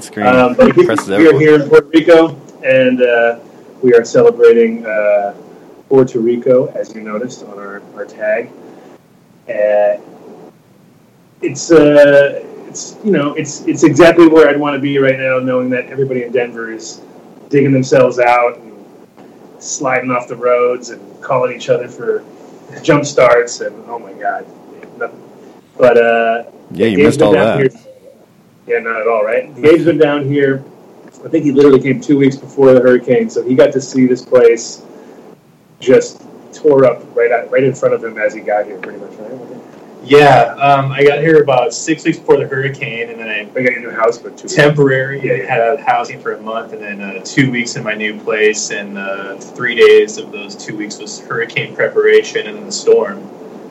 screen. Um, we are here in Puerto Rico, and uh, we are celebrating uh, Puerto Rico, as you noticed on our, our tag. Uh, it's uh, it's you know it's it's exactly where I'd want to be right now, knowing that everybody in Denver is digging themselves out and sliding off the roads and calling each other for jump starts and oh my god, but uh, yeah, you missed all that. Here. Yeah, not at all, right? Gabe's been down here. I think he literally came two weeks before the hurricane, so he got to see this place just tore up right out, right in front of him as he got here, pretty much, right? Yeah, um, I got here about six weeks before the hurricane, and then I, I got a new house, but two temporary. Yeah, yeah. had housing for a month, and then uh, two weeks in my new place, and uh, three days of those two weeks was hurricane preparation, and then the storm,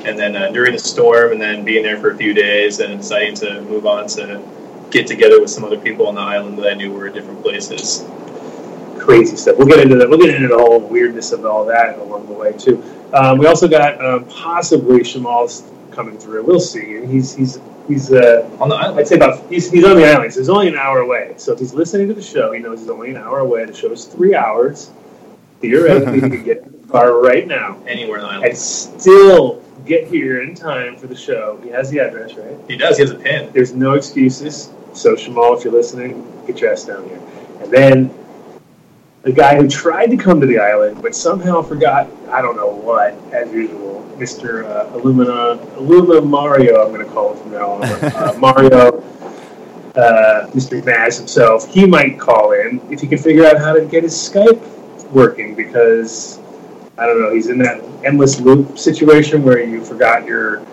and then uh, during the storm, and then being there for a few days, and deciding to move on to get together with some other people on the island that I knew were in different places. Crazy stuff. We'll get into that. We'll get into the whole weirdness of all that along the way too. Um, we also got um, possibly Shamal's coming through. We'll see. He's he's he's uh, on the island. I'd say about he's, he's on the island. So he's only an hour away. So if he's listening to the show, he knows he's only an hour away. The show is three hours. Theoretically, he could get in the car right now, anywhere on the island, and still get here in time for the show. He has the address, right? He does. He has a pin. There's no excuses. So Shamal, if you're listening, get your ass down here. And then the guy who tried to come to the island but somehow forgot I don't know what, as usual, Mr. Uh, Illumina, Illuma Mario, I'm going to call him from now on. Uh, Mario, uh, Mr. Maz himself, he might call in if he can figure out how to get his Skype working because I don't know, he's in that endless loop situation where you forgot your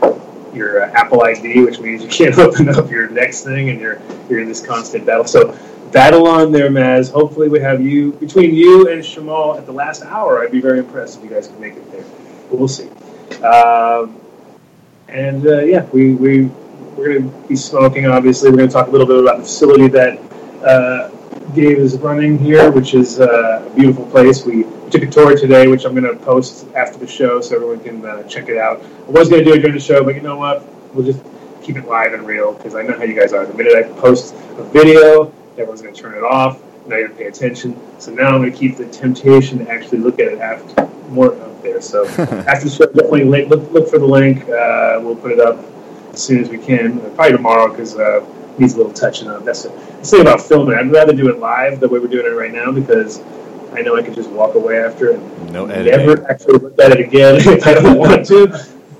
your uh, Apple ID, which means you can't open up your next thing, and you're you're in this constant battle. So battle on there, Maz. Hopefully, we have you between you and Shamal at the last hour. I'd be very impressed if you guys can make it there. But we'll see. Um, and uh, yeah, we we we're going to be smoking. Obviously, we're going to talk a little bit about the facility that uh, Gabe is running here, which is uh, a beautiful place. We took a tour today, which I'm going to post after the show so everyone can uh, check it out. I was going to do it during the show, but you know what? We'll just keep it live and real because I know how you guys are. The minute I post a video, everyone's going to turn it off. Now you're going to pay attention. So now I'm going to keep the temptation to actually look at it after more up there. So after the show, definitely look, look for the link. Uh, we'll put it up as soon as we can. Probably tomorrow because uh, needs a little touching up. That's the thing about filming. I'd rather do it live the way we're doing it right now because I know I can just walk away after and no never actually look at it again if I don't want to.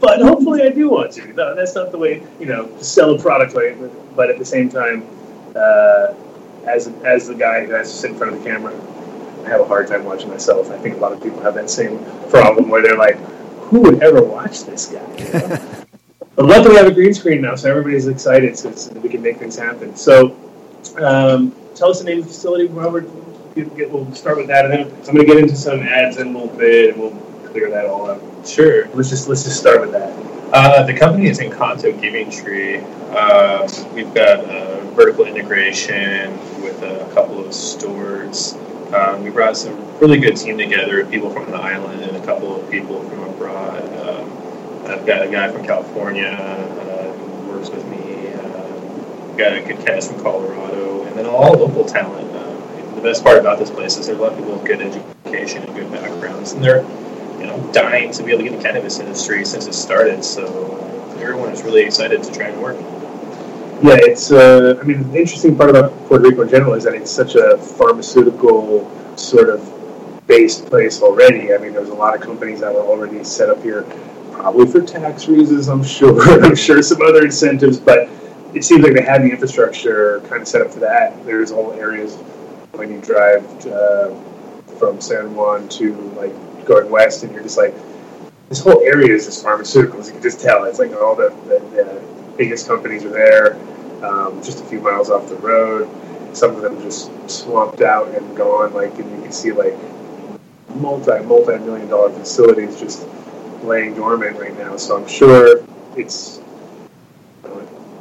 But hopefully, I do want to. No, that's not the way you know to sell a product, right? But at the same time, uh, as as the guy who has to sit in front of the camera, I have a hard time watching myself. I think a lot of people have that same problem where they're like, "Who would ever watch this guy?" You know? but luckily, we have a green screen now, so everybody's excited, so, so we can make things happen. So, um, tell us the name of the facility, Robert get, we'll start with that, and then I'm going to get into some ads in a little bit, and we'll clear that all up. Sure. Let's just let's just start with that. Uh, the company is Encanto Giving Tree. Uh, we've got uh, vertical integration with a couple of stores. Um, we brought some really good team together, people from the island and a couple of people from abroad. Um, I've got a guy from California uh, who works with me. Uh, got a good cast from Colorado, and then all local talent the best part about this place is there are a lot of people with good education and good backgrounds, and they're you know dying to be able to get in the cannabis industry since it started. So everyone is really excited to try and work. Yeah, it's. Uh, I mean, the interesting part about Puerto Rico in general is that it's such a pharmaceutical sort of based place already. I mean, there's a lot of companies that were already set up here, probably for tax reasons. I'm sure. I'm sure some other incentives, but it seems like they have the infrastructure kind of set up for that. There's whole areas when you drive uh, from San Juan to like going west, and you're just like, this whole area is just pharmaceuticals. You can just tell it's like all the, the, the biggest companies are there, um, just a few miles off the road. Some of them just swamped out and gone. Like, and you can see like multi multi million dollar facilities just laying dormant right now. So I'm sure it's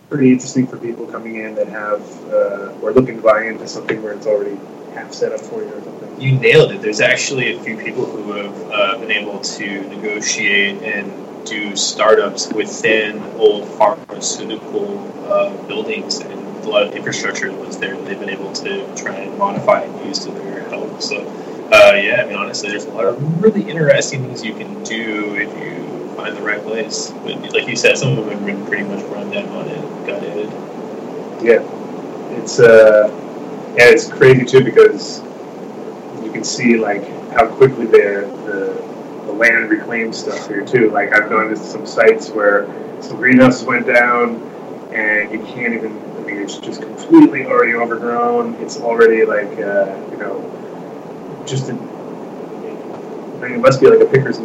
pretty interesting for people coming in that have uh, or looking to buy into something where it's already half set up for you or something. You nailed it. There's actually a few people who have uh, been able to negotiate and do startups within old pharmaceutical uh, buildings and a lot of infrastructure that was there that they've been able to try and modify and use to their help. So, uh, yeah, I mean, honestly, there's a lot of really interesting things you can do if you find the right place. But like you said, some of them have been pretty much run down and gutted. Yeah, it's uh, yeah, it's crazy too because you can see like how quickly they're the the land reclaimed stuff here too. Like I've gone to some sites where some greenhouses went down, and you can't even. I mean, it's just completely already overgrown. It's already like uh, you know, just a, I mean, it must be like a picker's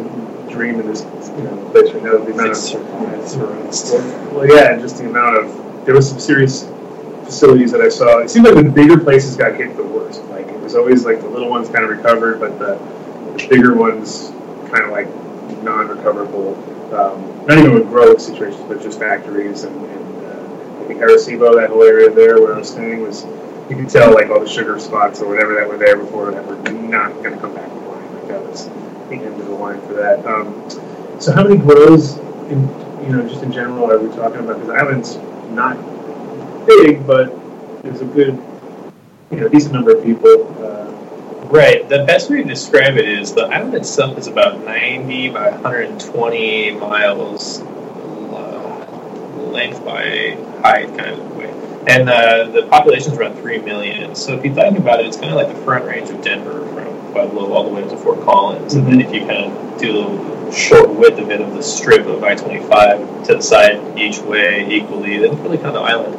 dream in this you know place right now. The amount of well, yeah, and just the amount of there was some serious facilities that I saw. It seemed like the bigger places got hit the worst. Like it was always like the little ones kind of recovered, but the, the bigger ones kind of like non-recoverable. Um, not even with growth situations, but just factories and, and uh, I think Arecibo, that whole area there where I was staying was you could tell like all the sugar spots or whatever that were there before that were not going to come back online. Like that was the end of the line for that. Um, so how many grows in you know just in general are we talking about? Because island's not big, but there's a good you know decent number of people. Uh, Right. The best way to describe it is the island itself is about 90 by 120 miles uh, length by height, kind of way. And uh, the population is around 3 million. So if you think about it, it's kind of like the front range of Denver from Pueblo all the way up to Fort Collins. Mm-hmm. And then if you kind of do the short width of it of the strip of I 25 to the side each way equally, then it's really kind of the island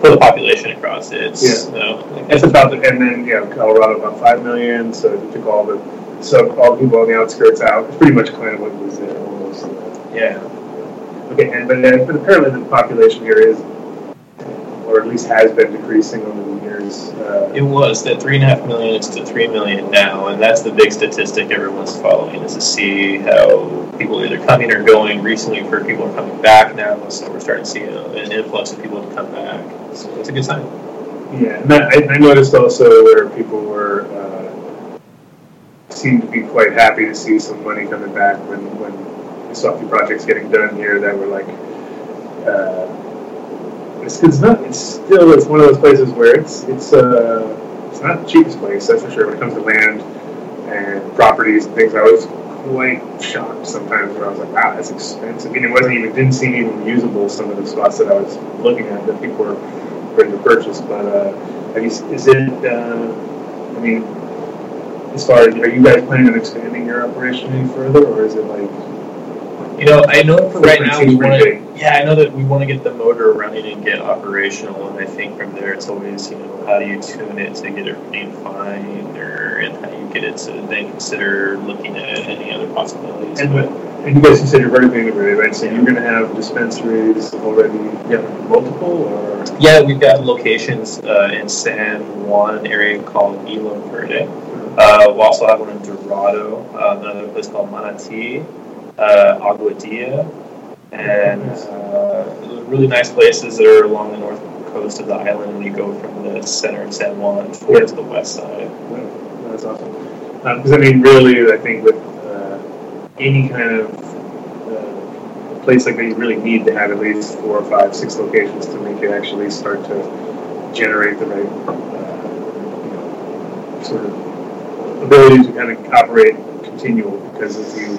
for the population across it. It's, Yeah. You know, like, It's about, the, and then yeah, Colorado about five million. So if you took all the so all the people on the outskirts out, it's pretty much kind of what was there almost. yeah. Okay, and but, then, but apparently the population here is, or at least has been decreasing over the years. Uh, It was that three and a half million is to three million now, and that's the big statistic everyone's following is to see how people are either coming or going. Recently, for people are coming back now, so we're starting to see a, an influx of people to come back. So it's a good sign. yeah, and that, I, I noticed also where people were uh, seemed to be quite happy to see some money coming back when when we saw a few projects getting done here that were like. Uh, it's, it's not. It's still. It's one of those places where it's. It's. Uh, it's not the cheapest place. That's for sure. When it comes to land and properties and things, I was quite shocked sometimes. Where I was like, "Wow, that's expensive." Mean, it wasn't even. Didn't seem even usable. Some of the spots that I was looking at that people were ready to purchase. But uh, have you, is it? Uh, I mean, as far as are you guys planning on expanding your operation any further, or is it like? You know, I know for right now we want to. Yeah, I know that we want to get the motor running and get operational, and I think from there it's always you know how do you tune it to get it running fine, or and how you get it to then consider looking at any other possibilities. And, But- and you guys consider vertically integrated, right? So you're going to have dispensaries already, yeah, multiple, or Yeah, we've got locations uh, in San Juan, an area called Isla Verde. Uh, we also have one in Dorado, uh, another place called Manatí, uh, Aguadilla, and uh, really nice places that are along the north coast of the island when you go from the center of San Juan towards the west side. That's awesome. Because I mean, really, I think with uh, any kind of uh, place like that, you really need to have at least four or five, six locations to make it actually start to generate the right uh, you know, sort of ability to kind of operate continual. Because if you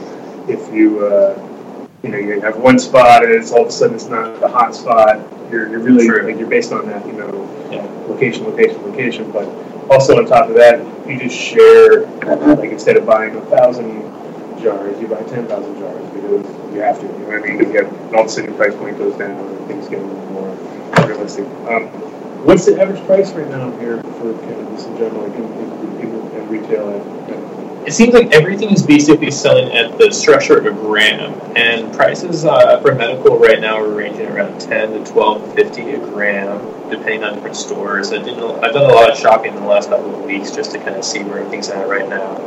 if you uh, you know you have one spot and it's all of a sudden it's not the hot spot, you're, you're really True. like you're based on that you know Yeah. location, location, location. But also on top of that, you just share, like instead of buying a thousand jars, you buy ten thousand jars because you have to. You know what I mean? Because you have, all of a sudden your price point goes down and things get a little more realistic. Um, what's the average price right now here for cannabis in general, like in, in, in, retail? It seems like everything is basically selling at the structure of a gram, and prices uh, for medical right now are ranging around ten to twelve fifty a gram, depending on different stores. I did I've done a lot of shopping in the last couple of weeks just to kind of see where everything's at right now,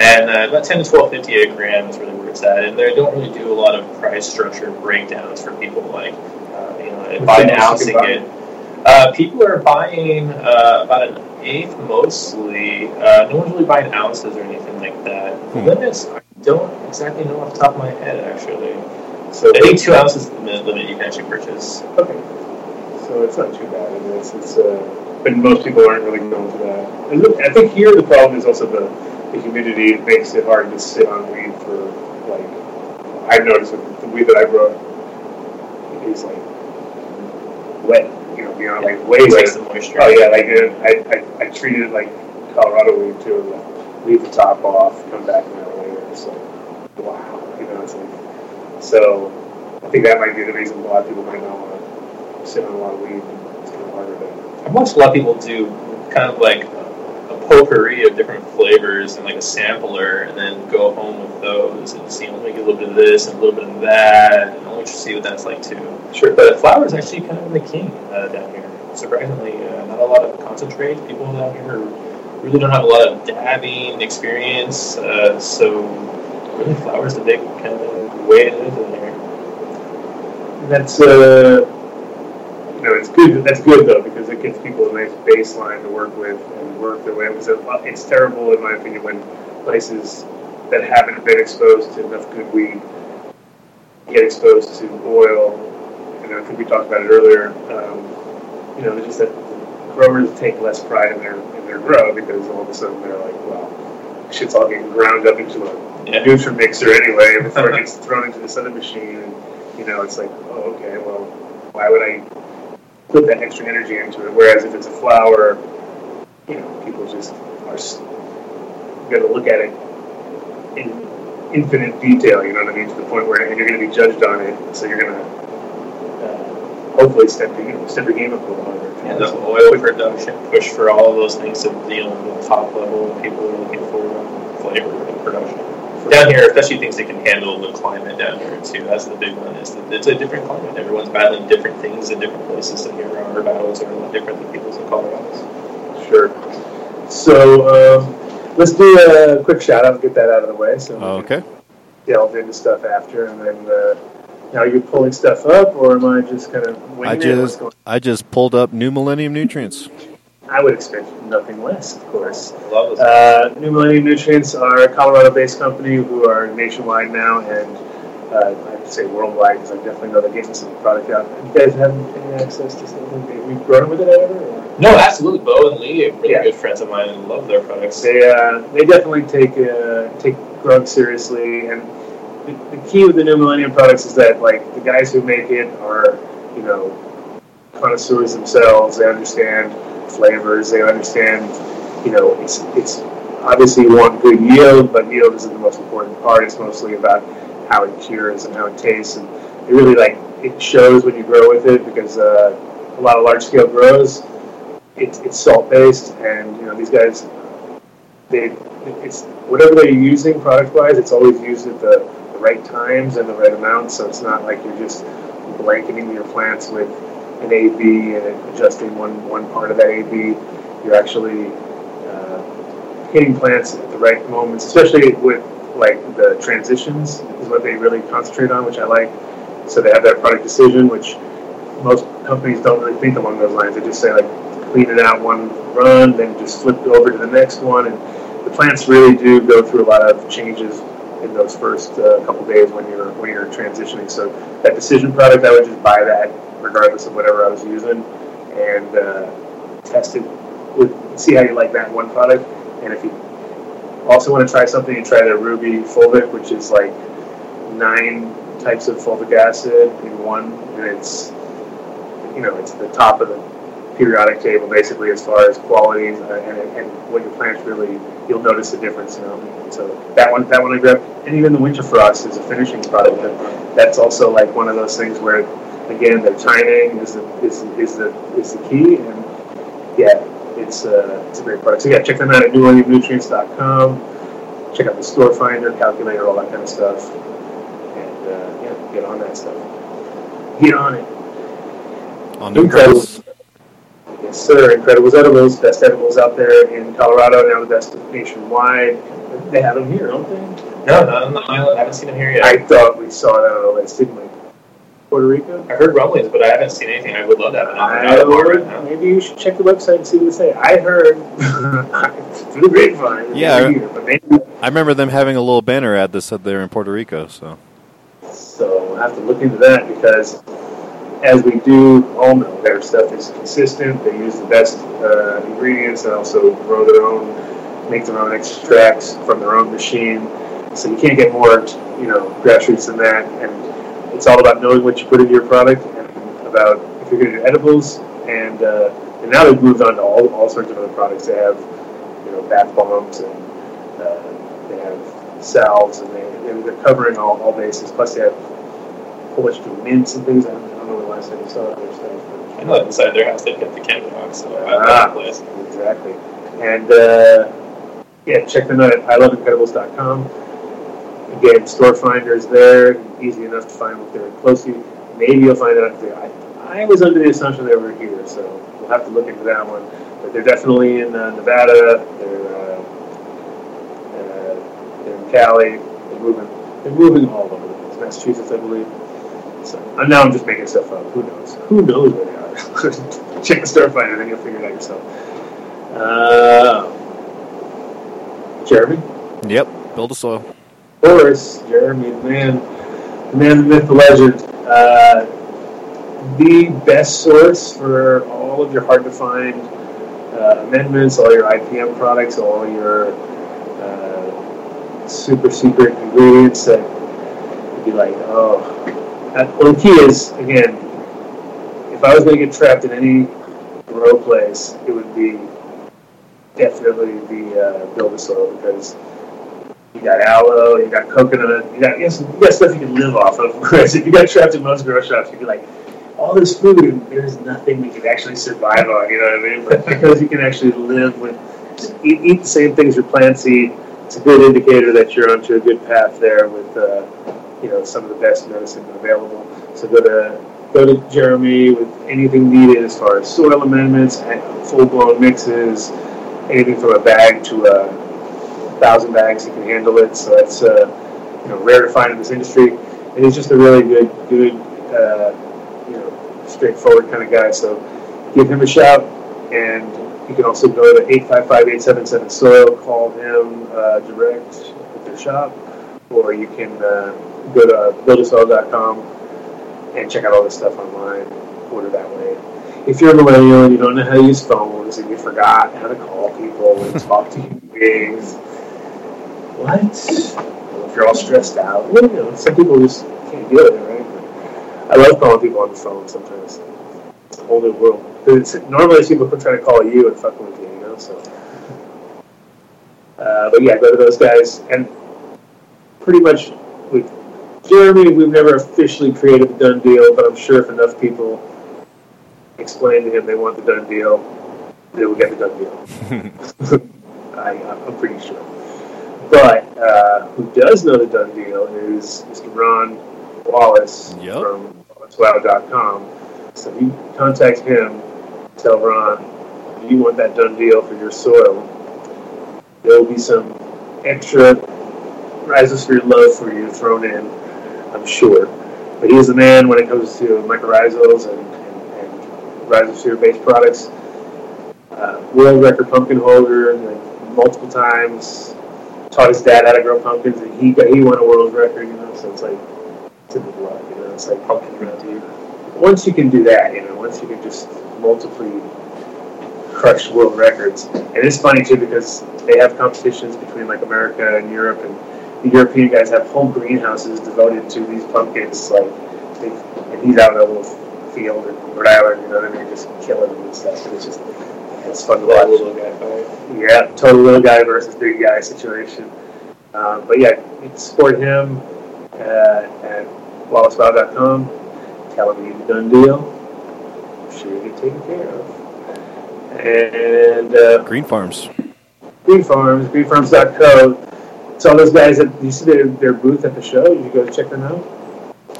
and uh, about ten to twelve fifty a gram is really where it's at. And they don't really do a lot of price structure breakdowns for people like uh, you know by the most announcing you can buy? it. Uh, people are buying uh, about an eighth mostly. Uh, no one's really buying ounces or anything like that. The Hmm. limits, I don't exactly know off the top of my head, actually. so I think two ounces is the limit limit you can actually purchase. Okay. so it's not too bad. I mean, it's, it's uh, but most people aren't really going to that. And look, I think here the problem is also the, the humidity. It makes it hard to sit on weed for like. I've noticed with the weed that I grow is like wet. You know, beyond like way It wet. takes the moisture. Oh yeah, like uh, I, I, I treated it like Colorado weed too. Like, leave the top off, come back an hour later. It's like wow, you know, it's like so. I think that might be the reason a lot of people might not want to sit on a lot of weed. It's kind of harder to. I've watched a lot of people do kind of like a potpourri of different flavors and like a sampler, and then go home with those and see, let me get a little bit of this and a little bit of that, and I'll let you see what that's like too. Sure. But flour is actually kind of the king uh, down here. Surprisingly, uh, not a lot of concentrate. People down here really don't have a lot of dabbing experience, uh, so really flour is the big kind of way it is in here. That's uh, know, it's good. That's good though because it gives people a nice baseline to work with and work their way. Because it's terrible, in my opinion, when places that haven't been exposed to enough good weed get exposed to oil. And I think we talked about it earlier. Um, you know, just that growers take less pride in their in their grow because all of a sudden they're like, well, shit's all getting ground up into a Yeah. nutrient mixer anyway before it gets thrown into this other machine. And you know, it's like, oh, okay, well, why would I put that extra energy into it? Whereas if it's a flower, you know, people just are going to look at it in infinite detail. You know what I mean? To the point where you're going to be judged on it, so you're going to uh, hopefully step your step your game up a little harder. And the oil production push for all of those things to you know the top level people are looking for flavor and production. Down here, especially things that can handle the climate down here too. That's the big one. Is that it's a different climate. Everyone's battling different things in different places. So here our battles are a lot different than people's in Colorado's. Sure. So um, let's do a quick shout out. Get that out of the way. So we can Okay. delve into stuff after, and then uh, now you're pulling stuff up, or am I just kind of I winging it? What's just going I just pulled up New Millennium Nutrients. I would expect nothing less, of course. Uh, New Millennium Nutrients are a Colorado-based company who are nationwide now, and uh, I have to say worldwide because I definitely know they're getting some product out. You guys have any access to something? We've you grown with it ever? Or? no, absolutely. Bo and Lee are really Yeah. good friends of mine and love their products. They uh, they definitely take uh, take growth seriously, and the, the key with the New Millennium products is that like the guys who make it are you know connoisseurs themselves. They understand flavors. They understand you know it's it's obviously you want good yield, but yield isn't the most important part. It's mostly about how it cures and how it tastes, and it really like it shows when you grow with it because uh, a lot of large scale grows. It's, it's salt based, and you know these guys they it's whatever they're using product wise, it's always used at the, the right times and the right amounts. So it's not like you're just blanketing your plants with an AB and adjusting one one part of that AB. You're actually uh, hitting plants at the right moments, especially with like the transitions is what they really concentrate on, which I like. So they have that product decision, which most companies don't really think along those lines. They just say like clean it out one run, then just flip it over to the next one, and the plants really do go through a lot of changes in those first uh, couple days when you're when you're transitioning. So that decision product, I would just buy that regardless of whatever I was using, and uh, test it with see how you like that one product, and if you also want to try something, you try the Ruby Fulvic, which is like nine types of fulvic acid in one, and it's you know it's the top of the periodic table basically as far as qualities uh, and, and what your plants really you'll notice the difference you know. So that one that one I grabbed. And even the winter frost is a finishing product but that's also like one of those things where again the timing is the is, is the is the key. And yeah it's uh, it's a great product. So yeah check them out at newmillenniumnutrients.com check out the store finder calculator all that kind of stuff. And uh, yeah get on that stuff. Get on it. On the Incredible. Yes, sir. Incredibles Edibles, best edibles out there in Colorado, now the best nationwide. They have them here, don't they? No, not on the island. I haven't seen them here yet. I thought we saw that on the list, didn't we? Puerto Rico? I heard rumblings, but I haven't seen anything. I would love to have an I out of right maybe you should check the website and see what they say. I heard through the grapevine. that Yeah. they're but maybe I remember them having a little banner ad that said they're in Puerto Rico. So So I'll have to look into that because as we do all their stuff is consistent. They use the best uh, ingredients and also grow their own, make their own extracts from their own machine. So you can't get more, you know, grassroots than that. And it's all about knowing what you put into your product and about if you're going to do edibles. And uh, and now they've moved on to all, all sorts of other products. They have, you know, bath bombs and uh, they have salves and they, they're covering all, all bases. Plus they have a whole bunch of mints and things. I don't know the last time you saw their stuff. I know that inside their house they kept the candle box, so I love Ah. that place. Exactly. And uh, yeah, check them out at iloveincredibles.com. Again, store finders there, easy enough to find if they're close to you. Maybe you'll find it out if they're. I, I was under the assumption they were here, so we'll have to look into that one. But they're definitely in uh, Nevada. They're uh, uh, they're in Cali. They're moving. They're moving all over the place. Massachusetts, I believe. So and now I'm just making stuff up. Who knows? Who knows where they are? Check the store and then you'll figure it out yourself. Uh, Jeremy, Yep. Build a soil. of course, Jeremy, the man, the man, the myth, the legend. Uh, the best source for all of your hard to find uh, amendments, all your IPM products, all your uh, super secret ingredients that you'd be like, oh. Well, the key is, again, if I was going to get trapped in any grow place, it would be definitely the uh, build soil because you got aloe, you got coconut, you got, you got, you got stuff you can live off of. Whereas if you got trapped in most grow shops, you'd be like, all this food, there's nothing we can actually survive on, you know what I mean? But because you can actually live with, eat, eat the same things your plants eat, it's a good indicator that you're onto a good path there with, uh, you know, some of the best medicine available. So go to go to Jeremy with anything needed as far as soil amendments, and full blown mixes, anything from a bag to a thousand bags, he can handle it. So that's uh, you know rare to find in this industry, and he's just a really good, good, uh, you know, straightforward kind of guy. So give him a shout, and you can also go to 855-877 soil, call him uh, direct at their shop, or you can uh, go to buildasoil.com and check out all this stuff online. Order that way. If you're a millennial and you don't know how to use phones and you forgot how to call people and talk to human beings, what? If you're all stressed out, well, you know, some people just can't deal with it, right? I love calling people on the phone sometimes. It's a whole new world. It's, normally, people are trying to call you and fucking with you, you know. So, uh, but yeah, go to those guys and pretty much with Jeremy, we've never officially created the done deal, but I'm sure if enough people explain to him they want the done deal, they will get the done deal. I, I'm pretty sure. But uh, who does know the done deal is Mr. Ron Wallace Yep. from WallaceWow.com. So you contact him, tell Ron, you want that done deal for your soil? There will be some extra rhizosphere love for you thrown in, I'm sure. But he is the man when it comes to mycorrhizals and, and, and rhizosphere-based products. Uh, world record pumpkin holder like, multiple times. Taught his dad how to grow pumpkins, and he he won a world record. You know, so it's like it's in the blood. You know, it's like pumpkin growth. Once you can do that, you know, once you can just multiply crush world records. And it's funny too because they have competitions between like America and Europe, and the European guys have whole greenhouses devoted to these pumpkins. Like, they, and he's out in a little field in Rhode Island, you know what I mean, just killing them and stuff. And it's just it's fun to watch. little guy fight. Yeah, total little guy versus big guy situation. Um, but yeah, you can support him uh, at WallaceWow.com. Tell him you need a done deal. I'm sure you get taken care of. And uh, Green Farms. Green Farms, greenfarms.co. So all those guys that you see their, their booth at the show, did you go check them out?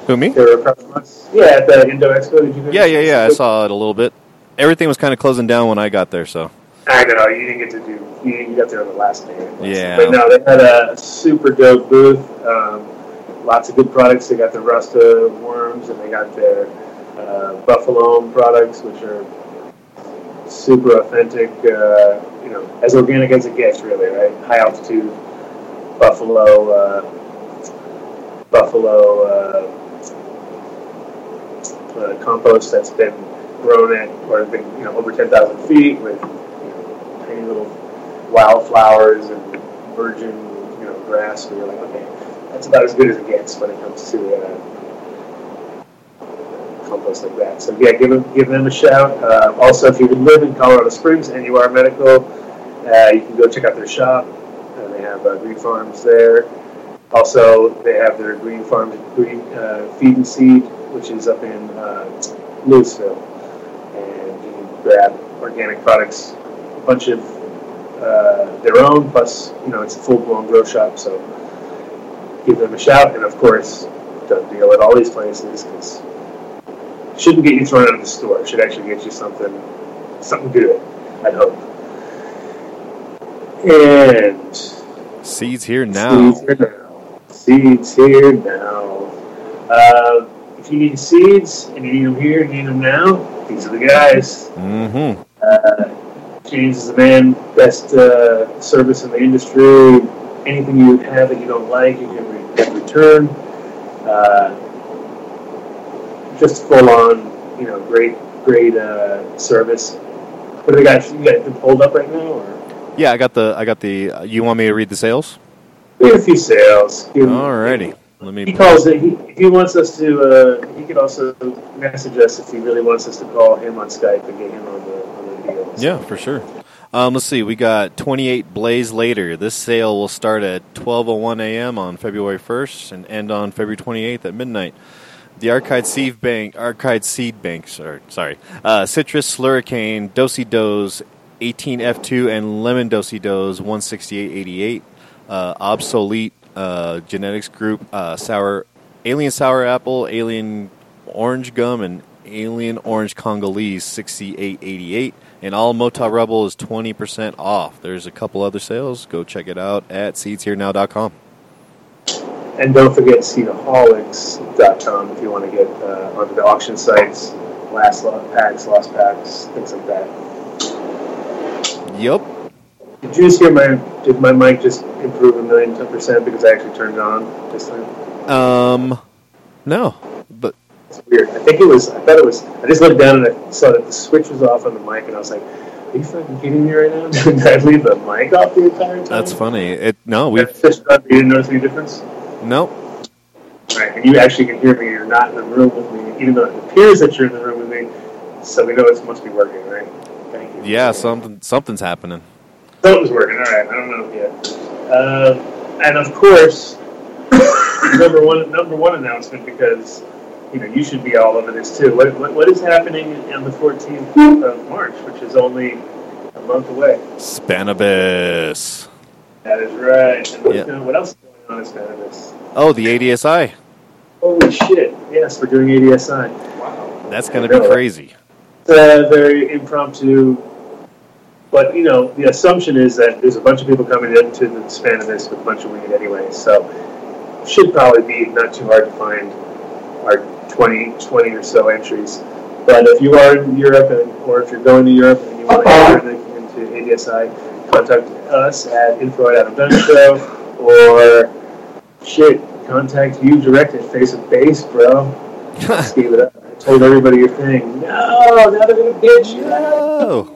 Who me? They were across from us. Yeah, at the Indo Expo. Did you go? Yeah, yeah, yeah. I saw it a little bit. Everything was kind of closing down when I got there, so I know you didn't get to do. You, you got there on the last day. Yeah. But no, they had a super dope booth. Um, lots of good products. They got the Rusta worms, and they got their uh, Buffalo products, which are super authentic. Uh, you know, as organic as it gets, really. Right, high altitude buffalo. Uh, buffalo. Uh, uh, compost that's been grown at or been you know over ten thousand feet with you know, tiny little wildflowers and virgin you know grass. Where you're like, okay, that's about as good as it gets when it comes to uh, compost like that. So yeah, give them give them a shout. Uh, also, if you live in Colorado Springs and you are medical, uh, you can go check out their shop. Have uh, green farms there. Also, they have their green farm green uh, feed and seed, which is up in uh, Louisville, and you can grab organic products, a bunch of uh, their own. Plus, you know, it's a full blown grow shop, so give them a shout. And of course, done deal at all these places because shouldn't get you thrown out of the store. Should actually get you something something good. I'd hope. And Seeds here now. Seeds here now. Seeds here now. Uh, if you need seeds and you need them here, you need them now. These are the guys. Mm-hmm. Uh, James is the man, best uh, service in the industry. Anything you have that you don't like, you can re- can return. Uh, just full on, you know, great, great uh, service. What do they got? You got them pulled up right now, or Yeah, I got the. I got the. Uh, you want me to read the sales? a few sales. Give- Alrighty. Let me. He calls it. He, he wants us to, uh, he could also message us if he really wants us to call him on Skype and get him on the on the deal. Yeah, for sure. Um, let's see. We got 28 Blaze later. This sale will start at 12:01 a.m. on February 1st and end on February 28th at midnight. The Arcade Seed Bank, Arcade Seed Bank, sorry, sorry, uh, Citrus Slurricane, Dosey Does, 18F2, and Lemon Dosey Does, 16888. Uh, obsolete uh, genetics group, uh, sour, alien sour apple, alien orange gum, and alien orange Congolese, 6888. And all Mota Rebel is 20% off. There's a couple other sales. Go check it out at seedsherenow.com. And don't forget cedarholics.com if you want to get uh, onto the auction sites, last packs, lost packs, things like that. Yep. Did you just hear my? Did my mic just improve a million percent because I actually turned it on this time? Um, no, but It's weird. I think it was. I thought it was. I just looked down and I saw that the switch was off on the mic, and I was like, "Are you fucking kidding me right now? Did I leave the mic off the entire time?" that's funny. It no, we just you didn't notice any difference. no. Right, and you actually can hear me. You're not in the room with me, even though it appears that you're in the room with me. So we know it must be working, right? Yeah, something something's happening. Something's working. All right, I don't know yet. Uh, and of course, number one, number one announcement because you know you should be all over this too. What, what, what is happening on the 14th of March, which is only a month away? Spannabis. That is right. And Yeah. going- what else is going on in Spanish? Oh, the ADSI. Holy shit! Yes, we're doing ADSI. Wow, that's going to be crazy. It's uh, very impromptu. But you know, the assumption is that there's a bunch of people coming into the Spannabis with a bunch of weed anyway, so should probably be not too hard to find our 20, 20 or so entries. But if you are in Europe, and, or if you're going to Europe and you want to enter into, ADSI, contact us at info at Adam Dunn Show, or shit, contact you direct at Face of Base, bro. Just gave it up. I told everybody your thing. No, now they're gonna bitch you. Oh,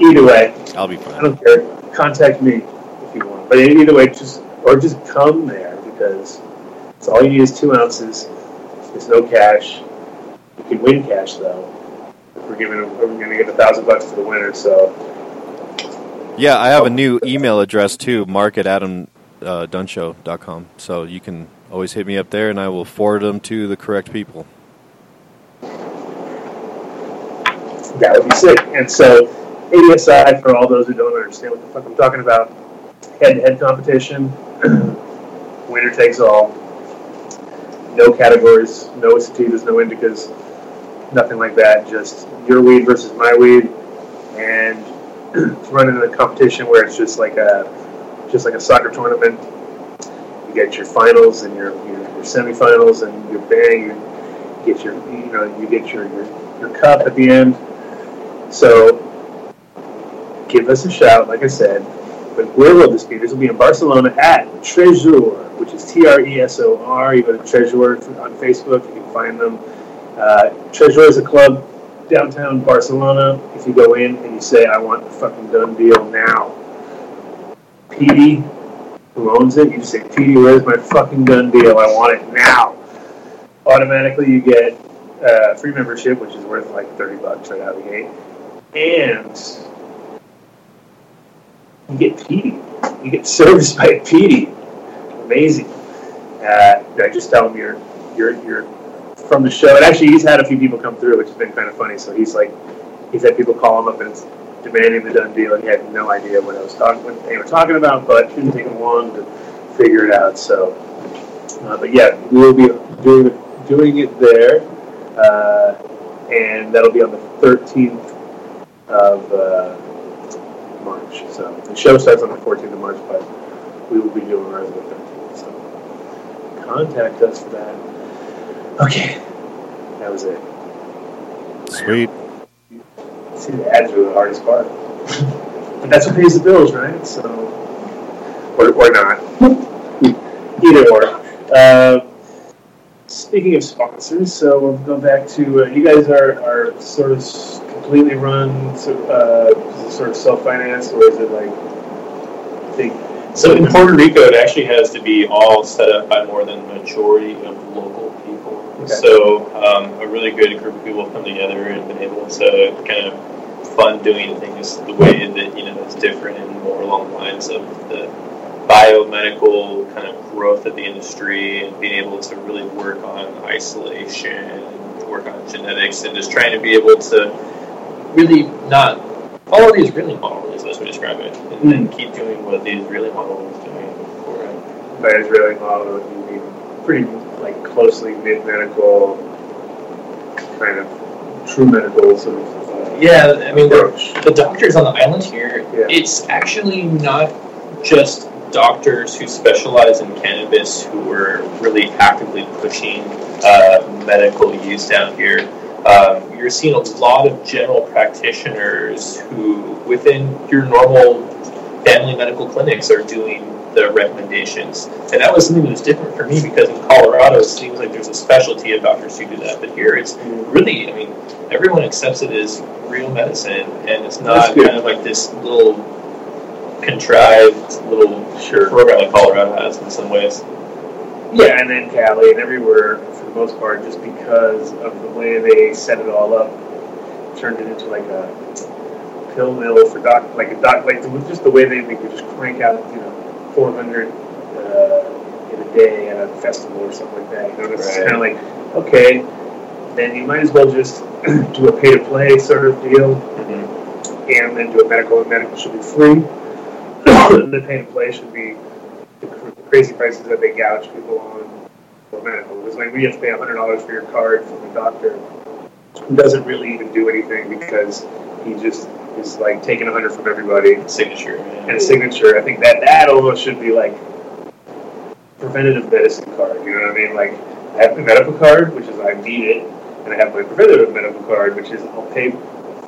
Either way, I'll be fine. I don't care. Contact me if you want. But either way, just or just come there because it's all you need is two ounces. There's no cash. You can win cash though. We're giving we're gonna get a thousand bucks to the winner. So Yeah, I have a oh. new email address too, mark at adamdunnshow.com. Uh, so you can always hit me up there and I will forward them to the correct people. that would be sick. And so ADSI for all those who don't understand what the fuck I'm talking about, head-to-head competition, winner takes all. No categories, no sativas, no indicas, nothing like that. Just your weed versus my weed, and running in a competition where it's just like a just like a soccer tournament. You get your finals and your your, your semifinals and your bang. You get your you know you get your your, your cup at the end. So give us a shout, like I said. But where will this be? This will be in Barcelona at Tresor, which is T R E S O R. You go to Tresor on Facebook, you can find them. Uh, Treasure is a club downtown Barcelona. If you go in and you say, I want the fucking done deal now, PD, who owns it, you just say, PD, where's my fucking done deal? I want it now. Automatically, you get uh, free membership, which is worth like 30 bucks right out of the gate. And you get Petey. You get serviced by Petey. Amazing. Uh, I just tell him you're, you're, you're from the show. And actually, he's had a few people come through, which has been kind of funny. So he's like, he's had people call him up and demanding the done deal. And he had no idea what I was talking, what they were talking about, but it didn't take him long to figure it out. So, uh, but yeah, we will be doing doing it there, uh, and that'll be on the 13th of uh, March. So the show starts on the 14th of March, but we will be doing ours on the 13th. So contact us for that. Okay, that was it. Sweet. See, the ads are the hardest part. but that's what pays the bills, right? So, or, or not. Either or. Uh, speaking of sponsors, so we'll go back to uh, you guys are, are sort of completely run, so, uh, sort of self financed, or is it like big? So in Puerto Rico, it actually has to be all set up by more than the majority of local people. Okay. So um, a really good group of people have come together and been able to kind of fund doing things the way that you know is different and more along the lines of the biomedical kind of growth of the industry and being able to really work on isolation, work on genetics, and just trying to be able to really not follow the Israeli model, is as we describe it, and then keep doing what the Israeli model is doing for it. by Israeli model, you mean pretty like closely mid medical, kind of true medical sort of. Uh, Yeah, I mean, the, the doctors on the island here, Yeah. it's actually not just doctors who specialize in cannabis who are really actively pushing uh, medical use down here. Um, you're seeing a lot of general practitioners who, within your normal family medical clinics, are doing the recommendations. And that was something that was different for me because in Colorado, it seems like there's a specialty of doctors who do that. But here, it's really, I mean, everyone accepts it as real medicine, and it's not kind of like this little contrived little Sure. program that Colorado has in some ways. Yeah, and then Cali and everywhere for the most part, just because of the way they set it all up, turned it into like a pill mill for doc, like a doc, like just the way they, they could just crank out, you know, 400 uh, in a day at a festival or something like that. You know, it's Right. kind of like, okay, then you might as well just do a pay to play sort of deal and then do a medical, and medical should be free. The pay to play should be the crazy prices that they gouge people on for medical. It's like we have to pay hundred dollars for your card from the doctor, who doesn't really even do anything because he just is like taking a hundred from everybody Signature. and a signature. I think that that almost should be like preventative medicine card. You know what I mean? Like I have the medical card, which is I need it, and I have my preventative medical card, which is I'll pay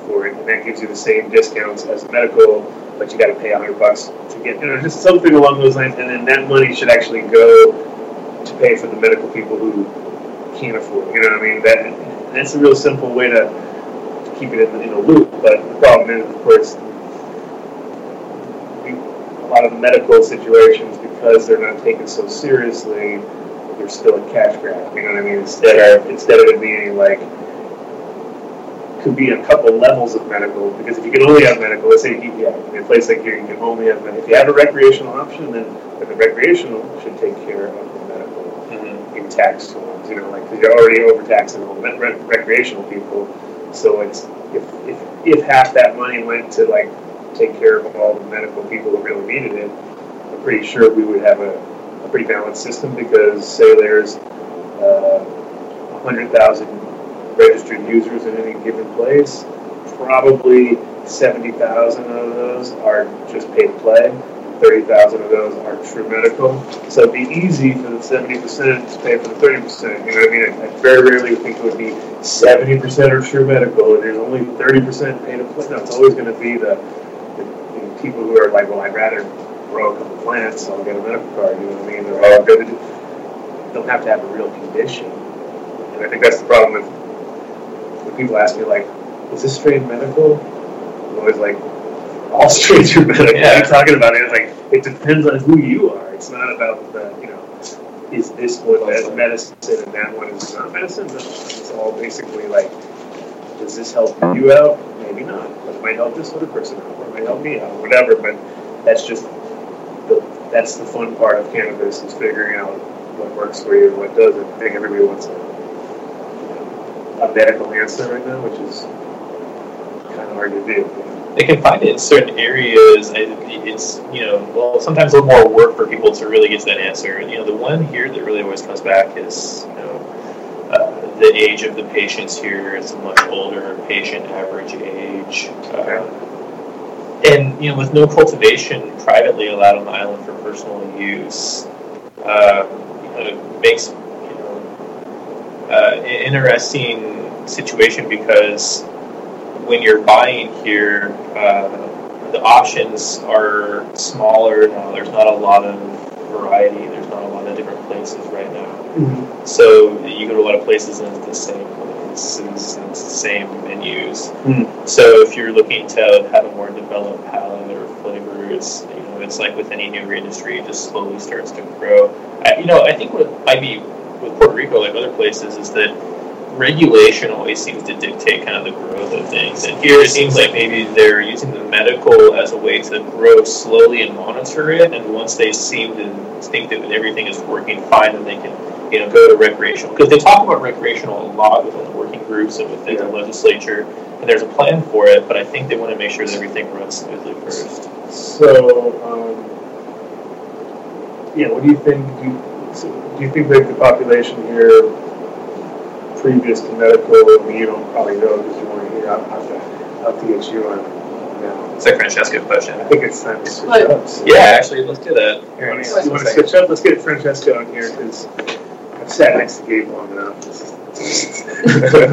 for it, and that gives you the same discounts as medical, but you got to pay a hundred bucks to get. You know, just something along those lines, and then that money should actually go to pay for the medical people who can't afford. You know what I mean? That that's a real simple way to, keep it in, in a loop. But the problem is, of course, a lot of medical situations because they're not taken so seriously. They're still a cash grab. You know what I mean? Instead of instead of it being like could be a couple levels of medical because if you can only have medical, let's say you, yeah, in a place like here you can only have medical. If you have a recreational option, then then the recreational should take care of the medical Mhm. in tax forms, you know, like, because you're already overtaxing all the rec- recreational people. So it's, if, if, if half that money went to like take care of all the medical people who really needed it, I'm pretty sure we would have a, a pretty balanced system because say there's uh, 100,000 registered users in any given place, probably 70,000 of those are just paid to play. 30,000 of those are true medical. So it'd be easy for the 70% to pay for the 30%. You know what I mean? I, I very rarely think it would be 70% are true medical and there's only 30% paid to play. No, it's always going to be the, the, people who are like, well, I'd rather grow a couple plants, so I'll get a medical card. You know what I mean? They're all going to don't have to have a real condition. And I think that's the problem with people ask me like, "Is this strain medical?" I'm always like, "All strains are medical." Yeah. What you talking about? It's like it depends on who you are. It's not about the you know, is this one as medicine and that one is not medicine. No, it's all basically like, does this help you out? Maybe not, but it might help this other person out, or it might help me out, whatever. But that's just the, that's the fun part of cannabis is figuring out what works for you and what doesn't. I think everybody wants a, a medical answer right now, which is kind of hard to do. they can find it in certain areas. It's you know, well, sometimes a little more work for people to really get to that answer. You know, the one here that really always comes back is you know uh, the age of the patients here. It's a much older patient, average age. Uh, and you know, with no cultivation privately allowed on the island for personal use, uh, you know, it makes uh, interesting situation because when you're buying here, uh, the options are smaller now. There's not a lot of variety. There's not a lot of different places right now. So you go to a lot of places and it's the same places and it's the same menus. Mm. So if you're looking to have a more developed palate or flavors, you know, it's like with any new industry, it just slowly starts to grow. I, you know, I think what might be with Puerto Rico, like other places, is that regulation always seems to dictate kind of the growth of things. And here it seems like maybe they're using the medical as a way to grow slowly and monitor it. And once they seem to think that everything is working fine, then they can, you know, go to recreational. Because they talk about recreational a lot within the working groups and within the legislature. And there's a plan for it, but I think they want to make sure that everything runs smoothly first. So, um, yeah, what do you think? Do you, so do you think that the population here, previous to medical, I mean, you don't probably know because you weren't here. I'll have to, I'll have to get you on now. It's a Francheska question. I think it's time to switch What? up. So- Yeah, actually, let's do that. Here, you Hang on want to switch up? Let's get Francheska on here because I've sat next to Gabe long enough.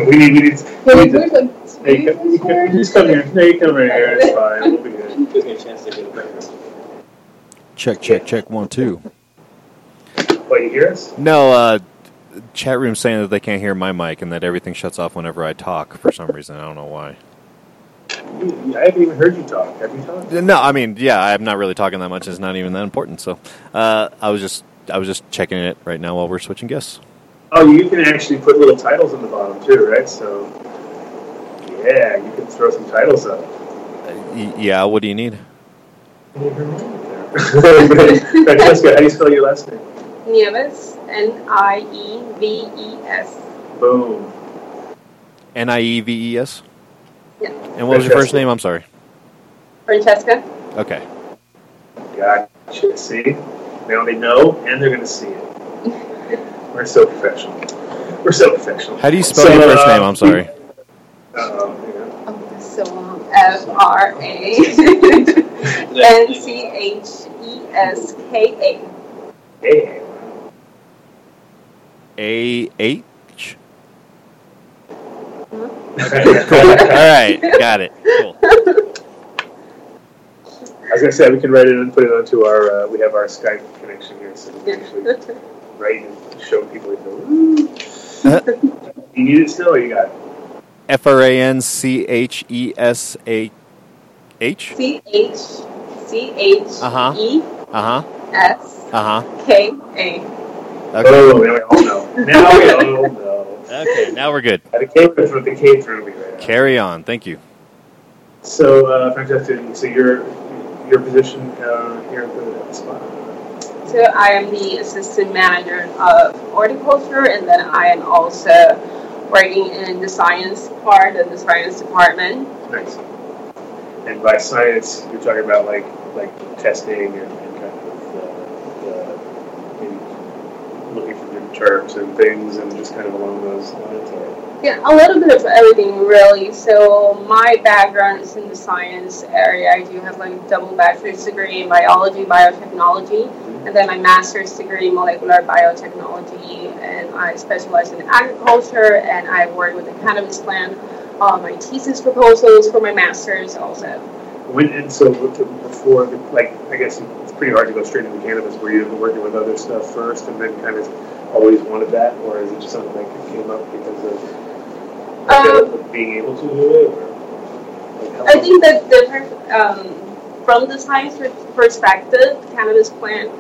we need, we need, we need to, like hey, you come, you come, just come here. No, you come right here. It's fine. We'll be good. Gives me a chance to get it better. Check, check, check. One, two. What, you hear us? No, uh, chat room saying that they can't hear my mic and that everything shuts off whenever I talk for some reason. I don't know why. I haven't even heard you talk. Have you talked? No, I mean, yeah, I'm not really talking that much. It's not even that important. So, uh, I was just, I was just checking it right now while we're switching guests. Oh, you can actually put little titles in the bottom too, right? So, yeah, you can throw some titles up. Uh, y- yeah, what do you need? Francheska, how do you spell your last name? Nieves, N I E V E S. Boom. N I E V E S. Yeah. And what was your first name? I'm sorry. Francheska. Okay. Gotcha. See? Now they know, and they're going to see it. We're so professional. We're so professional. How do you spell So, your first uh, name? I'm sorry. Uh-oh, hang on. Oh, so long. F R A N C H E S K A. Hey. A H. Cool. All right, got it. Cool. I was gonna say we can write it and put it onto our. Uh, we have our Skype connection here, so we can actually write and show people. And go, "Ooh." you need it still, or you got it? F R A N C H E S A H. C H C H Uh-huh. E Uh huh. S Uh huh. K A. Okay. Oh, now we all know. Now we all know. Okay. Now we're good. The came through. The came through me right now. Carry on. Thank you. So, uh, Francheska, so your your position uh, here at the, at the spot. So I am the assistant manager of horticulture, and then I am also working in the science part of the science department. Nice. And by science, you're talking about like like testing and, and kind of uh, the, maybe looking for new terms and things, and just kind of along those lines. Or, Yeah, a little bit of everything really. So my background is in the science area. I do have like a double bachelor's degree in biology, biotechnology, mm-hmm. and then my master's degree in molecular biotechnology. And I specialize in agriculture, and I work with the cannabis plant. on my thesis proposals for my master's also. when and so before, the, like I guess it's pretty hard to go straight into cannabis. Were you working with other stuff first, and then kind of always wanted that, or is it just something that came up because of um, being able to do it? Or, like, I think that the, um, from the science perspective, cannabis plant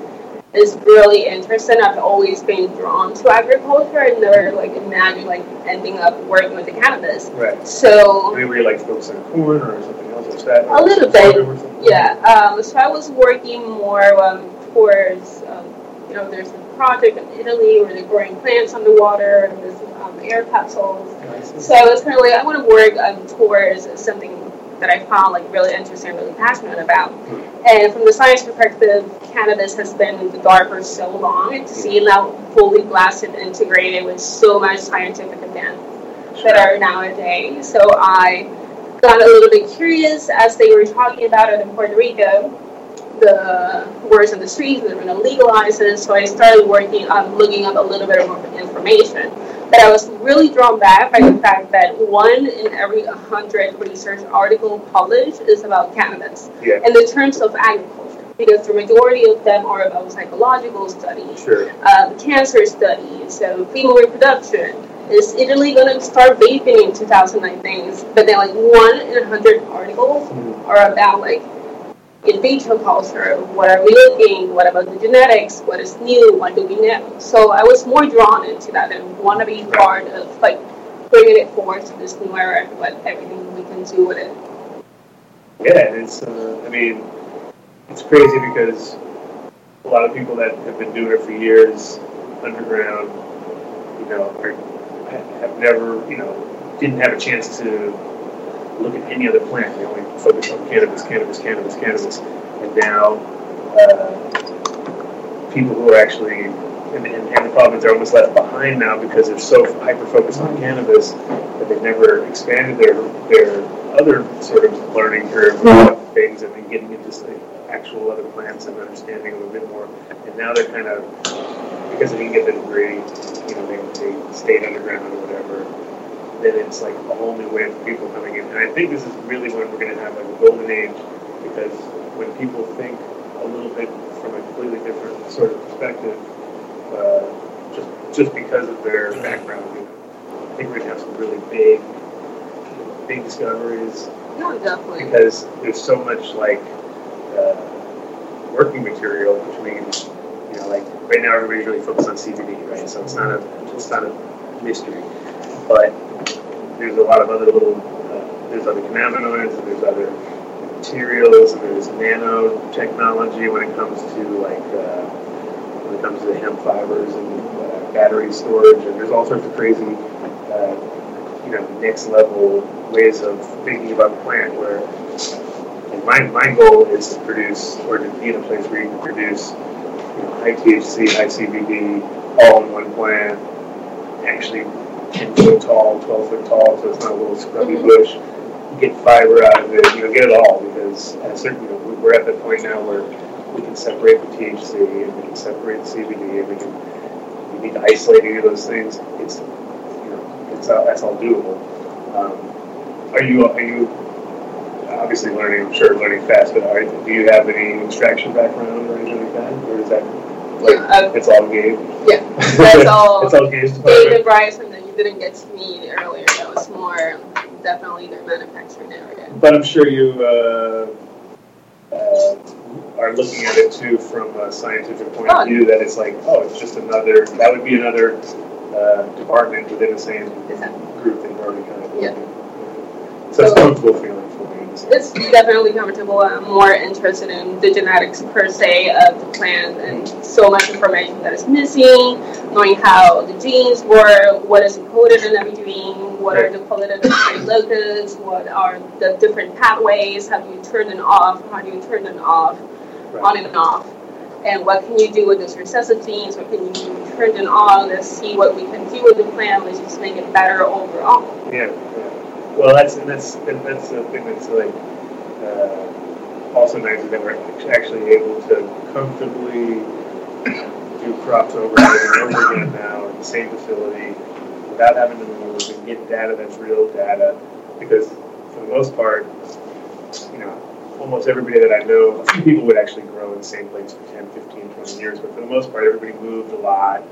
is really interesting. I've always been drawn to agriculture and never like imagined like ending up working with the cannabis. Right. So maybe you like focus on corn or something else like that. A little bit. Yeah. Um, so I was working more um, towards um, you know there's project in Italy where they're growing plants underwater and there's um, air capsules. So I was kind of like I want to work um, towards something that I found like really interesting, and really passionate about. And from the science perspective, cannabis has been in the dark for so long, and to see it now fully blasted, integrated with so much scientific advances that are nowadays. So I got a little bit curious as they were talking about it in Puerto Rico. The words on the streets, they're going to legalize it. So I started working on looking up a little bit more information. But I was really drawn back by the fact that one in every 100 research article published is about cannabis yeah. in the terms of agriculture, because the majority of them are about psychological studies, sure. um, cancer studies, so female reproduction. Is Italy going to start vaping in 2019? But then, like, one in 100 articles mm-hmm. are about, like, in vitro culture, what are we looking, what about the genetics, what is new, what do we know. So I was more drawn into that and want to be part of like bringing it forward to this new era and what everything we can do with it. Yeah, it's, uh, I mean, it's crazy because a lot of people that have been doing it for years underground, you know, are, have never, you know, didn't have a chance to look at any other plant. They only focus on cannabis, cannabis, cannabis, cannabis. And now, uh, people who are actually in, in, in the province are almost left behind now because they're so hyper focused on cannabis that they've never expanded their their other sort of learning curve about things and then getting into like, actual other plants and understanding a little bit more. And now they're kind of because they didn't get the degree, you know, they, they stayed underground or whatever then it's like a whole new wave of people coming in. And I think this is really when we're going to have like a golden age because when people think a little bit from a completely different sort of perspective, uh, just just because of their background, you know, I think we're going to have some really big, big discoveries. No, definitely. Because there's so much like uh, working material between, you know, like right now everybody's really focused on CBD, right? So it's not a it's not a mystery, but there's a lot of other little, uh, there's other cannabinoids, there's other materials, there's nanotechnology when it comes to like, uh, when it comes to hemp fibers and uh, battery storage, and there's all sorts of crazy, uh, you know, next level ways of thinking about the plant where my, my goal is to produce or to be in a place where you can produce you know, high THC, high CBD, all in one plant, actually 10 foot tall, 12 foot tall, so it's not a little scrubby bush. Get fiber out of it, you know, get it all because at certain, you know, we're at the point now where we can separate the THC and we can separate the CBD and we can, we need to isolate any of those things. It's, you know, it's all, that's all doable. Um, are you, are you obviously learning, I'm sure learning fast, but are, do you have any extraction background or anything like that? Or is that, like, yeah, um, it's all Gabe? Yeah, that's all. it's all Gabe's Gabe and Bryson didn't get to me earlier. That was more definitely their manufacturing area. But I'm sure you uh, uh, are looking at it too from a scientific point oh. of view. That it's like, oh, it's just another. That would be another uh, department within the same group that you're already kind of. Yeah. So, so it's comfortable feeling for me. it's definitely comfortable. I'm more interested in the genetics per se of the plant and so much information that is missing, knowing how the genes work, what is encoded in every gene, what are the qualitative locus, what are the different pathways, how do you turn them off, how do you turn them off, right. on and off. And what can you do with those recessive genes? What can you turn them on? Let's see what we can do with the plant. Let's just make it better overall. Yeah. Well, that's that's that's the thing that's like uh, also nice is that we're actually able to comfortably do crops over and over again now in the same facility without having to move and get data that's real data because for the most part, you know, almost everybody that I know, a few people would actually grow in the same place for 10, 15, 20 years, but for the most part, everybody moved a lot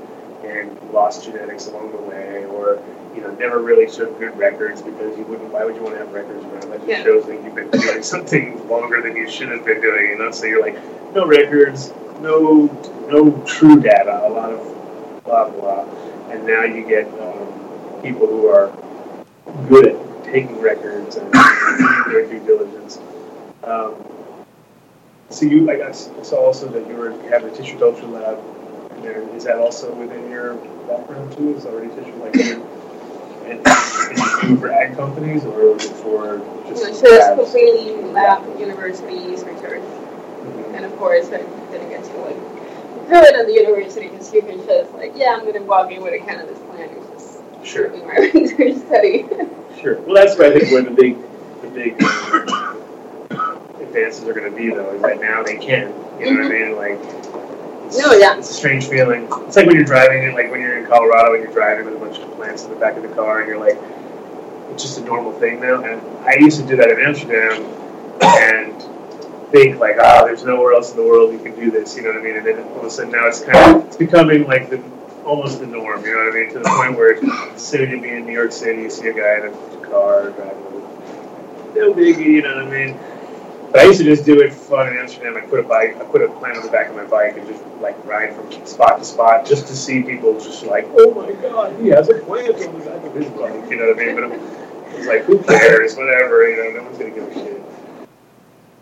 and lost genetics along the way, or you know never really took good records because you wouldn't. Why would you want to have records around? That just Yeah. shows that you've been doing something longer than you should have been doing. You know, so you're like no records, no no true data, a lot of blah blah, and now you get um, people who are good at taking records and doing their due diligence. Um, so you, I guess, I saw also that you were you have a tissue culture lab. in There is that also within your background too? Is already tissue like and, and for ag companies or for just So it's completely lab, university research. Mhm. And of course, I didn't get to like good at the university because you can just like, yeah, I'm gonna walk in with a cannabis plant and just Sure, doing my research study. sure. Well, that's where I think where the big, the big advances are going to be, though, is that now they can. You know what I mean? Mm-hmm. Like, it's, No, yeah. it's a strange feeling. It's like when you're driving, like when you're in Colorado and you're driving with a bunch of plants in the back of the car, and you're like, it's just a normal thing now. And I used to do that in Amsterdam, and think like, ah, there's nowhere else in the world you can do this. You know what I mean? And then all of a sudden now it's kind of it's becoming like the almost the norm. You know what I mean? To the point where soon you'll be in New York City, you see a guy in a car driving. No biggie, you know what I mean? But I used to just do it for fun in Amsterdam. I put a bike, I put a plant on the back of my bike and just like ride from spot to spot just to see people just like, oh my god, he has a plant on the back of his bike. You know what I mean? But it was like, who cares? Whatever. You know, no one's gonna give a shit.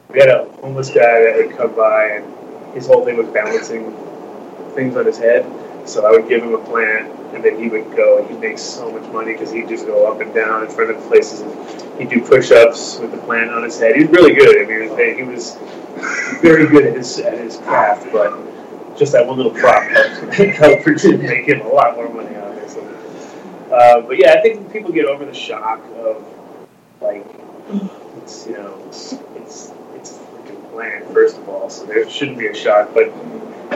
We had a homeless guy that would come by and his whole thing was balancing things on his head. So I would give him a plant, and then he would go, and he'd make so much money because he'd just go up and down in front of places, and he'd do push-ups with the plant on his head. He was really good. I mean, he was very good at his at his craft, but just that one little prop helped, make him a lot more money, obviously. Uh, but yeah, I think people get over the shock of like it's you know it's it's plant first of all, so there shouldn't be a shock, but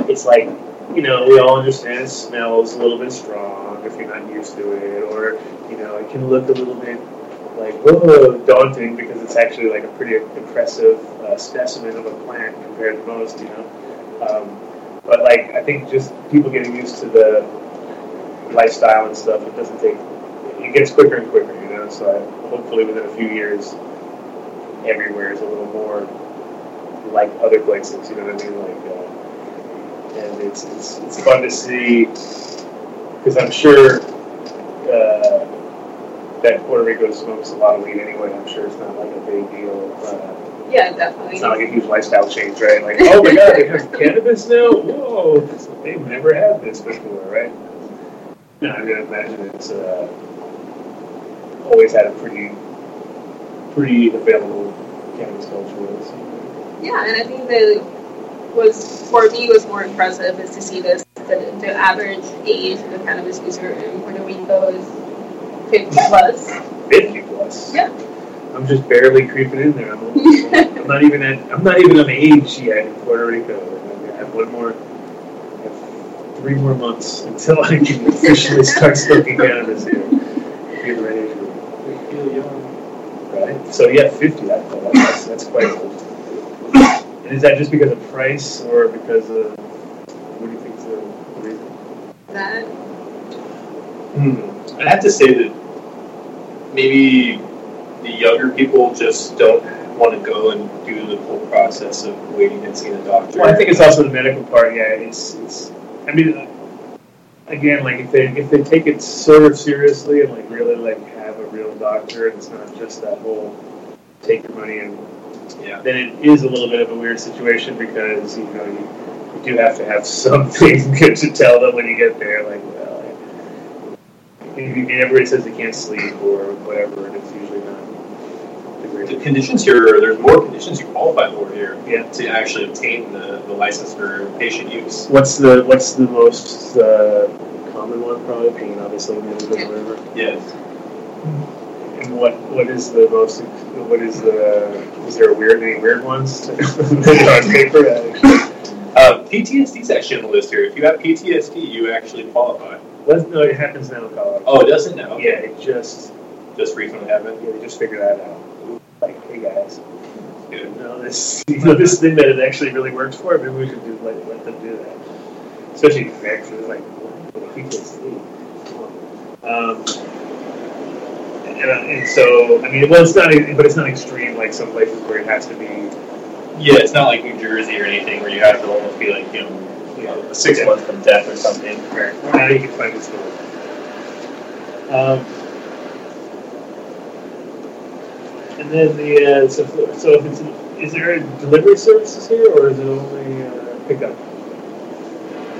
it's like you know, we all understand smells a little bit strong if you're not used to it, or you know, it can look a little bit like whoa, daunting because it's actually like a pretty impressive uh, specimen of a plant compared to most, you know. Um, but like, I think just people getting used to the lifestyle and stuff, it doesn't take. It gets quicker and quicker, you know. So I, hopefully, within a few years, everywhere is a little more like other places. You know what I mean? Like. Uh, and it's, it's, it's fun to see because I'm sure uh, that Puerto Rico smokes a lot of weed anyway. I'm sure it's not like a big deal. Uh, yeah, definitely. it's not like a huge lifestyle change, right? Like, oh my god, they have cannabis now? Whoa, they've never had this before, right? No, I'm gonna imagine it's uh, always had a pretty, pretty available cannabis culture. So. Yeah, and I think that was for me was more impressive is to see this the, the average age of the cannabis user in Puerto Rico is 50 plus. 50 plus. Yeah. I'm just barely creeping in there. I'm, almost, I'm not even at. I'm not even of age yet in Puerto Rico. I have one more, I have three more months until I can officially start smoking cannabis here. Be the right age group. We feel young. Right. So yeah, 50. That, that's that's quite old. And is that just because of price or because of what do you think is the reason? that Hmm. I have to say that maybe the younger people just don't want to go and do the whole process of waiting and seeing a doctor. Well, I think it's also the medical part. Yeah, it's it's. I mean, again, like if they if they take it sort of seriously and like really like have a real doctor, and it's not just that whole take your money and yeah. then it is a little bit of a weird situation because you know you, you do have to have something good to tell them when you get there. Like, well, and everybody says they can't sleep or whatever, and it's usually not the The conditions here, there's more conditions you qualify for here Yeah. to actually obtain the, the license for patient use. What's the what's the most uh, common one? Probably pain, obviously, and whatever. Yes. What what is the most? What is the? Is there a weird any weird ones on paper? Actually, Uh, PTSD is actually on the list here. If you have PTSD, you actually qualify. Let's, no, it happens now in Colorado. Oh, it doesn't now? yeah, it just Just recently happened? yeah, they just figured that out. Like, hey guys, you know this you know this thing that it actually really works for. Maybe we should do let, let them do that. Especially it's like sleep. Um, and, uh, and so, I mean, well, it's not, but it's not extreme like some places where it has to be. Yeah, it's not like New Jersey or anything where you have to almost be like, you know, you know six Yeah. months from death or something. Right. Now you can find this one. Um, and then the uh, so, so if it's is there delivery services here or is it only uh, pickup?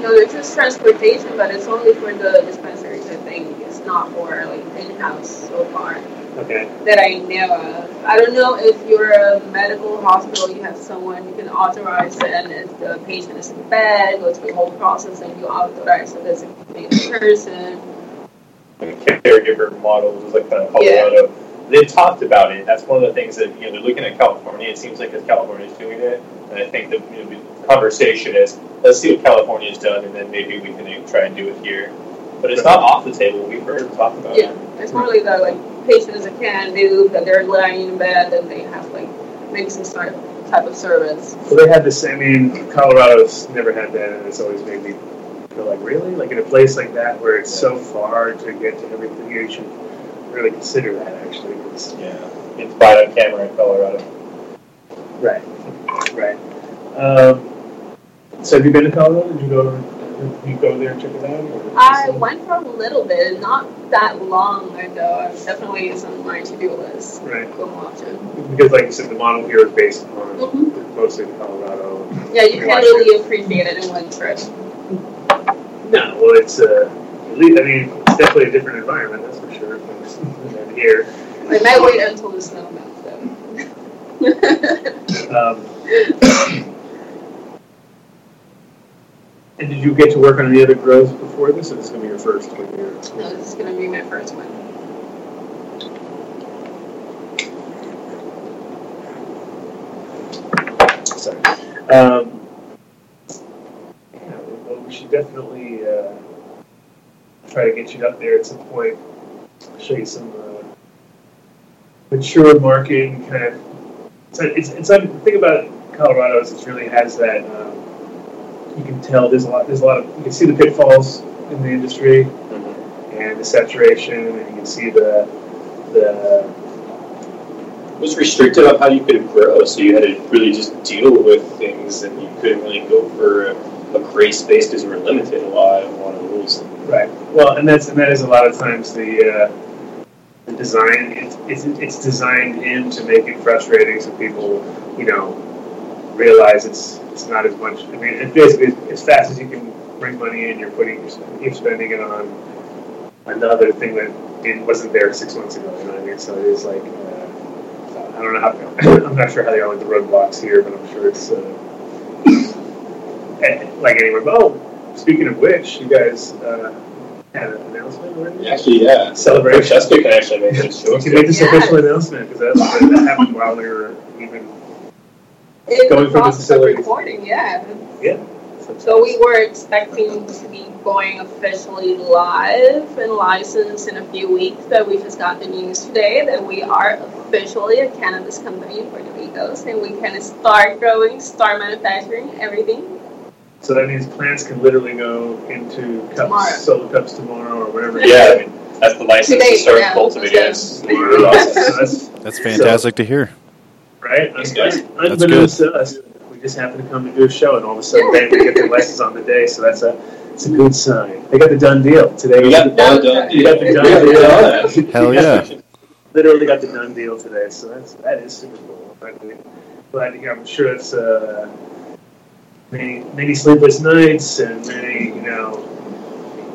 No, there's just transportation, but it's only for the dispensaries. I think it's not for like in-house so far Okay. that I know of. I don't know if you're a medical hospital, you have someone you can authorize and if the patient is in bed, go through the whole process, and you authorize a designated person. Like caregiver models is like kind of Colorado. Yeah. They've talked about it. That's one of the things that you know they're looking at California. It seems like as California's doing it, and I think the you know, the conversation is let's see what California's done, and then maybe we can try and do it here. But it's not off the table. We've heard them talk about Yeah, it. it's more like the like patients that can move, that they're lying in bed, and they have like maybe some sort of type of service. So they had this. I mean, Colorado's never had that, and it's always made me feel like, really, like in a place like that where it's so far to get to everything, you should really consider that actually. 'cause- Yeah, it's caught on camera in Colorado. Right. Right. Um, so have you been to Colorado? Did you go? Did you go there and check it out? I went for a little bit, not that long ago. It definitely is on my to-do list. Right. Go option. Because, like you said, the model here is based on Mhm. mostly Colorado. Yeah, you can't really appreciate it in one trip. No, well, it's uh, I mean, it's definitely a different environment, that's for sure. Than here. I might wait until the snow melts though. Um, and did you get to work on any other grows before this, or this is going to be your first one here? no, this is gonna be my first one. Sorry. Um, yeah, well, we should definitely uh, try to get you up there at some point. Show you some uh, mature marking kind of. So it's it's the thing about Colorado is it really has that. Um, you can tell there's a lot. There's a lot of you can see the pitfalls in the industry and the saturation, and you can see the the It was restricted on how you could grow, so you had to really just deal with things, and you couldn't really go for a, a gray space because you were limited a lot, a lot of rules. Right. Well, and that's and that is a lot of times the uh, the design. It's, it's it's designed in to make it frustrating, so people you know realize it's it's not as much. I mean, it's basically as fast as you can bring money in, you're putting you're spending, it on another thing that didn't, wasn't there six months ago. You know what I mean? So it is like uh, I don't know how I'm not sure how they are with the roadblocks here, but I'm sure it's. Uh, eh, like anywhere. But, oh, speaking of which, you guys uh, had an announcement already? Actually, yeah. Celebration. Jessica can actually make this You show. can make this official announcement because that happened while we were even. In Going the for the process of recording, yeah. Yeah. So we were expecting to be going officially live and licensed in a few weeks, but we just got the news today that we are officially a cannabis company in Puerto Rico, and we can start growing, start manufacturing everything. So that means plants can literally go into cups, Tomorrow. solo cups tomorrow or whatever. Yeah, I mean, that's the license Today, to start yeah, cultivating. yeah. It's really awesome. So that's That's fantastic to hear. Right. That's good. Unbeknownst to us, we just happened to come to do a show, and all of a sudden, bang, we get the license on the day. So that's a it's a good sign. They got the done deal today. We got the done done. You got the done deal. Hell yeah. literally got the done deal today, so that's that is super cool. I mean, glad to hear. I'm sure it's uh, many many sleepless nights and many you know.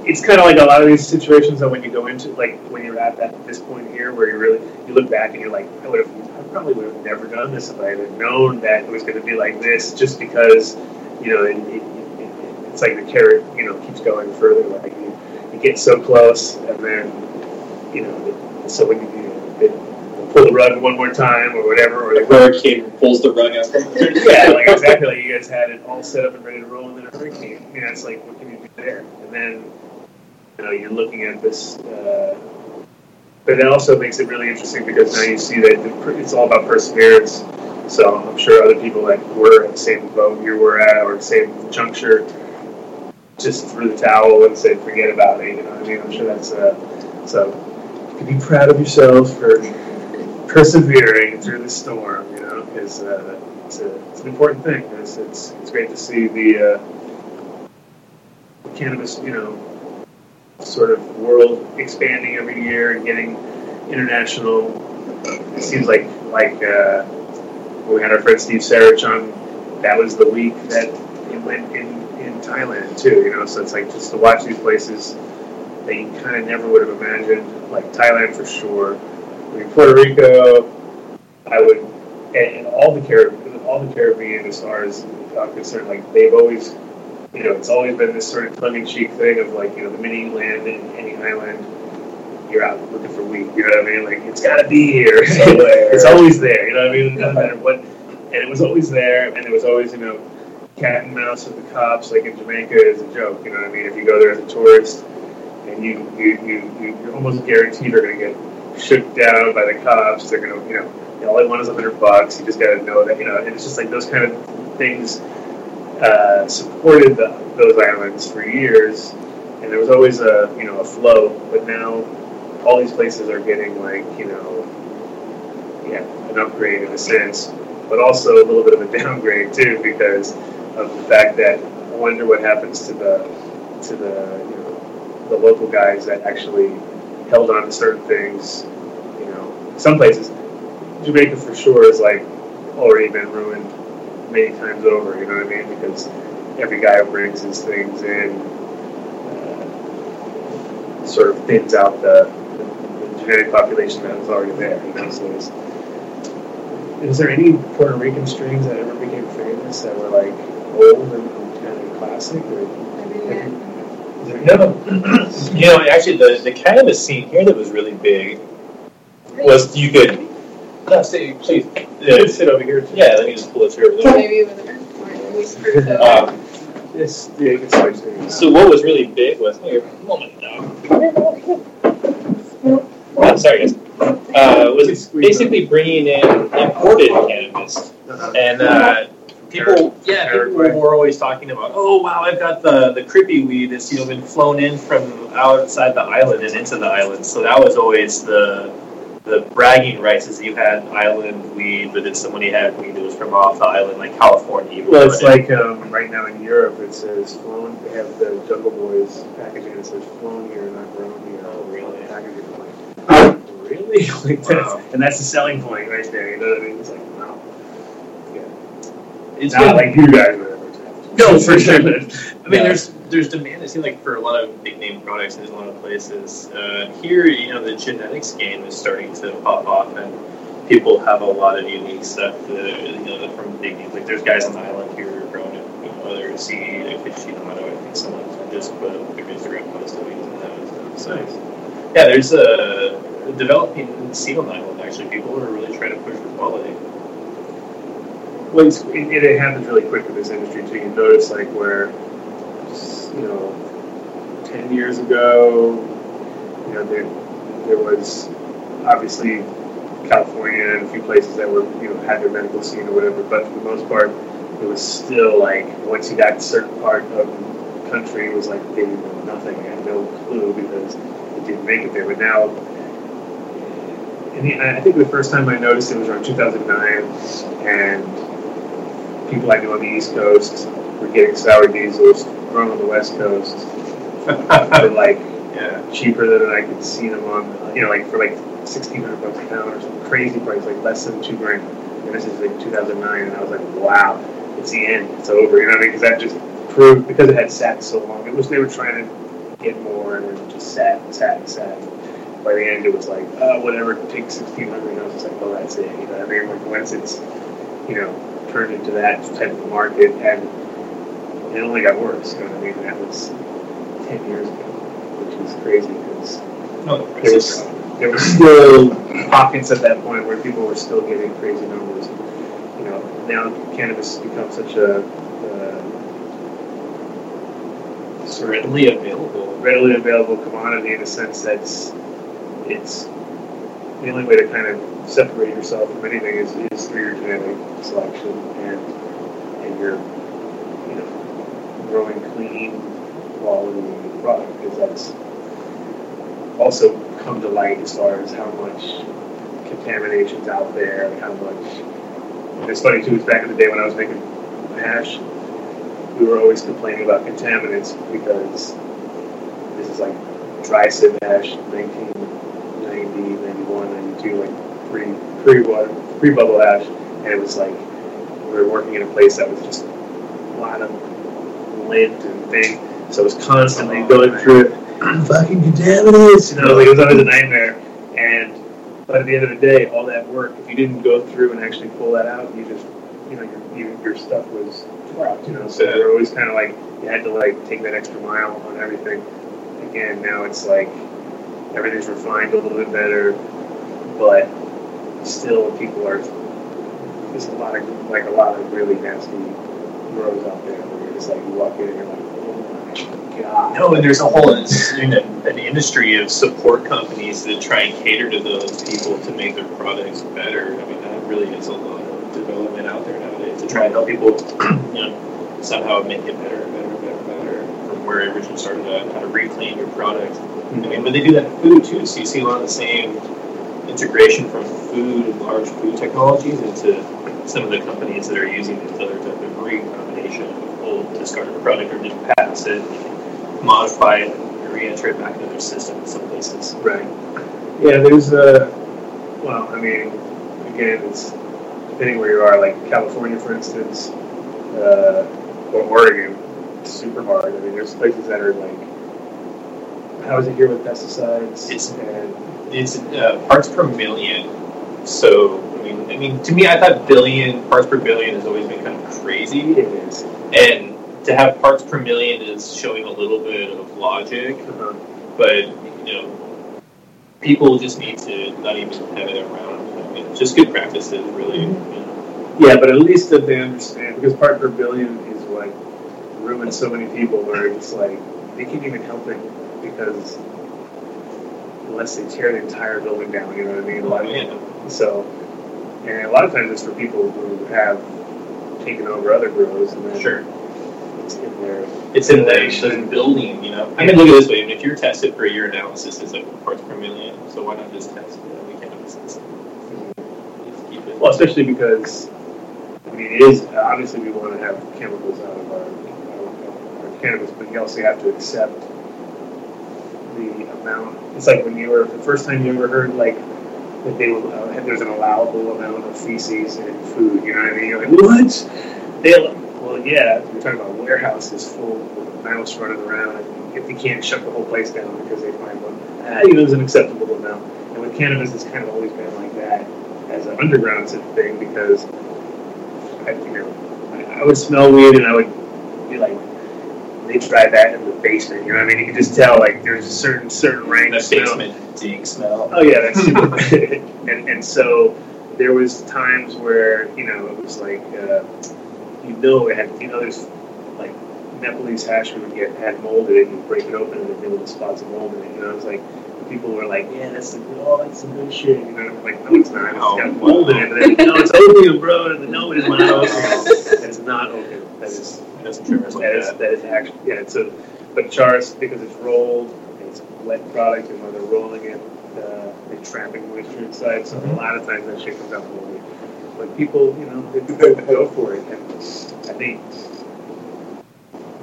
It's kind of like a lot of these situations that when you go into like when you're at that this point here where you really you look back and you're like I would have I probably would have never done this if I had known that it was going to be like this just because you know it, it, it, it's like the carrot you know keeps going further like you, you get so close and then you know so when you, you know, pull the rug one more time or whatever, or The hurricane pulls the rug out yeah, like exactly. Like you guys had it all set up and ready to roll, and then a hurricane. I mean, that's like what can you do there? And then you know you're looking at this, uh, but it also makes it really interesting because now you see that it's all about perseverance. So I'm sure other people that were at the same boat you were at or the same juncture just threw the towel and said, "Forget about it." You know, I mean, I'm sure that's uh, so. You can be proud of yourself for persevering through the storm. You know, because uh, it's, it's an important thing. It's, it's it's great to see the uh, cannabis, you know, sort of world expanding every year and getting international. It seems like like uh, we had our friend Steve Sarich on, that was the week that it went in in Thailand too. You know, so it's like just to watch these places that you kind of never would have imagined, like Thailand for sure. I mean, Puerto Rico, I would, and, and all the Caribbean, all the Caribbean, as far as I'm concerned, like they've always you know, it's always been this sort of tongue-in-cheek thing of like, you know, the minute you land in any island, you're out looking for weed. You know what I mean? Like, it's got to be here. it's always there. You know what I mean? It doesn't matter what. And it was always there, and it was always, you know, cat and mouse with the cops. Like in Jamaica, is a joke. You know what I mean? If you go there as a tourist, and you you you you're almost guaranteed you're going to get shook down by the cops. They're going to, you know, all they want is a hundred bucks. You just got to know that, you know. And it's just like those kind of things uh, supported the, those islands for years, and there was always a you know a flow. But now all these places are getting like you know yeah an upgrade in a sense, but also a little bit of a downgrade too because of the fact that I wonder what happens to the to the you know the local guys that actually held on to certain things. You know, some places Jamaica for sure is like already been ruined many times over. You know what I mean? Because every guy brings his things in, uh, sort of thins out the, the, genetic population that was already there. You know, so is, is there any Puerto Rican strains that ever became famous that were like old and kind of classic? Or, no, you know, actually, the the cannabis scene here that was really big was you could. No, say please. Yeah, sit over here. Yeah, let me just pull it through over there. Maybe over there. We screwed up. Um, yes, yeah, you can So what was really big was here. Moment now. Oh, sorry, guys. Uh, was basically bringing in imported cannabis, uh-huh. and uh, people, yeah, people were always talking about, oh wow, I've got the the crippy weed that's you know been flown in from outside the island and into the island. So that was always the the bragging rights is you had island weed, but then somebody had weed that was from off the island, like California. Well, it's like um, right now in Europe, it says flown. They have the Jungle Boys packaging that says flown here, not grown here. Oh, really? Packaging like, really? like that's, wow. And that's the selling point right there. You know what I mean? It's like, wow. Yeah. It's not like you guys. No, for sure. I mean, yeah. there's there's demand. It seems like for a lot of big name products in a lot of places. Uh, here, you know, the genetics game is starting to pop off, and people have a lot of unique stuff. That, you know, from big names. Like there's guys on the island here growing it. You know, whether it's seed, aficionado, I think someone just put up their Instagram post of using that. So yeah, there's a developing scene on the island. Actually, people are really trying to push for quality. Well, it, it happens really quick in this industry too. You notice like where you know, 10 years ago, you know, there, there was obviously California and a few places that were, you know, had their medical scene or whatever, but for the most part, it was still like, once you got to certain part of the country, it was like they knew nothing, they had no clue because it didn't make it there. But now, and I think the first time I noticed it was around 2009, and people I knew on the East Coast were getting sour diesels grown on the West Coast for like yeah. cheaper than I could see them on, you know, like for like sixteen hundred bucks a pound or some crazy price, like less than two grand. And this is like 2009, and I was like, wow, it's the end, it's over. You know what I mean? Because that just proved because it had sat so long. It was they were trying to get more, and it just sat and sat and sat. By the end, it was like, uh, whatever, take sixteen hundred. And I was just like, oh, that's it. You know what I mean? Like once it's, you know, turned into that type of market and it only got worse. You know what I mean? That was ten years ago, which is crazy because oh, there was there were still pockets at that point where people were still getting crazy numbers. You know, now cannabis has become such a uh, readily available, readily available commodity in a sense that's it's the only way to kind of separate yourself from anything is, is through your genetic selection and and your you know growing clean, quality product because that's also come to light as far as how much contamination's out there, and how much. It's funny too. It's back in the day when I was making hash, we were always complaining about contaminants because this is like dry sieve hash, 1990, 91, 92, like pre pre pre bubble hash, and it was like we were working in a place that was just a lot of lint and thing, so it was constantly oh, going through it. Fucking contaminants, you know, like it was always a nightmare. And but at the end of the day, all that work, if you didn't go through and actually pull that out, you just, you know, your, your, your stuff was trapped, you know. So Yeah. you're always kind of like you had to like take that extra mile on everything. Again, now it's like everything's refined a little bit better, but still people are. There's a lot of like a lot of really nasty grows out there where you're just like you walk in and you're like, oh my god. No, and there's a whole an, an industry of support companies that try and cater to those people to make their products better. I mean, that really is a lot of development out there nowadays to try and help people, you know, somehow make it better, better, better, better from where it originally started at, how to reclaim your product. I mean, but they do that in food too. So you see a lot of the same integration from food and large food technologies into some of the companies that are using this other type of recombination of old discarded product or just patents it, modify it, and re-enter it back into their system in some places. Right. Yeah, there's a. Well, I mean, again, it's depending where you are. Like California, for instance, uh, or Oregon, super hard. I mean, there's places that are like. How is it here with pesticides? It's- and It's uh, parts per million. So I mean, I mean, to me, I thought billion parts per billion has always been kind of crazy, it is. and to have parts per million is showing a little bit of logic. Uh-huh. but you know, people just need to not even have it around. I mean, just good practices, really. You know. Yeah, but at least that they understand because part per billion is what ruins so many people. Where it's like they can't even help it because unless they tear the entire building down, you know what I mean? A lot of Yeah. So, and a lot of times it's for people who have taken over other grows and then Sure, it's in their it's in the, the building. You know, I mean, look at this way: I mean, if you're tested for your analysis, it's like parts per million. So why not just test the cannabis system? Just keep it. Well, especially because I mean, it is obviously we want to have chemicals out of our, our, our cannabis, but you also have to accept the amount. It's like when you were the first time you ever heard like that they uh, there's an allowable amount of feces in food. You know what I mean? You're like, what? They well, yeah. We're talking about warehouses full of mouse running around, and if you can't shut the whole place down because they find one, ah, you know, there's an acceptable amount. And with cannabis, it's kind of always been like that as an underground sort of thing because I, you know, I, I would smell weed and I would be like, they tried that in the basement. You know what I mean? You can just tell like there's a certain certain rank The smell. basement ding smell. Oh yeah, that's super. and and so there was times where you know it was like uh, you know it had you know there's like Nepalese hash would get had mold in it. You break it open and there was spots of mold in it. You know, it's like people were like, yeah, that's the oh, that's the good shit. You know, I'm like no, it's not. It's Oh, got mold in it. And then, no, it's opium, bro. And then, no, it is not opium. That's not opium. That is It doesn't trigger us like that is that. is actually yeah. It's a but charas because it's rolled. It's a wet product, and when they're rolling it, uh, they're trapping moisture inside. So a lot of times that shit comes out moldy. But people, you know, they go for it, and I think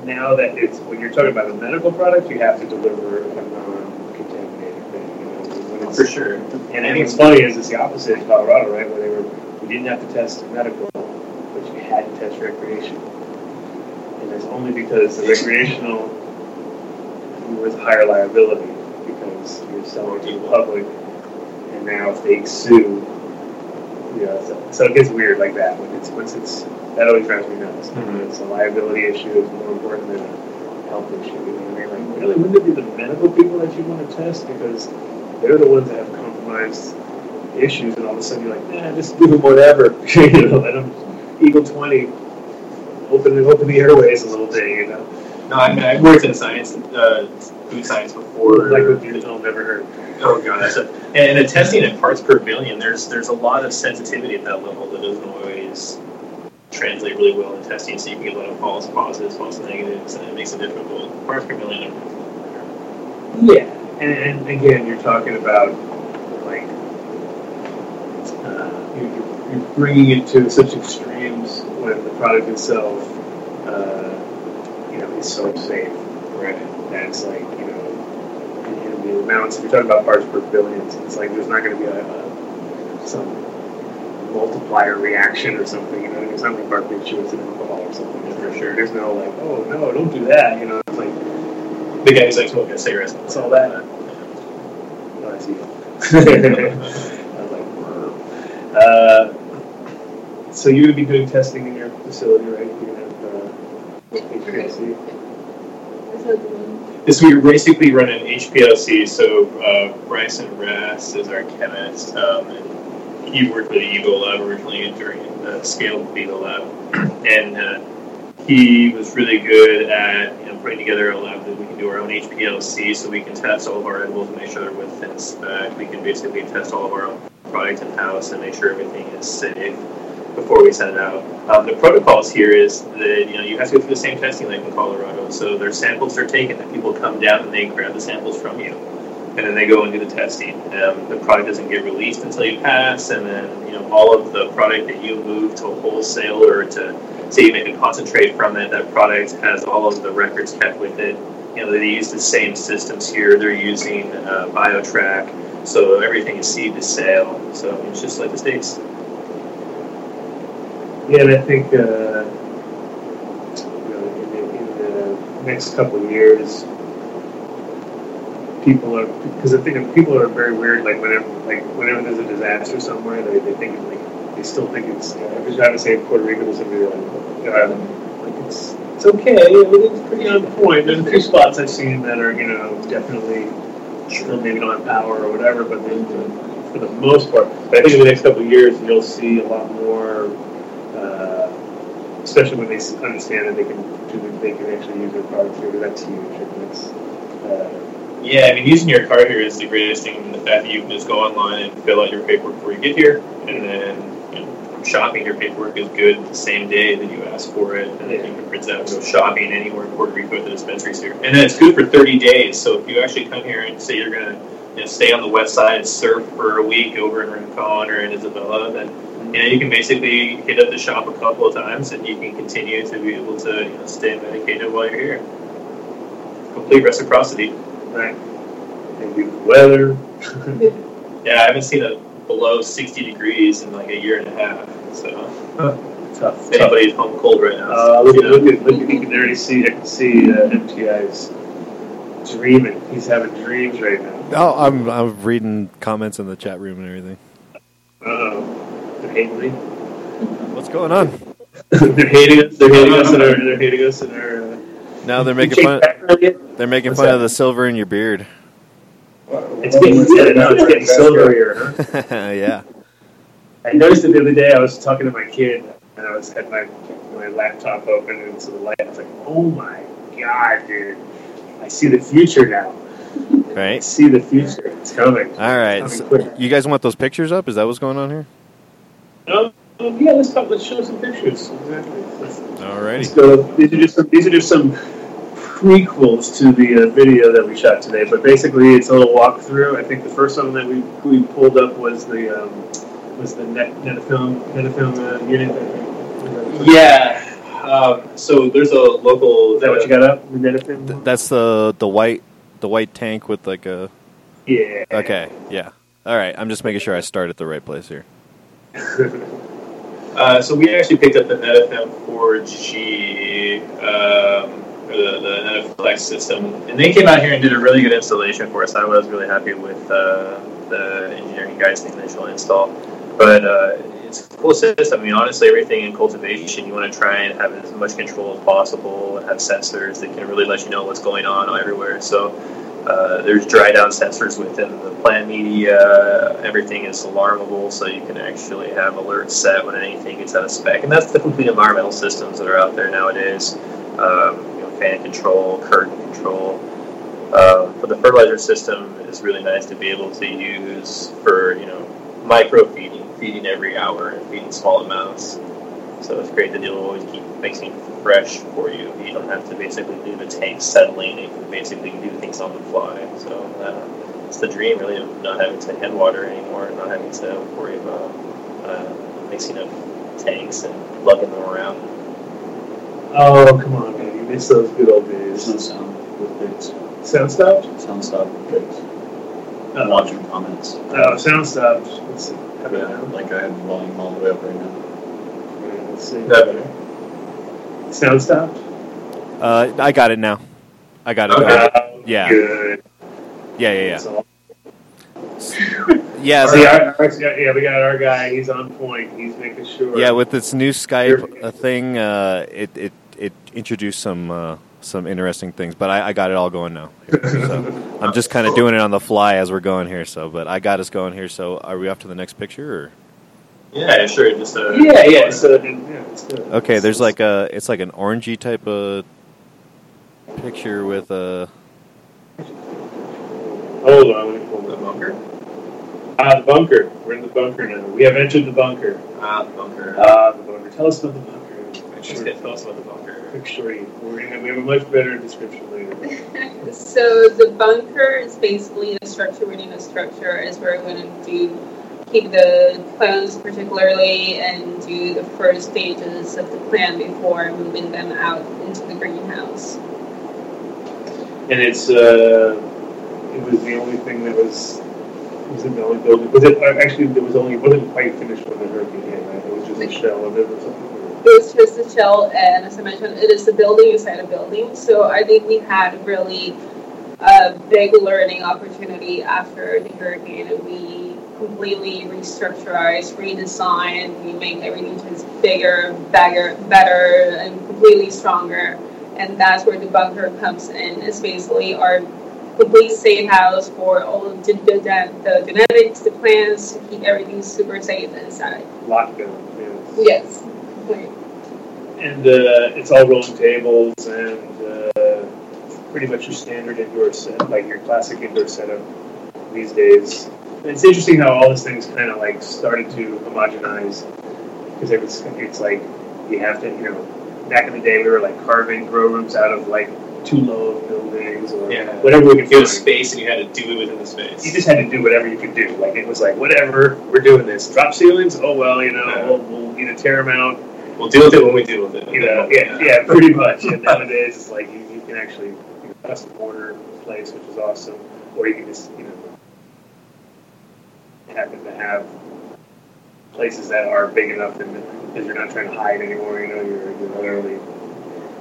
now that it's when you're talking about a medical product, you have to deliver a non-contaminated thing. You know, For sure. and I think it's funny is it's the opposite in Colorado, right? Where they were, we didn't have to test medical, but you had to test recreational. And it's only because the recreational was higher liability because you're selling to the public, and now if they sue, you know, so, so it gets weird like that. When it's once it's that always drives me nuts. Mm-hmm. When it's a liability issue is more important than a health issue. You know what I mean? Like, really, wouldn't it be the medical people that you want to test because they're the ones that have compromised issues, and all of a sudden you're like, nah, just do them whatever. you know, let them Eagle twenty, open open the airways a little bit. You know, No, I mean, I've worked in science, uh, food science before. like with butane, never heard. Oh god, and the testing at parts per billion. There's there's a lot of sensitivity at that level that doesn't always translate really well in testing, so you can get a lot of false positives, false negatives, and it makes it difficult. Parts per million. Yeah, and, and again, you're talking about like uh, you're, you're bringing it to such extremes when the product itself, uh, you know, is so safe. Right. That's like you know, and the amounts. If you're talking about parts per billions, it's like there's not going to be a, a some multiplier reaction or something. You know, it's not like barbiturates in alcohol or something. For sure, there's no like, oh no, don't do that. You know, it's like the guy who's like smoking a cigarette. It's all that. I see. Uh, so you would be doing testing in your facility, right? You're have uh, HPLC. This we basically run an HPLC. So uh, Bryson Rass is our chemist, um, and he worked for the Eagle Lab originally during the scaled Eagle Lab, and uh, he was really good at you know, putting together a lab that we can do our own HPLC, so we can test all of our edibles and make sure they're within spec. We can basically test all of our own products in house and make sure everything is safe before we send it out. Um, the protocols here is that you know you have to go through the same testing like in Colorado. So their samples are taken, and people come down and they grab the samples from you, and then they go and do the testing. Um, the product doesn't get released until you pass, and then you know all of the product that you move to a wholesaler or to say you make a concentrate from it. That product has all of the records kept with it. You know they use the same systems here. They're using uh, BioTrack, so everything is seed to sale. So it's just like the states. Yeah, and I think uh, you know, in, the, in the next couple of years, people are because I think people are very weird. Like whenever, like whenever there's a disaster somewhere, they, they think like they still think it's. You know, if you're trying to say Puerto Rico or something, like, um, like it's okay. I mean, it's pretty on point. There's a few spots I've seen that are you know definitely still maybe have power or whatever, but they, for the most part, I think in the next couple of years you'll see a lot more uh, especially when they understand that they can they can actually use their product here. That's huge. It's, uh, Yeah, I mean, using your card here is the greatest thing. The fact that you can just go online and fill out your paperwork before you get here, and then shopping, your paperwork is good the same day that you ask for it, and then you can print out and go shopping anywhere in Puerto Rico at the dispensaries here. And then it's good for 30 days. So if you actually come here and say you're going to you know, stay on the west side and surf for a week over in Rincon or in Isabela, then you know you can basically hit up the shop a couple of times, and you can continue to be able to you know, stay medicated while you're here. Complete reciprocity. right. And the weather. Yeah, I haven't seen a below 60 degrees in like a year and a half. So tough. if anybody's home cold right now, Uh, look, you at, look at look at you can already see I can see uh, MTI's dreaming. He's having dreams right now. Oh, I'm I'm reading comments in the chat room and everything. Uh-oh. They're hating me. What's going on? they're hating us. They're hating us, and our, they're hating us, and our. Uh, Now they're making fun. background yet? They're making What's fun that? of the silver in your beard. It's getting yeah, no, it's getting silverier. Yeah. I noticed it the other day. I was talking to my kid, and I was had my my laptop open, and so the light. I was like, "Oh my god, dude! I see the future now. I see the future. It's coming." All right. Coming So you guys want those pictures up? Is that what's going on here? Um, um, yeah, let's talk. Let's show some pictures. Exactly. Let's, let's go. These are just some, these are just some prequels to the uh, video that we shot today. But basically, it's a little walkthrough. I think the first one that we we pulled up was the um, was the net Netafim Netafim uh, unit. I think. Yeah. Um, so there's a local. Is that what you got up? The Netafim. Th- that's the the white the white tank with like a. yeah. Okay. Yeah. All right. I'm just making sure I start at the right place here. Uh, so we actually picked up the Netafim 4G, um, or the, the Netaflex system, and they came out here and did a really good installation for us. I was really happy with uh, the engineering guys' initial install. But uh, it's a cool system. I mean, honestly, everything in cultivation, you want to try and have as much control as possible and have sensors that can really let you know what's going on everywhere. So uh, there's dry down sensors within the plant media. Everything is alarmable, so you can actually have alerts set when anything gets out of spec. And that's the complete environmental systems that are out there nowadays. Um, you know, fan control, curtain control. Um, but the fertilizer system is really nice to be able to use for you know micro feeding, feeding every hour and feeding small amounts. So it's great that it'll always keep mixing fresh for you. You don't have to basically leave the tank settling. You can basically do things on the fly. So uh, it's the dream, really, of not having to hand water anymore, not having to worry about uh, mixing up tanks and lugging them around. Oh, come on, man. You miss those good old There's days. no sound with pigs. Sound stopped? Sound stop with pigs. Uh, Watching comments. Oh, sound stopped. Let's see. How Yeah, now? like I have volume all the way up right now. Let's see. That better? Sound stopped? Uh, I got it now. I got it. Okay. Oh, Yeah. Good. Yeah, yeah, yeah. Yeah, so- our, our, yeah, we got our guy. He's on point. He's making sure. yeah. With this new Skype uh, thing, uh, it, it it introduced some uh, some interesting things. But I, I got it all going now. Here. So I'm just kind of doing it on the fly as we're going here. So, but I got us going here. So, are we off to the next picture? Or? Yeah, sure. Just uh, Yeah, yeah. So yeah, it's good. Okay, there's like a it's like an orangey type of picture with a Hold on. Let me pull the the bunker. Ah, the bunker. We're in the bunker now. We have entered the bunker. Ah, the bunker. Ah, the bunker. Tell us about the bunker. Just get tell us about the bunker. We're gonna, we have a much better description later. so the bunker is basically a structure within a structure is where we're going to do keep the plants particularly and do the first stages of the plan before moving them out into the greenhouse. And it's uh, it was the only thing that was was it the only building? Was it uh, actually? There was only it wasn't quite finished when the hurricane hit. Right? It was just a shell of it or something. It was just a shell, and as I mentioned, it is a building inside a building. So I think we had really a big learning opportunity after the hurricane, and we completely restructurized, redesigned. We made everything just bigger, better, better, and completely stronger. And that's where the bunker comes in. It's basically our complete safe house for all of the, the, the genetics, the plants, to keep everything super safe inside. Lockdown. Yes. Yes. And uh, it's all rolling tables and uh, pretty much your standard indoor set, like your classic indoor setup these days. And it's interesting how all these things kind of like started to homogenize because it was, it's like you have to, you know, back in the day we were like carving grow rooms out of like too low of buildings or Yeah. whatever we could was space, and you had to do it within the space. You just had to do whatever you could do. Like it was like whatever we're doing this. Drop ceilings. Oh well, you know Yeah. we'll, we'll either tear them out We'll deal with it when we deal with it. you know, yeah, yeah, pretty much. And nowadays, it's like you, you can actually you know, custom order place, which is awesome, or you can just you know happen to have places that are big enough and because you're not trying to hide anymore. You know, you're, you're literally.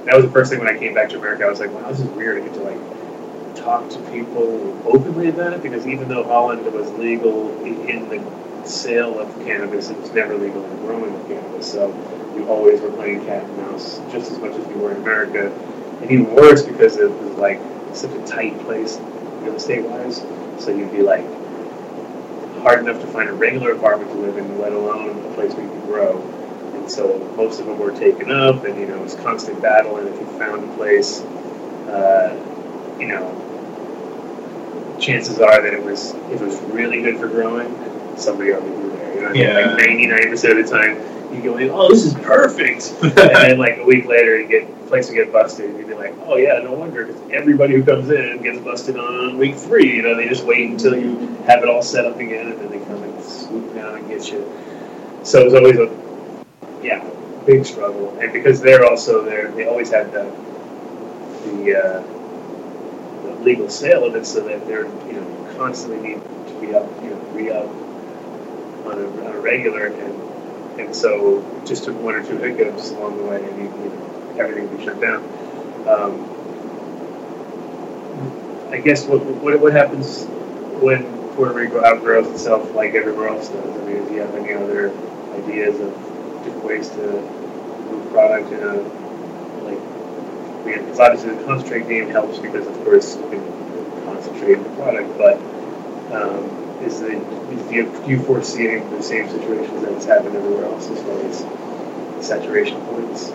That was the first thing when I came back to America. I was like, wow, this is weird. I get to like talk to people openly about it because even though Holland was legal in the sale of cannabis, it was never legal in growing of cannabis. So you always were playing cat and mouse just as much as you were in America, and even worse because it was like such a tight place real estate wise. So you'd be like hard enough to find a regular apartment to live in, let alone a place where you could grow. And so most of them were taken up, and you know it was constant battle. And if you found a place, uh, you know, chances are that it was if it was really good for growing, somebody already grew there. You know, I mean? Yeah. like ninety nine percent of the time, you go in, oh, this is perfect, and then like a week later, you get place will get busted, and you'd be like, oh yeah, no wonder, because everybody who comes in gets busted on week three. You know, they just wait until you have it all set up again, and then they come and swoop down and get you. So it's always a yeah big struggle, and because they're also there, they always had the the, uh, the legal sale of it, so that they're you know constantly need to be up, you know, re up on a, on a regular, and and so just took one or two hiccups along the way, and you, know, everything would be shut down. Um, I guess what, what what happens when Puerto Rico outgrows itself like everywhere else does? I mean, do you have any other ideas of different ways to move product in a like? Because obviously the concentrate game helps because of course you can concentrate the product, but um, is the you, you foreseeing the same situations that has happened everywhere else as far as saturation points?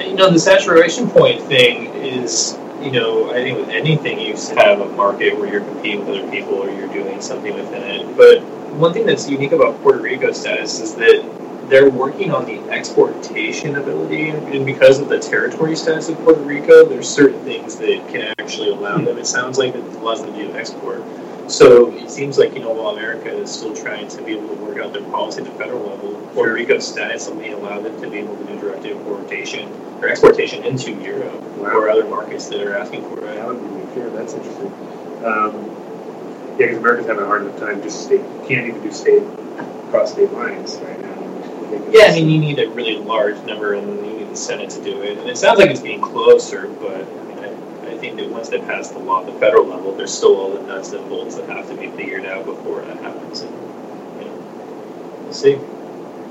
You know, the saturation point thing is, you know, I think with anything you have a market where you're competing with other people or you're doing something within it. But one thing that's unique about Puerto Rico's status is that they're working on the exportation ability, and because of the territory status of Puerto Rico, there's certain things that can actually allow them. It sounds like it allows them to export. So it seems like you know while America is still trying to be able to work out their policy at the federal level, Puerto Rico's status may allow them to be able to do direct importation or exportation into Europe or other markets that are asking for That it. would be fair. That's interesting. Um, yeah, because America's having a hard enough time just state can't even do state cross state lines right now. Yeah, I mean, you need a really large number, and you need the Senate to do it. And it sounds like it's getting closer, but Think that once they pass the law at the federal level, there's still all the nuts and bolts that have to be figured out before that happens. And, you know, we'll see.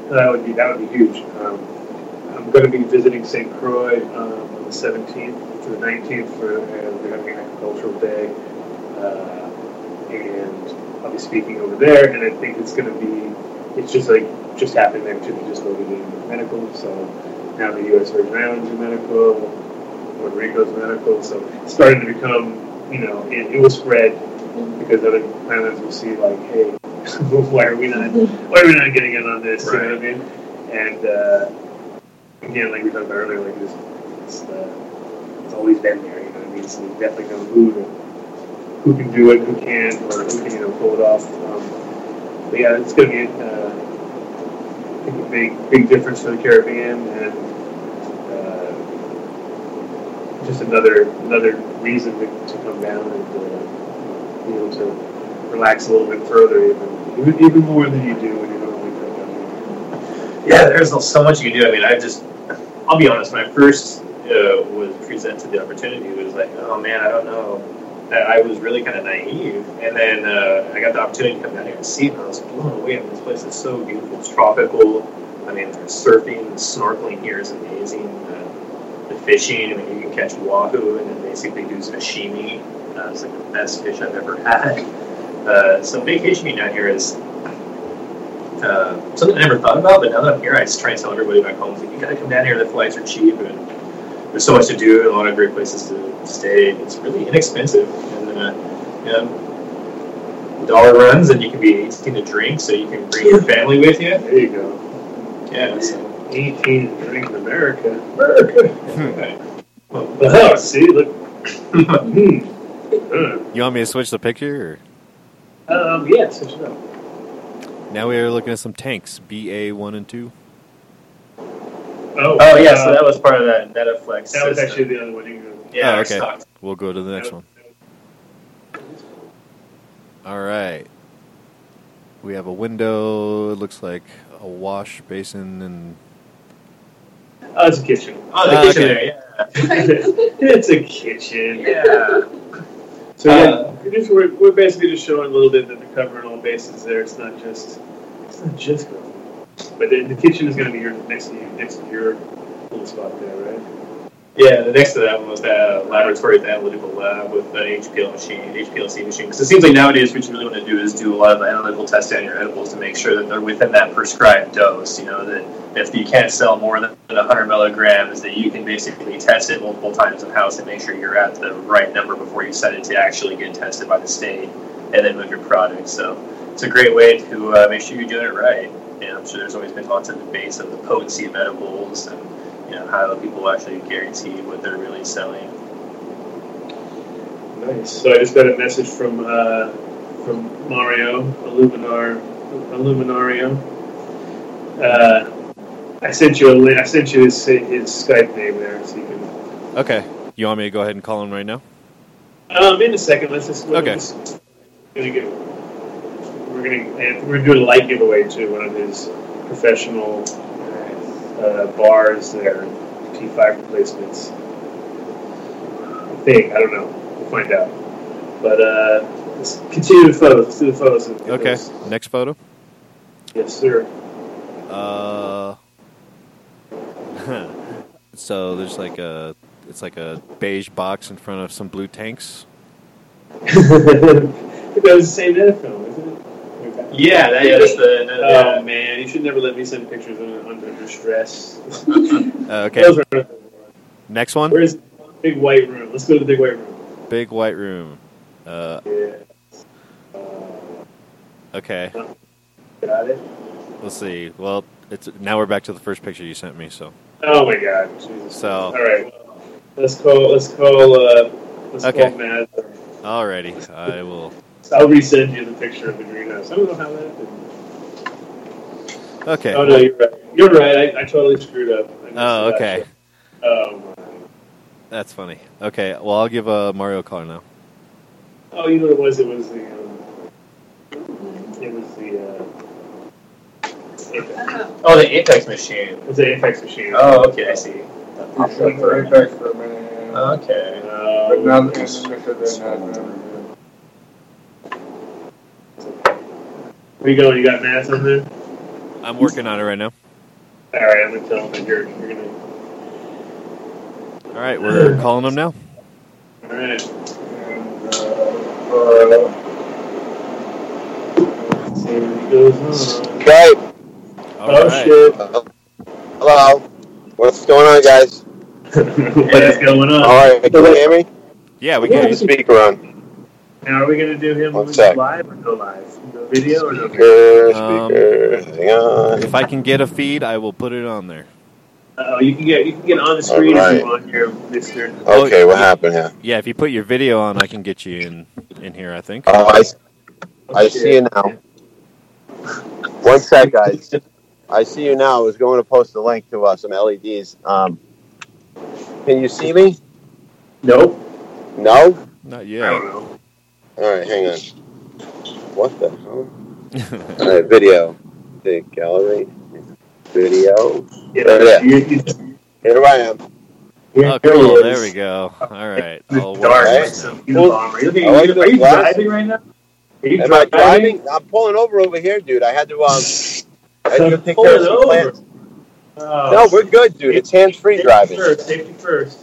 that would be that would be huge. Um, I'm going to be visiting St. Croix um, on the 17th to the 19th for uh, we're agricultural day, uh, and I'll be speaking over there. And I think it's going to be it's just like just happened there too. Just voted in medical, so now the U.S. Virgin Islands are medical, Puerto Rico's medical. So it's starting to become you know it, it will spread because other islands will see like hey why are we not why are we not getting in on this? You know what I mean? And uh, again, like we talked about earlier, like this, it's, uh, it's always been there. You know what I mean? So we definitely know who to, who can do it, who can't, or who can you know pull it off. Um, but yeah, it's going to be uh, a big big difference for the Caribbean and. Just another another reason to, to come down and uh, be able to relax a little bit further, even even, even more than you do when you normally come down here. Yeah, there's so much you can do. I mean, I just, I'll be honest, when I first uh, was presented the opportunity, it was like, oh man, I don't know. I I was really kind of naive. And then uh, I got the opportunity to come down here and see it, and I was blown away. I mean, this place is so beautiful. It's tropical. I mean, there's surfing, and snorkeling here is amazing. Uh, fishing, I mean, you can catch wahoo and then basically do sashimi. Uh, it's like the best fish I've ever had. Uh, so vacationing down here is uh, something I never thought about, but now that I'm here, I just try and tell everybody back home, like, you gotta come down here, the flights are cheap, and there's so much to do, and a lot of great places to stay, it's really inexpensive, and uh, you know, the dollar runs, and you can be 18 to drink, so you can bring your family with you. There you go. Yeah, so, 18 and drink in America. America. Well, Oh, see, look. You want me to switch the picture? um, yeah, switch it up. Now we are looking at some tanks, BA one and two. Oh, oh yeah, uh, so that was part of that Netaflex. that was system. actually the other one. You can yeah, Oh, okay. stock. We'll go to the next one. All right. We have a window. It looks like a wash basin and Oh, it's a kitchen. Oh, the Ah, kitchen okay. there, yeah. it's a kitchen. Yeah. So yeah, Uh, we're, just, we're, we're basically just showing a little bit that they're covering all bases there. It's not just it's not just grilling. But the, the kitchen is going to be your next to you, next to your little spot there, right? Yeah, the next to that one was that laboratory, the analytical lab with the HPL machine, HPLC machine. Because it seems like nowadays what you really want to do is do a lot of analytical testing on your edibles to make sure that they're within that prescribed dose. You know, that if you can't sell more than 100 milligrams, that you can basically test it multiple times in house and make sure you're at the right number before you send it to actually get tested by the state and then move your product. So it's a great way to uh, make sure you're doing it right. And I'm sure there's always been lots of debates of the potency of edibles and you know, how people actually guarantee what they're really selling. Nice. So I just got a message from uh, from Mario Illuminar Illuminario. Uh, I sent you a link. I sent you his his Skype name there, so you can. okay. You want me to go ahead and call him right now? Um, in a second, let's just. Okay. let's just- gonna get, we're gonna we're gonna do a light giveaway too. One of his professional uh, bars there, T5 replacements. I think I don't know. We'll find out. But uh, let's continue the photos. Let's do the photos. Okay. those. Next photo. Yes, sir. Uh. so there's like a it's like a beige box in front of some blue tanks. it was the same film, isn't it? Okay. Yeah, that is the. Oh man, you should never let me send pictures under, under stress. Uh, okay. Those are, Next one. where's big white room? Let's go to the big white room. Big white room. Uh, Yeah. Uh, okay. got it. Let's see. Well, it's now we're back to the first picture you sent me. So Oh my god, Jesus. So- All right, let's call. Let's call. Uh, let's Okay. call Matt. alrighty, I will. I'll resend you the picture of the greenhouse. I don't know how that. Happened. Okay. Oh no, you're right. You're right. I, I totally screwed up. I Oh, okay. shit. Oh my. That's funny. Okay, well I'll give uh, Mario a call now. Oh, you know what it was? It was the. Um, it was the. Uh, Apex. Oh, the Apex machine. It was the Apex machine. Oh, okay, I see. I shut the Apex for a minute. Okay. But Um, now the internet didn't have never where you going? You got Matt on there? I'm working on it right now. All right, I'm gonna tell him that you're you're gonna. All right, we're calling him now. All right. And, uh, Let's see what goes on. Okay. All oh right. shit! Hello. What's going on, guys? what is going on? All right. Can you hear me? Yeah, we Put can. the speaker on. Now, are we gonna do him live or no live? No video or no video? Speaker, Um, speaker. Hang on. If I can get a feed, I will put it on there. Oh, you can get you can get on the screen if you want here, Mister. Okay, what happened here? Yeah, if you put your video on, I can get you in in here. I think. Oh, I, I see you now. One sec, guys. I see you now. I was going to post a link to uh, some LEDs. Um, can you see me? Nope. No? Not I yet. don't know. All right, hang on. What the hell? All right, video. The gallery. Video. Yeah, Yeah. You, you, Here I am. here oh, cool. is. There we go. All right. In I'll the work dark, on Right. like it. some Unabomber. Are you, I like are the you glasses. driving right now? Are you Am I driving? I'm pulling over over here, dude. I had to um. I had to take care of some over. plants. Oh. No, we're good, dude. It's hands-free Safety driving. First, safety first.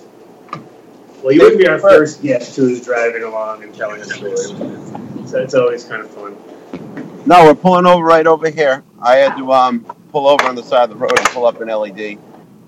Well, you wouldn't be our first guest who is driving along and telling a story. So it's always kind of fun. No, we're pulling over right over here. I had to um pull over on the side of the road and pull up an LED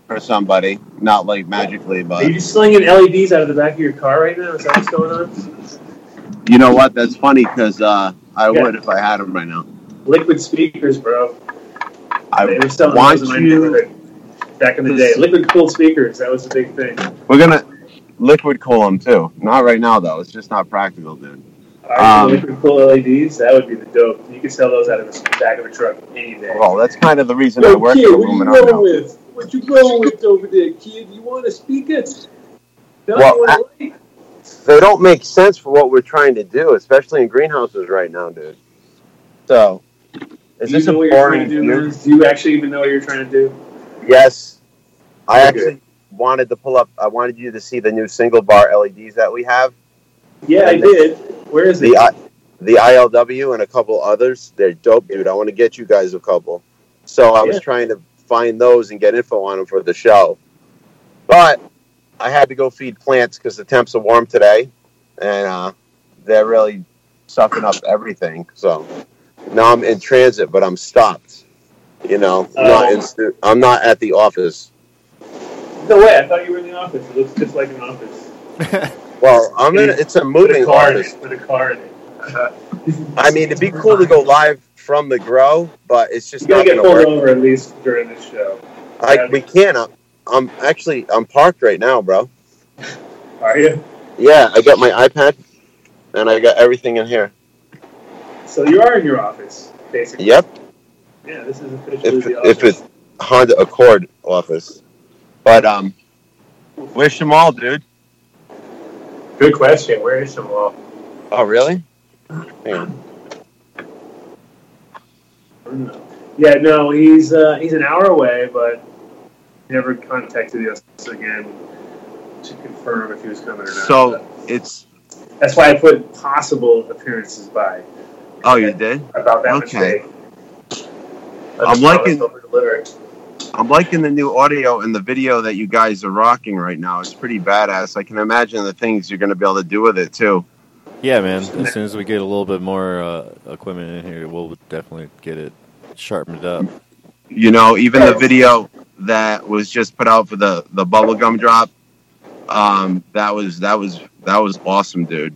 for somebody. Not like magically, but. Are you just slinging LEDs out of the back of your car right now? Is that what's going on? you know what? That's funny because uh, I Yeah. would if I had them right now. Liquid speakers, bro. They I were selling want those in my you. neighborhood back in the day. Liquid cooled speakers. That was the big thing. We're gonna liquid cool them too. Not right now though. It's just not practical, dude. Alright, Um, liquid cool LEDs. That would be the dope. You could sell those out of the back of a truck any day. Well, that's kind of the reason I work for at Illuminar now. with? What you going with over there, kid? You want a speaker? No, Well, you want a? They don't make sense for what we're trying to do, especially in greenhouses right now, dude. So, is Do you this a know what you're trying boring to do? Liz? Do you actually even know what you're trying to do? Yes. I Okay. actually wanted to pull up, I wanted you to see the new single bar LEDs that we have. Yeah, I And did. Where is it? The, I, the ILW and a couple others. They're dope, dude. I want to get you guys a couple. So I was trying to find those and get info on them for the show. But I had to go feed plants because the temps are warm today. And uh, they're really sucking up everything. So now I'm in transit, but I'm stopped. You know, I'm not in, I'm not at the office. No way. I thought you were in the office. It looks just like an office. Well, I'm in. It's a With a moving car in office. it. With a car in it. I mean, it'd be cool to go live from the grow, but it's just You gotta not get going to pulled work. over at least during this show. I, we can't. I'm, uh, I'm actually I'm parked right now, bro. Are you? Yeah, I got my iPad and I got everything in here. So you are in your office, basically. Yep, Yeah, this is officially if the if office. it's Honda Accord office, but um, where's Shamal, dude? Good question. Where is Jamal? Oh, really? On. Yeah, no, he's uh, he's an hour away, but he never contacted us again to confirm if he was coming or not. So it's that's why I put possible appearances by oh, you did? about that Okay. mistake. I'm liking-. I'm liking the new audio and the video that you guys are rocking right now. It's pretty badass. I can imagine the things you're going to be able to do with it too. yeah, man. As soon as we get a little bit more uh, equipment in here, we'll definitely get it sharpened up. You know, even the video that was just put out for the the bubblegum drop, um, that was that was that was awesome, dude.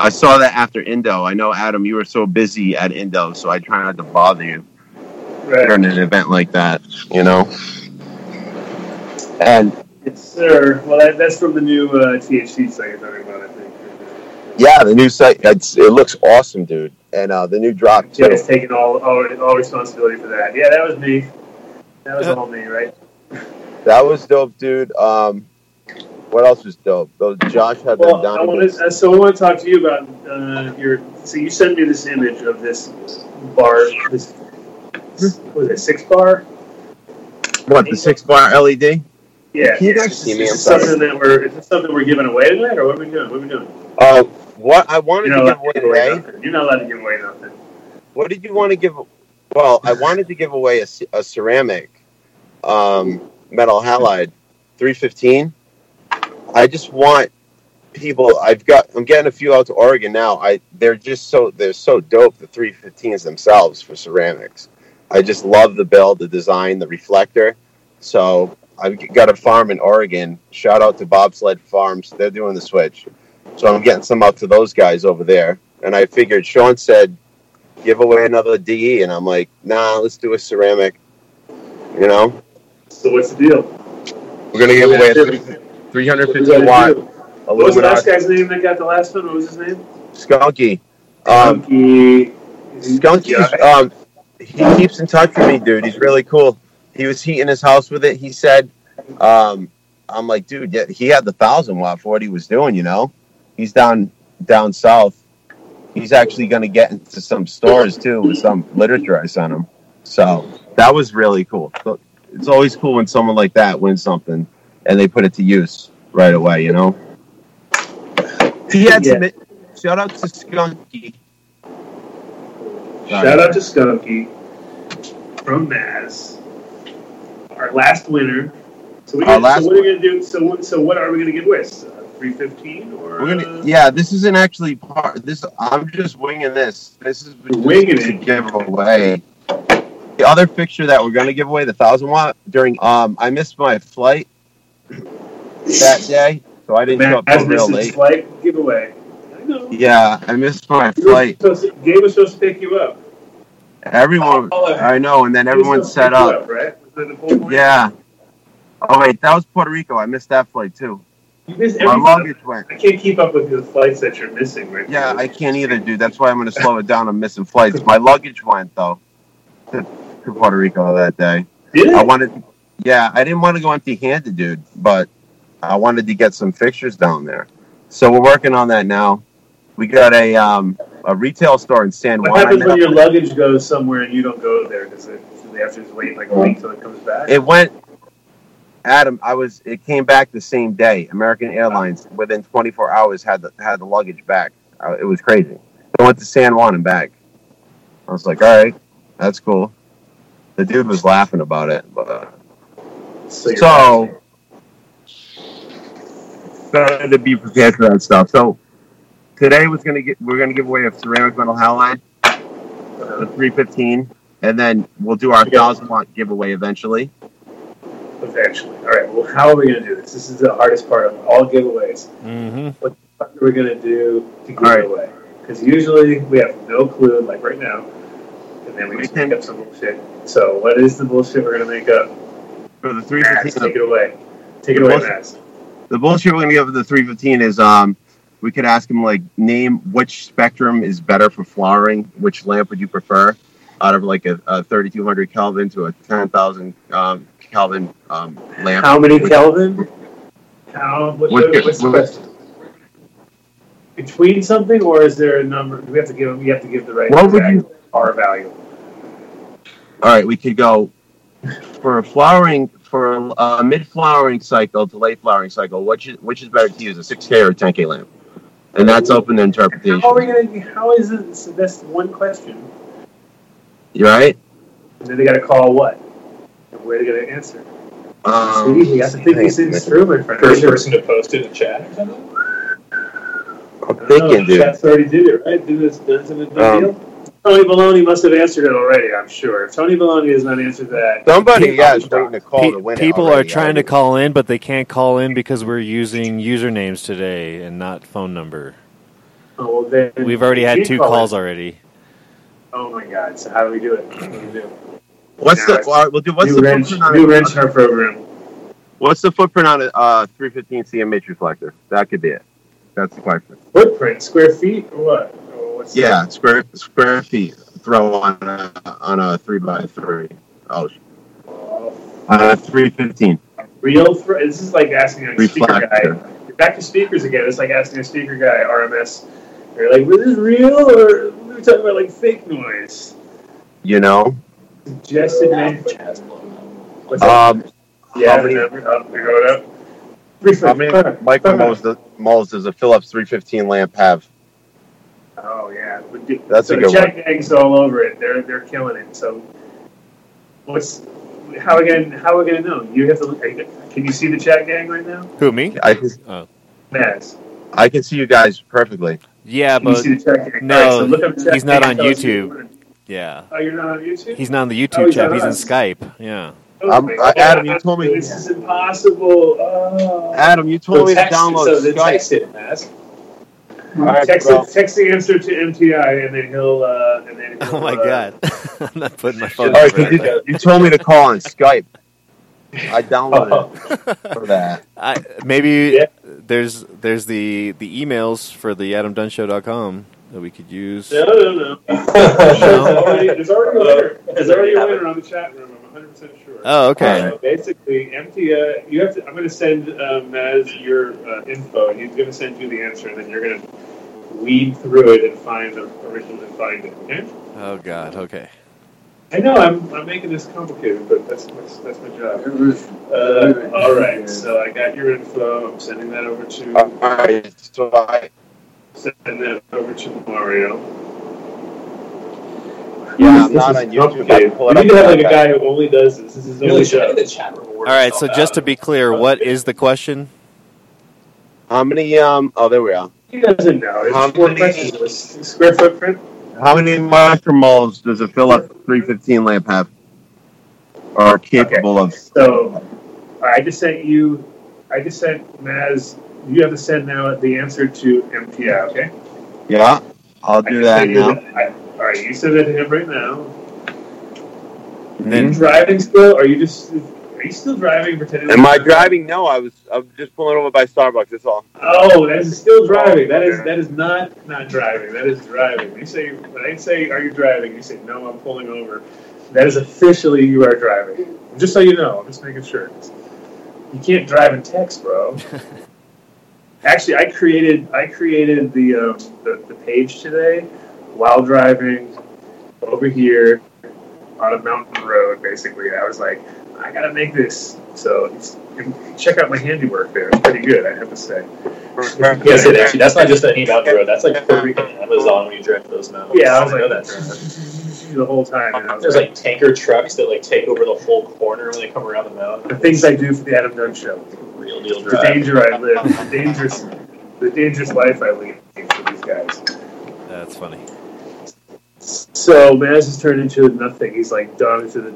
I saw that after Indo. I know Adam, you were so busy at Indo, so I try not to bother you. Right. during an event like that, you know. And Yes, sir. Well, that, that's from the new uh, THC site you're talking about, I think. yeah, the new site it's, it looks awesome, dude. And uh, the new drop too. Jay's taking all, all all responsibility for that. Yeah, that was me. That was all me, right? That was dope, dude. Um, what else was dope? Those Josh had Well, them down. I want to, uh, so I want to talk to you about uh, your. So you sent me this image of this bar. This what was it six bar? what the six bar LED? Yeah. Can you yeah. guys Is see me? I'm sorry. something that we're is this something we're giving away tonight, or what are we doing? What are we doing? Uh, what I wanted You're to not give allowed give away away today. nothing. You're not allowed to give away nothing. What did you want to give? Well, I wanted to give away a, c- a ceramic um, metal halide 315. I just want people. I've got. I'm getting a few out to Oregon now. I they're just so they're so dope. The 315s themselves for ceramics. I just love the build, the design, the reflector. So I've got a farm in Oregon. Shout out to Bobsled Farms. They're doing the switch. So I'm getting some out to those guys over there. And I figured Sean said give away another DE, and I'm like, nah, let's do a ceramic. You know, So what's the deal? we're gonna give away a What three- was 350 that watt? What was the last guy's name that got the last one? What was his name? skunky. Um, Skunky. Skunky's um, he keeps in touch with me, dude. He's really cool. He was heating his house with it. He said, um, I'm like, dude, yeah, he had the thousand watt for what he was doing. You know, he's down down south. He's actually going to get into some stores too with some literature I sent him. So that was really cool. It's always cool when someone like that wins something and they put it to use right away. You know. He had Yeah. some. Shout out to Skunky. Shout out to Skunky from Maz, our last winner. So we Our gonna, last so what are we gonna do? So what? So what are we gonna give away? Three fifteen or We're gonna, yeah. This isn't actually part. This I'm just winging this. This is Winging to it. give away. The other fixture that we're gonna give away, the thousand watt, during um, I missed my flight that day, so I didn't show up real late. flight giveaway. I know. Yeah, I missed my You flight. supposed Gabe was supposed to pick you up. Everyone, I know, and then everyone set pick up. right? Was that the whole point? Yeah. Oh wait, that was Puerto Rico. I missed that flight too. You My luggage went. I can't keep up with the flights that you're missing right Yeah, now. I can't either, dude. That's why I'm going to slow it down. I'm missing flights. My luggage went though to, to Puerto Rico that day. Did? I wanted, yeah, I didn't want to go empty-handed, dude, but I wanted to get some fixtures down there. So we're working on that now. We got a um, a retail store in San What Juan. I happens when your luggage goes somewhere and you don't go there? Does it? Do they have to just wait like a week till it comes back? It went. Adam, I was. It came back the same day. American Airlines within 24 hours had the had the luggage back. Uh, It was crazy. I went to San Juan and back. I was like, all right, that's cool. The dude was laughing about it, but so, so better to be prepared for that stuff. So today was gonna get we're gonna give away a ceramic metal halide, the 315, and then we'll do our Okay. thousand watt giveaway eventually. eventually. All right. Well, how are we going to do this? This is the hardest part of all giveaways. Mm-hmm. What are we going to do to give All right. it away? Because usually we have no clue, like right now, and then we We just can- make up some bullshit. So, what is the bullshit we're going to make up? For the Max, 315, take it away. Take it away, Bullshit. Max. The bullshit we're gonna give for the 315 is um we could ask him like name which spectrum is better for flowering. Which lamp would you prefer? Out of like a, a 3200 Kelvin to a 10,000 um, Kelvin um, lamp. How many Kelvin? How? What, What- what, what's the? Between something, or is there a number? Do we have to give? We have to give the right What would you- R value. All right, we could go for a flowering for a, a mid flowering cycle to late flowering cycle. Which is which is better to use, a 6K or a 10K lamp? And that's open to interpretation. How are we gonna? How is it? So that's one question. You right? And then they got to call what? And where they got to answer? Um, See, you have to think these things through, my friend. First person to post it in the chat or something? I'm thinking, dude. Chat's already did it, right? Did this, that's a big Um, deal. Tony Baloney must have answered it already, I'm sure. If Tony Baloney has not answered that, Somebody, People- yeah, is waiting to call Pe- to win it people are trying to call in, but they can't call in because we're using usernames today and not phone number. oh, well, then We've already had two call calls it. already. Oh my God! So how do we do it? What do we do? What's Now the? Well, we'll do. What's new the wrench, footprint on new a, wrench in our program. What's the footprint on a uh, 315 CM matrix reflector? That could be it. That's the question. Footprint, square feet, or what? Or what's Yeah, square square feet. Throw on a on a three by three. Oh, on a 315 real. Fr- this is like asking a speaker guy. You're back to speakers again. It's like asking a speaker guy, RMS. You're like, was this real or we were talking about like fake noise? You know. Suggested man. Chad's blowing up. What's? Um, yeah, how many- the number. Oh, you're going up. Briefly. how many micro moles, does a Philips 315 lamp have? Oh yeah, But the- That's so a the good check gangs all over it. They're they're killing it. So what's how again? How are we gonna know? You have to. Look, are you- can you see the chat gang right now? Who me? I can, Naz, I can see you guys perfectly. Yeah, can you but see the chat gang? no, All right, so look up chat he's not gang on and tell us who YouTube. you yeah, Oh, you're not on YouTube. he's not on the Oh, YouTube he's chat. He's in. Skype. Yeah. Oh Um, my uh, Adam, you told me- this is impossible. Oh. Adam, you told me to download so then Skype. Text text, it, text the answer to MTI, and then he'll. Uh, and then he'll Oh my uh, god, I'm not putting my phone. All right, over 'cause you, you told me to call on Skype. I downloaded it for that. I, maybe Yeah. there's there's the the emails for the AdamDunnShow.com that we could use. No, no, no. There's already, there's already a winner. There's already a winner on the chat room. I'm 100 percent sure. Oh, okay. So basically, empty. Uh, you have to. I'm going to send um, Maz your uh, info, and he's going to send you the answer, and then you're going to weed through it and find the original and find it. Okay? Oh god. Okay. I know I'm, I'm making this complicated, but that's that's, that's my job. Uh, all right, so I got your info. I'm sending that over to All right, so I, send that over to Mario. Yeah, I'm this not is on YouTube. I can pull We it need to have like a guy who only does this. This is his only should job. the chat room All right. So itself just to be clear, what is the question? How many? Um. Oh, there we are. He doesn't know. It's How four many- questions. Square footprint. How many micromoles does a Philips 315 lamp have? Or capable of? So I just sent you. I just sent Maz. You have to send now the answer to MTI. Okay. Yeah, I'll I do just that sent you now. the- I- all right, you send that to him right now. Are you Then driving still? Are you just? Are you still driving? Pretending? Am I driving? No, I was. I'm just pulling over by Starbucks. That's all. Oh, that is still driving. That is that is not not driving. That is driving. You say when I say are you driving? You say no. I'm pulling over. That is officially you are driving. Just so you know, I'm just making sure. You can't drive and text, bro. Actually, I created I created the um, the, the page today while driving over here on a mountain road. Basically, I was like, I gotta make this. So check out my handiwork there. It's pretty good, I have to say. Yes, it actually. That's not just any mountain road. That's like Puerto Rican Amazon when you drive those mountains. Yeah, I was know like that. the whole time. And I was There's like, like tanker trucks that like take over the whole corner when they come around the mountain. the things I do for the Adam Dunn show, real deal the danger I live, the dangerous, the dangerous life I lead for these guys. that's funny. So Maz has turned into nothing. He's like done into the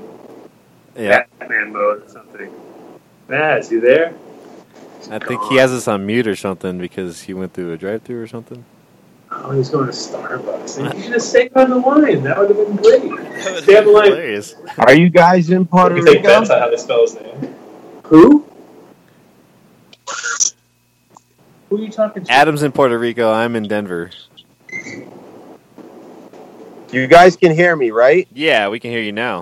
Yeah, Batman mode or something. Maz, you there? I think he has us on mute or something because he went through a drive-through or something. Oh, he's going to Starbucks. You should have stayed on the line. That would have been great. Stay on the line. Hilarious. Are you guys in Puerto We take Rico? bets on how they spell his name. Who? Who are you talking to? Adam's in Puerto Rico. I'm in Denver. You guys can hear me, right? Yeah, we can hear you now.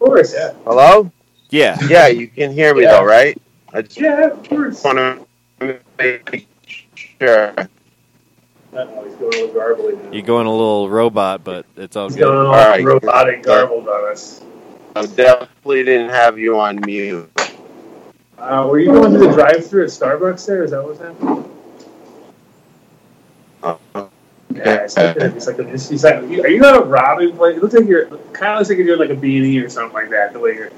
Of course. Yeah. Hello? Yeah. Yeah, you can hear me Yeah. though, right? I just Yeah, of course. want to make sure. Uh-oh, he's going a little. You're going a little robot, but it's all He's good. going all Alright. robotic garbled on us. I definitely didn't have you on mute. Uh, were you going to the drive-through at Starbucks there? Is that what's happening? Yeah, it's like, a, it's like, a, it's, it's like are you at a robbing place? It looks like you're kind of looks like you're doing like a beanie or something like that. The way you're,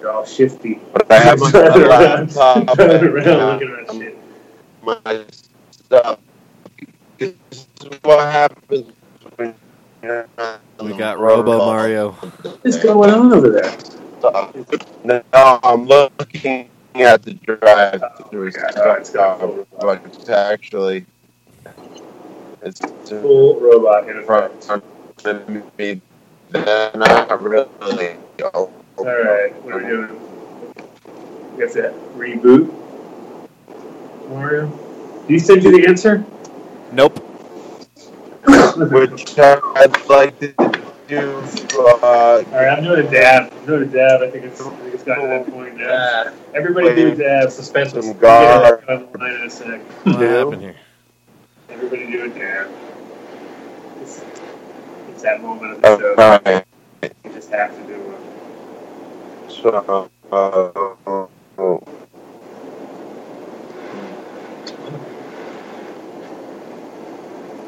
you're all shifty, But I have my Driving around, laptop driving around and, looking at shit. my stuff. This is what happens when you're not We got Robo Mario. What's going on over there? No, I'm looking at the drive-through. Oh, God. Oh, it's got full it's actually it's in Full robot in front of me. They're not really All right, what are we doing? We have to reboot. Mario, did he send you the answer? Nope. which I'd like to do. Uh, All right, I'm doing a dab. I'm doing a dab. I think it's, I think it's gotten to that point now. Yeah. Everybody do a dab. Suspense some was We'll guard. get it in a sec. What happened here? Everybody do a dab. It's, it's that moment of the show. Okay. You just have to do one. So, uh,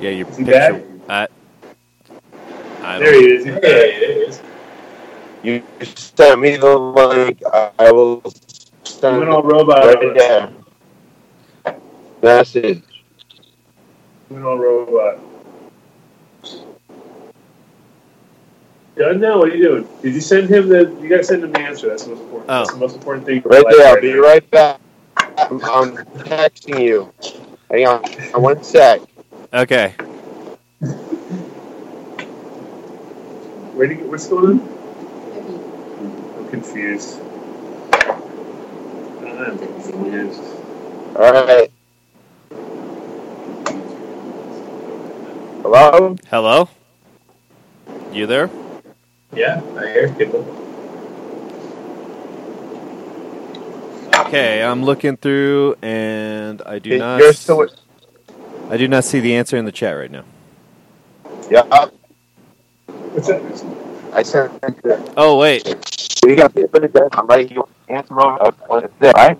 Yeah, your Is he picture. I, I There don't, he is. Yeah, it is. you sent me the link. I I will You send went it all robot. right there. Message. You went all robot. Done now? What are you doing? Did you send him the? You gotta send him the answer. That's the most important. Oh. That's the most important thing. Right there. I'll be right back. I'm, I'm texting you. Hang on. One sec. okay. Where do you, what's going on? I'm confused. I'm confused. All right. Hello? Hello? You there? Yeah, I hear people. Okay, I'm looking through and I do not You're still. I do not see the answer in the chat right now. Yeah. What's that? I sent. Oh wait. We got the I'm right here. Answer over. Uh, what is? Right?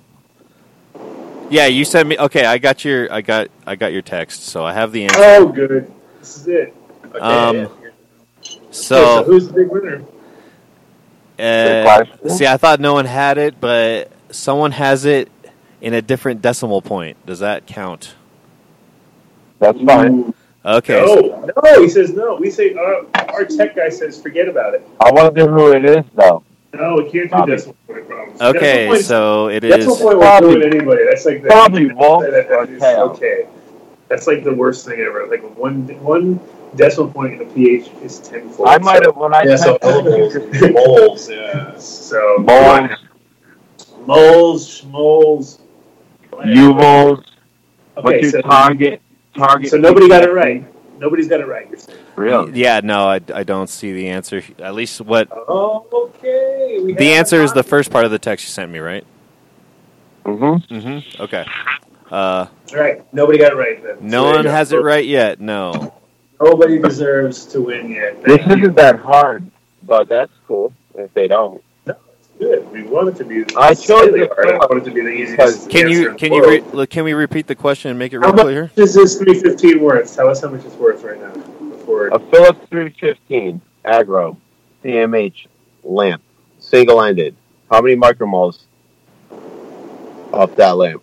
Yeah, you sent me okay, I got your I got I got your text, so I have the answer. Oh, good. This is it. Okay, Um, yeah. so So who's the big winner? uh, see I thought no one had it, but someone has it in a different decimal point. Does that count? That's fine. Okay. so- No, no. He says no. We say uh, our tech guy says forget about it. I wonder who it is, though. No, we can't do Probably. decimal point problems. okay, point- so it decimal is point will Probably- do it anybody. That's like the, Probably Wolf that- that or okay. That's like the worst thing ever. Like one one decimal point in a pH is tenfold. I might have, when I Yeah, so typed moles, moles, yeah. So Moles, moles, schmoles. U-moles, Okay, what's your so, target? Target. so nobody got it right. Nobody's got it right. You're saying. Really? Yeah, no, I, I don't see the answer. At least what Oh, okay. The answer is the first part of the text you sent me, right? Mm-hmm. Mm-hmm. Okay. Uh, All right. Nobody got it right then. no So one has it right yet. No. Nobody deserves to win yet. this you. isn't that hard, but that's cool if they don't. No, it's good. We want it to be. I chose slightly the. I Philips want it to be the easiest. Can you can you re- look, can we repeat the question and make it How real much clear? is this 315 worth? Tell us how much it's worth right now. Before A Philips 315 Agro CMH lamp, single-ended. How many micromoles off that lamp?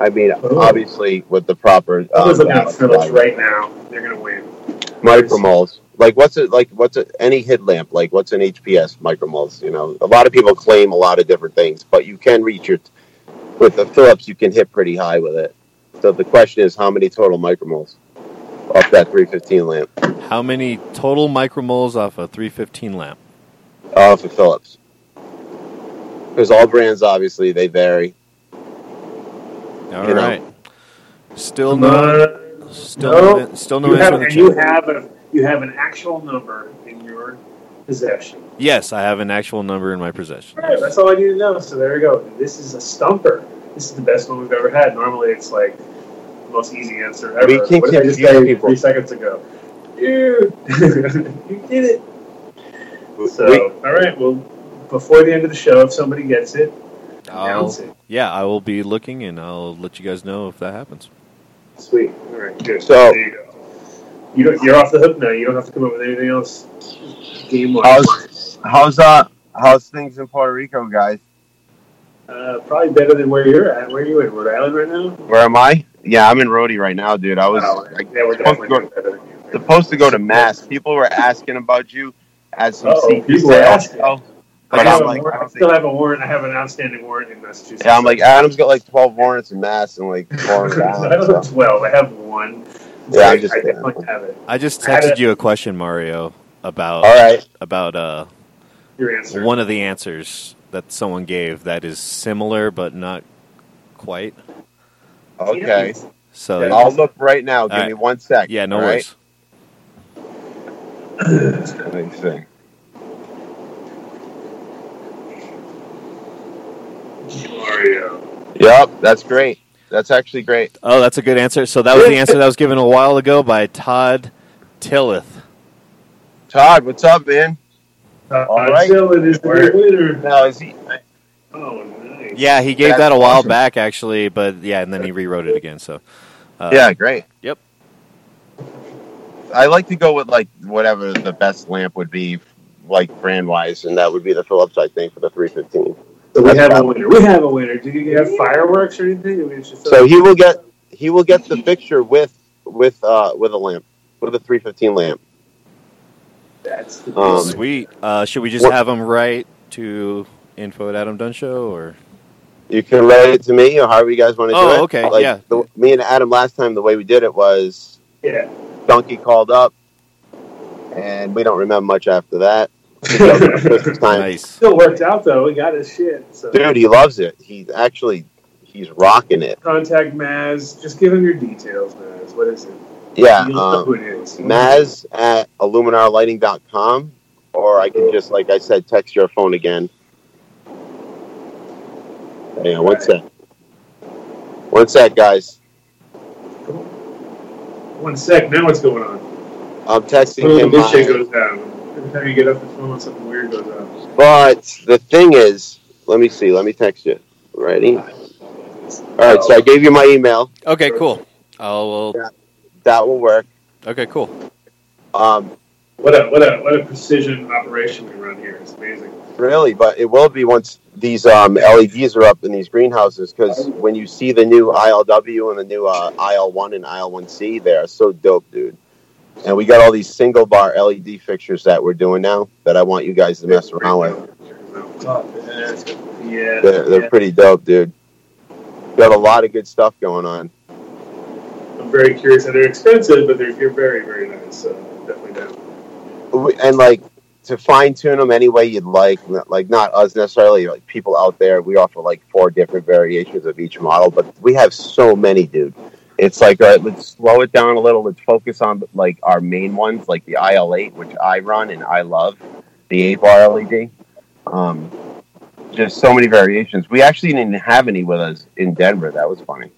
I mean, Oh. obviously with the proper I was um, looking at balance, Philips right now. They're gonna win. micromoles. Like what's it like? What's it? Any head lamp? Like what's an HPS micromoles? You know, a lot of people claim a lot of different things, but you can reach your with the Philips. You can hit pretty high with it. So the question is, how many total micromoles off that 315 lamp? How many total micromoles off a 315 lamp? off of Philips. Because all brands, obviously, they vary. All You know. Still Come no. Still No. no. Still no you answer have, the and you have a you have an actual number in your possession. Yes, I have an actual number in my possession. All right, that's all I need to know. So there we go. This is a stumper. This is the best one we've ever had. Normally, it's like the most easy answer ever. We can what did I just confuse say people. three seconds ago? Dude, you did it. So, We- all right. Well, before the end of the show, if somebody gets it, announce I'll, it. yeah, I will be looking and I'll let you guys know if that happens. Sweet. All right. Good. So- there you go. You don't, you're off the hook now. You don't have to come up with anything else. Game one. How's how's uh how's things in Puerto Rico, guys? Uh, probably better than where you're at. Where are you in Rhode Island right now? Where am I? Yeah, I'm in Rhodey right now, dude. I was Oh, I, yeah, we're supposed, to go, doing better than you. supposed to go to mass. People were asking about you at some Uh-oh, secret people were asking. show. I, But have I'm a like, warrant- I I still think, have a warrant. I have an outstanding warrant in Massachusetts. yeah, I'm like Adam's got like 12 warrants in mass and like four in I don't have So. twelve. I have one. Yeah, I, I'm just I definitely have it. I just texted a- you a question, Mario, about All right, about uh your answer. one of the answers that someone gave that is similar but not quite. Okay. So Yeah. I'll look right now. Give All me one sec. yeah, no all worries. Let me see. Mario. Yep, that's great. That's actually great. Oh, that's a good answer. So that was the answer that was given a while ago by Todd Tillith. Todd, what's up, man? Uh, All right. Dylan is the winner. Now is he? Oh, nice. Yeah, he gave That's that a while awesome. back actually, but yeah, and then he rewrote it again. So uh, yeah, great. Yep. I like to go with like whatever the best lamp would be, like brand wise, and that would be the Philips, I think, for the 315. So we have a winner. We have a winner. Did you have fireworks or anything? I mean, just So he will get he will get the fixture with with uh with a lamp with a 315 lamp. that's the Um, sweet. Uh, should we just what- have him write to info at Adam Dunn Show or? You can write it to me or however you guys want to do Oh, it. okay, Like, yeah. The, me and Adam last time, the way we did it was yeah. Donkey called up, and we don't remember much after that. This time. Nice. Still worked out though. He got his shit. So Dude, he loves it. He's actually he's rocking it. contact Maz. Just give him your details, Maz. What is it? Yeah, You know um, who it is. Maz at illuminarlighting.com, or I can just, like I said, text your phone again. Hang on, one sec. One sec, guys. One sec. Now what's going on? I'm texting him. this shit my- goes down. Every time you get off the phone, something weird goes on. But the thing is, let me see. Let me text you. Ready? All right, so I gave you my email. Okay, cool. I'll. Yeah. That will work. Okay, cool. Um, What a what a what a precision operation we run here. It's amazing. really, but it will be once these um, LEDs are up in these greenhouses. Because when you see the new ILW and the new uh, IL1 and IL1C, they are so dope, dude. And we got all these single bar LED fixtures that we're doing now that I want you guys to mess around with. Yeah. They're, they're yeah. pretty dope, dude. Got a lot of good stuff going on. I'm very curious. And they're expensive, but they're, they're very very nice. So definitely down. And like to fine tune them any way you'd like. Like not us necessarily, like people out there. We offer like four different variations of each model, but we have so many, dude. It's like all right, let's slow it down a little. Let's focus on like our main ones, like the IL8, which I run and I love, the eight bar LED. Um, just so many variations. We actually didn't have any with us in Denver. That was funny.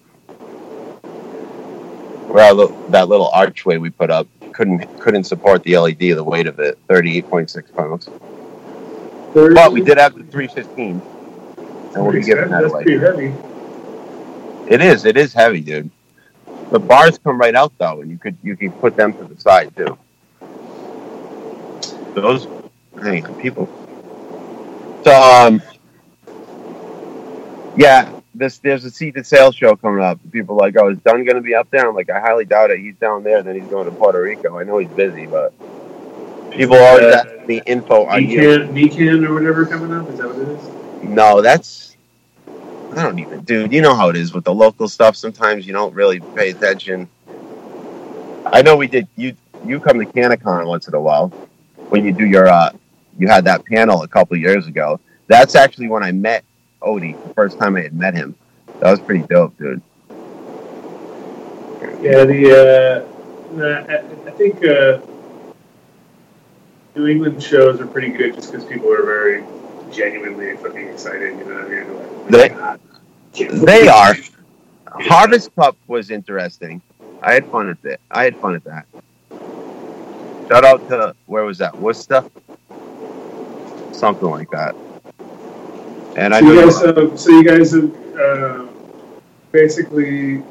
Where li- that little archway we put up couldn't couldn't support the LED, the weight of it, thirty eight point six pounds. But we did have the three fifteen, and we'll be giving that away. It is, it is heavy, dude. The bars come right out though, and you could you could put them to the side too. Those, hey, people. So, um, yeah, this there's a seated sales show coming up. People are like, oh, is Dunn going to be up there? I'm like, I highly doubt it. He's down there, then he's going to Puerto Rico. I know he's busy, but people always Uh, ask me info on you. NECANN or whatever coming up. Is that what it is? No, that's I don't even, dude. You know how it is with the local stuff. Sometimes you don't really pay attention. I know we did. You you come to Canicon once in a while when you do your uh you had that panel a couple years ago. That's actually when I met Odie the first time I had met him. That was pretty dope, dude. Yeah, the uh, I, I think uh, New England shows are pretty good just because people are very genuinely fucking excited. You know what I mean? Like, They- "God, They are. Harvest Cup was interesting. I had fun at it. I had fun at that. Shout out to where was that? Worcester, something like that. And I So you know guys, uh, so you guys have uh, basically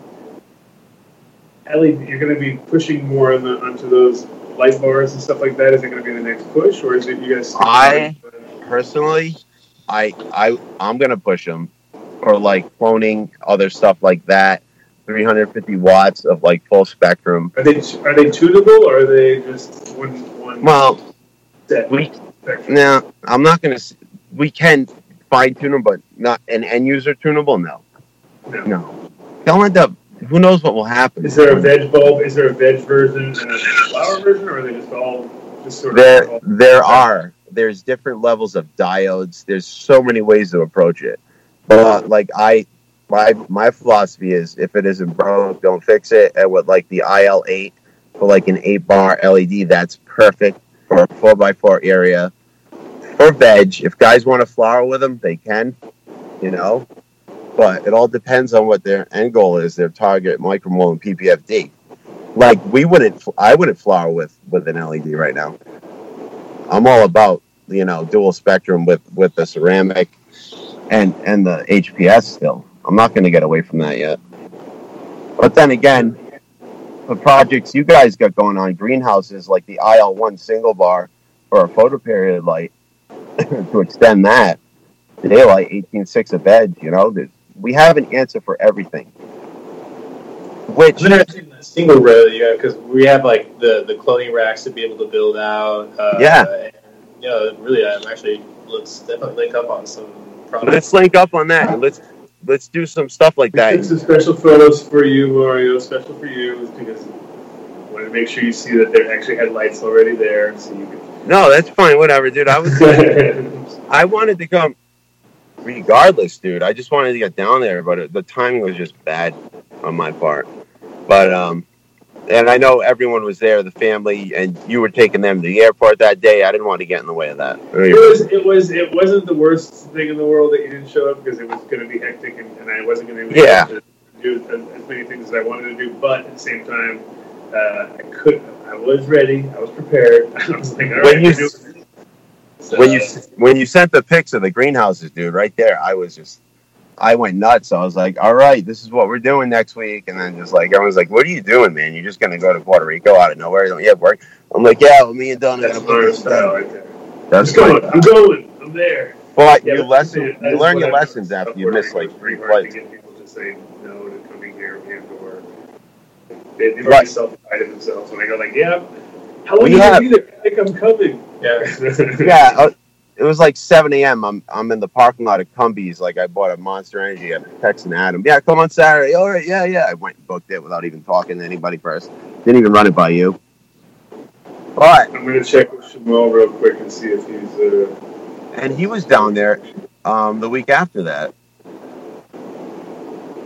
LED. You're going to be pushing more on the, onto those light bars and stuff like that. Is it going to be the next push, or is it you guys? I- personally, I I I'm gonna push them for like cloning, other stuff like that. 350 watts of like full spectrum. are they are they tunable or are they just one one Well, set? we spectrum? now I'm not gonna. We can fine tune them, but not an end user tunable. No, No. no. They'll end up. Who knows what will happen? Is there a veg bulb? Is there a veg version and a flower version, or are they just all just sort of? There, there are, there's different levels of diodes. There's so many ways to approach it. But uh, like I, my my philosophy is if it isn't broke, don't fix it. And with like the IL8 for like an eight bar LED, that's perfect for a four by four area. For veg, if guys want to flower with them, they can, you know. But it all depends on what their end goal is, their target micromole and PPFD. Like we wouldn't, I wouldn't flower with with an LED right now. I'm all about you know dual spectrum with with the ceramic and and the HPS still. I'm not going to get away from that yet. But then again, the projects you guys got going on, greenhouses like the IL1 single bar or a photoperiod light to extend that, to daylight 18.6 of bed, you know, we have an answer for everything. Which, the single row that you have because we have like the the clothing racks to be able to build out. Uh, Yeah. And, you know, really, I'm actually let's definitely link up on some products. let's link up on that let's let's do some stuff like We took that. some special photos for you, Mario. Special for you because I wanted to make sure you see that there actually had lights already there, so you could. No, that's fine, whatever, dude. I was could. I wanted to come regardless, dude. I just wanted to get down there, but it, the timing was just bad on my part. But um, and I know everyone was there, the family, and you were taking them to the airport that day. I didn't want to get in the way of that. It was it was it wasn't the worst thing in the world that you didn't show up because it was going to be hectic and, and I wasn't going to be Yeah. able to do as, many things as I wanted to do. But at the same time, uh, I could. I was ready. I was prepared. I was like, all right, When you- we're doing it. So, when you when you sent the pics of the greenhouses, dude, right there, I was just. I went nuts. I was like, "All right, this is what we're doing next week," and then just like everyone's like, "What are you doing, man? You're just gonna go to Puerto Rico out of nowhere? Don't you have work?" I'm like, "Yeah, well, me and Don are that's gonna put my this down." right there. That's I'm going. I'm going. I'm there. But Yeah, you but lesson, that you learn your I've lessons noticed. after you miss Rico like three flights. to get people to say no to coming here and or they, they've Right. self-guided themselves when I go like, yeah, how long We you gonna have- be there? I think I'm coming. yeah. Yeah, uh, it was like 7 a.m. I'm I'm in the parking lot of Cumbies. Like I bought a Monster Energy. I'm texting Adam. Yeah, come on Saturday. All right, yeah, yeah. I went and booked it without even talking to anybody first. Didn't even run it by you. But I'm gonna check with Shamal real quick and see if he's. Uh, and he was down there um, the week after that.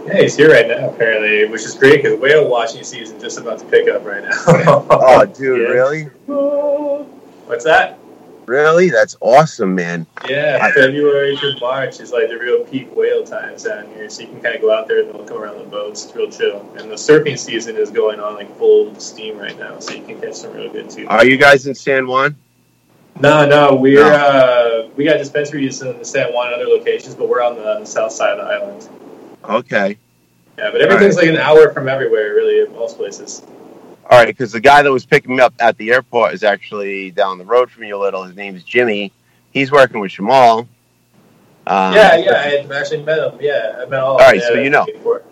Yeah, he's here right now, apparently, which is great because whale watching season just about to pick up right now. Oh, dude, Yeah. really? What's that? Really? That's awesome, man. Yeah, I- February to March is like the real peak whale times down here, so you can kind of go out there and they'll come around the boats. It's real chill. And the surfing season is going on like full steam right now, so you can catch some real good too. Are you guys in San Juan? No, no, we're No. uh, we got dispensaries in San Juan and other locations, but we're on the south side of the island. Okay. Yeah, but everything's like an hour from everywhere, really, at most places. All right, because the guy that was picking me up at the airport is actually down the road from you a little. His name's Jimmy. He's working with Shamal. Um, yeah, yeah, I had actually met him. Yeah, I met all. All of right, them, so you know. before.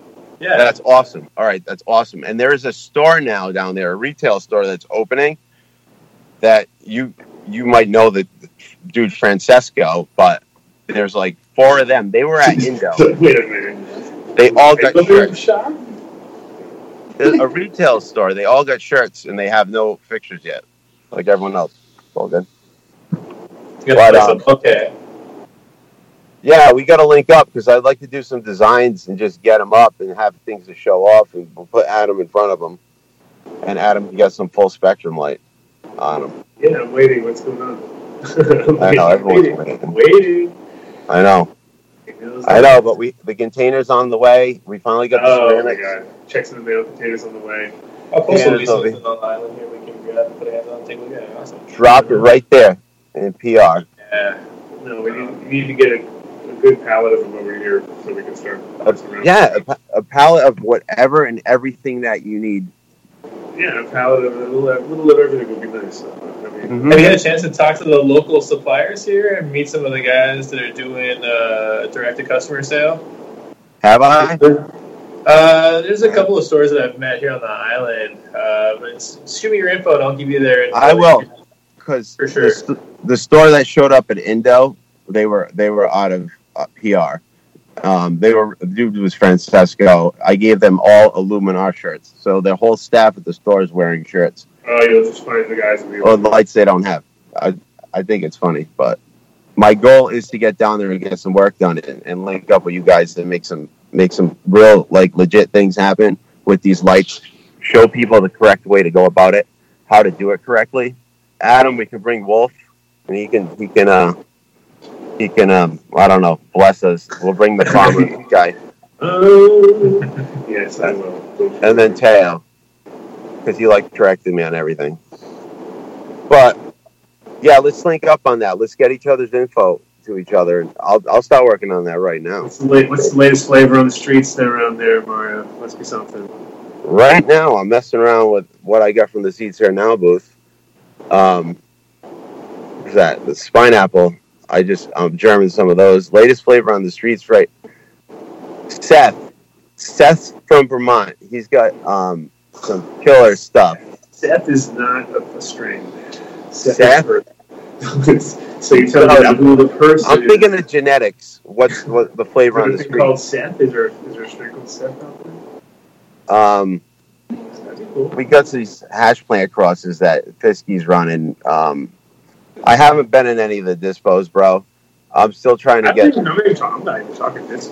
Yeah, That's awesome. All right, that's awesome. And there is a store now down there, a retail store that's opening. That you you might know the dude Francesco, but there's like four of them. They were at Indo. wait a minute. They all Hey, got look at the shirts. shop. A retail store. They all got shirts, and they have no fixtures yet, like everyone else. It's all good. But, got the place um, okay. Yeah, we got to link up because I'd like to do some designs and just get them up and have things to show off, and we'll put Adam in front of them, and Adam can get some full spectrum light on them. Yeah, I'm waiting. What's going on? I'm know everyone's waiting. waiting. waiting. I know, I know, but we the containers on the way. We finally got the Oh my god! Checks in the mail. Potatoes on the way. I'll post yeah, some it's over. resources on the island here. We can grab, put a hands on, and take a look at it. Awesome. Drop it right there in PR. Yeah. No, we need, we need to get a, a good palette of them over here so we can start. messing around. Yeah, a, pa- a palette of whatever and everything that you need. Yeah, a palette of a little, a little of everything would be nice. I mean, Mhm. Have you had a chance to talk to the local suppliers here and meet some of the guys that are doing uh, direct to customer sale? Have I? Uh, there's a couple of stores that I've met here on the island. Uh, but it's, shoot me your info and I'll give you their. info. I will. Because For sure. the, st- the store that showed up at Indo, they were they were out of uh, PR. Um, they were the dude was Francesco. I gave them all Illuminar shirts, so their whole staff at the store is wearing shirts oh, you'll just find the guys or the lights they don't have. I I think it's funny, but my goal is to get down there and get some work done and, and link up with you guys to make some make some real like legit things happen with these lights. Show people the correct way to go about it, how to do it correctly. Adam, we can bring Wolf, and he can he can uh he can um I don't know bless us. We'll bring the farmer guy Oh, yes, I will. and then Teo because he like corrected me on everything. But yeah, let's link up on that. Let's get each other's info to each other. and I'll I'll start working on that right now. What's the, late, what's the latest flavor on the streets there around there, Mario? Must be something. Right now, I'm messing around with what I got from the Seeds Here Now booth. Um, what's that? The spine apple. I just I'm German some of those. Latest flavor on the streets, right? Seth. Seth from Vermont. He's got um some killer stuff. Seth is not a, a strain. Seth. Seth? so you tell me No, who the person I'm thinking of genetics. What's what the flavor on the Is it called street? Seth? Is there, is there a strain called Seth out there? Um, That'd be cool. we got these hash plant crosses that Fiskey's running. Um, I haven't been in any of the dispos, bro. I'm still trying to I'm get even- I'm not even talking, I'm not even talking this.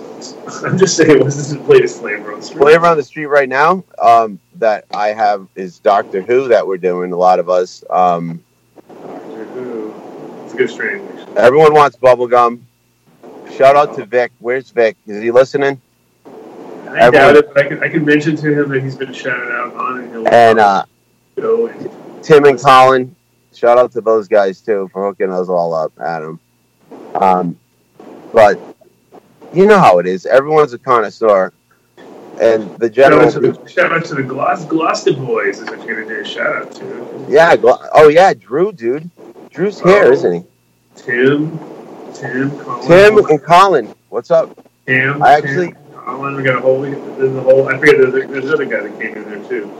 I'm just saying, what's the latest flavor on the street? flavor on the street right now. Um, that I have is Doctor Who that we're doing. A lot of us. Um, Doctor Who. It's a good strain. everyone wants bubblegum. Shout out to Vic. Where's Vic? Is he listening? I doubt it, but I can, I can mention to him that he's been shouted out on and he'll And uh, go and Tim and Colin. Shout out to those guys too for hooking us all up, Adam. Um, but you know how it is. Everyone's a connoisseur, and the shout out, to the, shout out to the Glos- Gloucester boys is what you're gonna do a shout out to. Yeah. Oh yeah, Drew, dude. Drew's here, Oh. isn't he? Tim, Tim, Colin, Tim and Colin. What's up? Tim. I actually- Tim, Colin, we got a whole. There's a whole. I forget. There's, there's another guy that came in there too.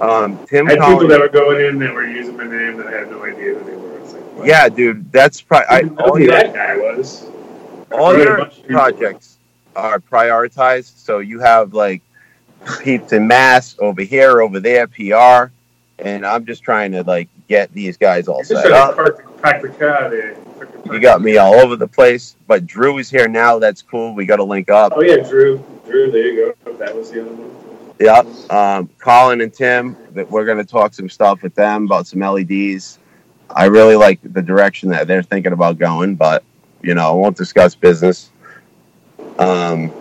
Um, Tim. I had people that were going in that were using my name that I had no idea who they were. Like. Yeah, dude. That's probably I I, all your that guy was. all I your projects are prioritized. So you have like peeps in mass over here, over there, PR, and I'm just trying to like get these guys all set up. park the, pack the car there. Park the- park You got me all over the place, but Drew is here now. That's cool. We got to link up. Oh yeah, Drew. Drew, there you go. That was the other one. Yeah. Um, Colin and Tim, that we're going to talk some stuff with them about some LEDs. I really like the direction that they're thinking about going, but you know, I won't discuss business um,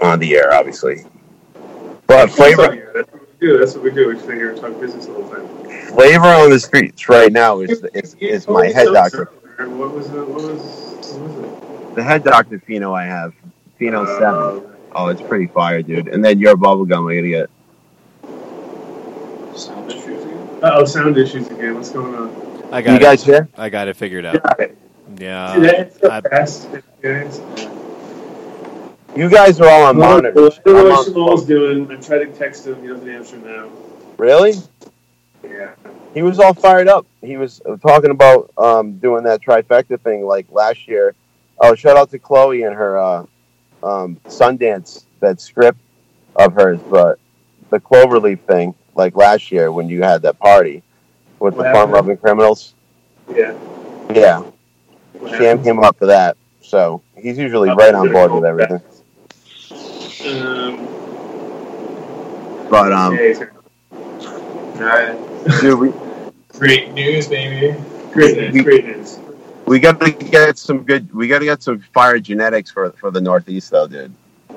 on the air, obviously. But flavor, that's what we do. That's what we do. We sit here and talk business all the whole time. flavor on the streets right now is is, is my head doctor. What was it? What was, what was The head doctor Fino I have, Fino it? seven. Oh, it's pretty fire, dude. And then your bubble gum, I gotta get. Sound issues again? Uh oh, sound issues again. What's going on? I got You got guys here? I got it figured out. Got it. Yeah. See that? It's so I- fast, guys. You guys are all on Well, monitors. I don't know I'm what Shamal's doing. I tried to text him. He doesn't answer now. Really? Yeah. he was all fired up. He was talking about um, doing that trifecta thing like last year. Oh, shout out to Chloe and her uh, um, Sundance that script of hers, but the Cloverleaf thing like last year when you had that party with What the happened? loving criminals. Yeah. Yeah, What Sham happened? came up for that, so he's usually Oh, right on board with everything. Um, But um, yeah, he's gonna- Alright. dude, we, Great news, baby. Great news. Great news. We got to get some good. We got to get some fire genetics for for the Northeast, though, dude.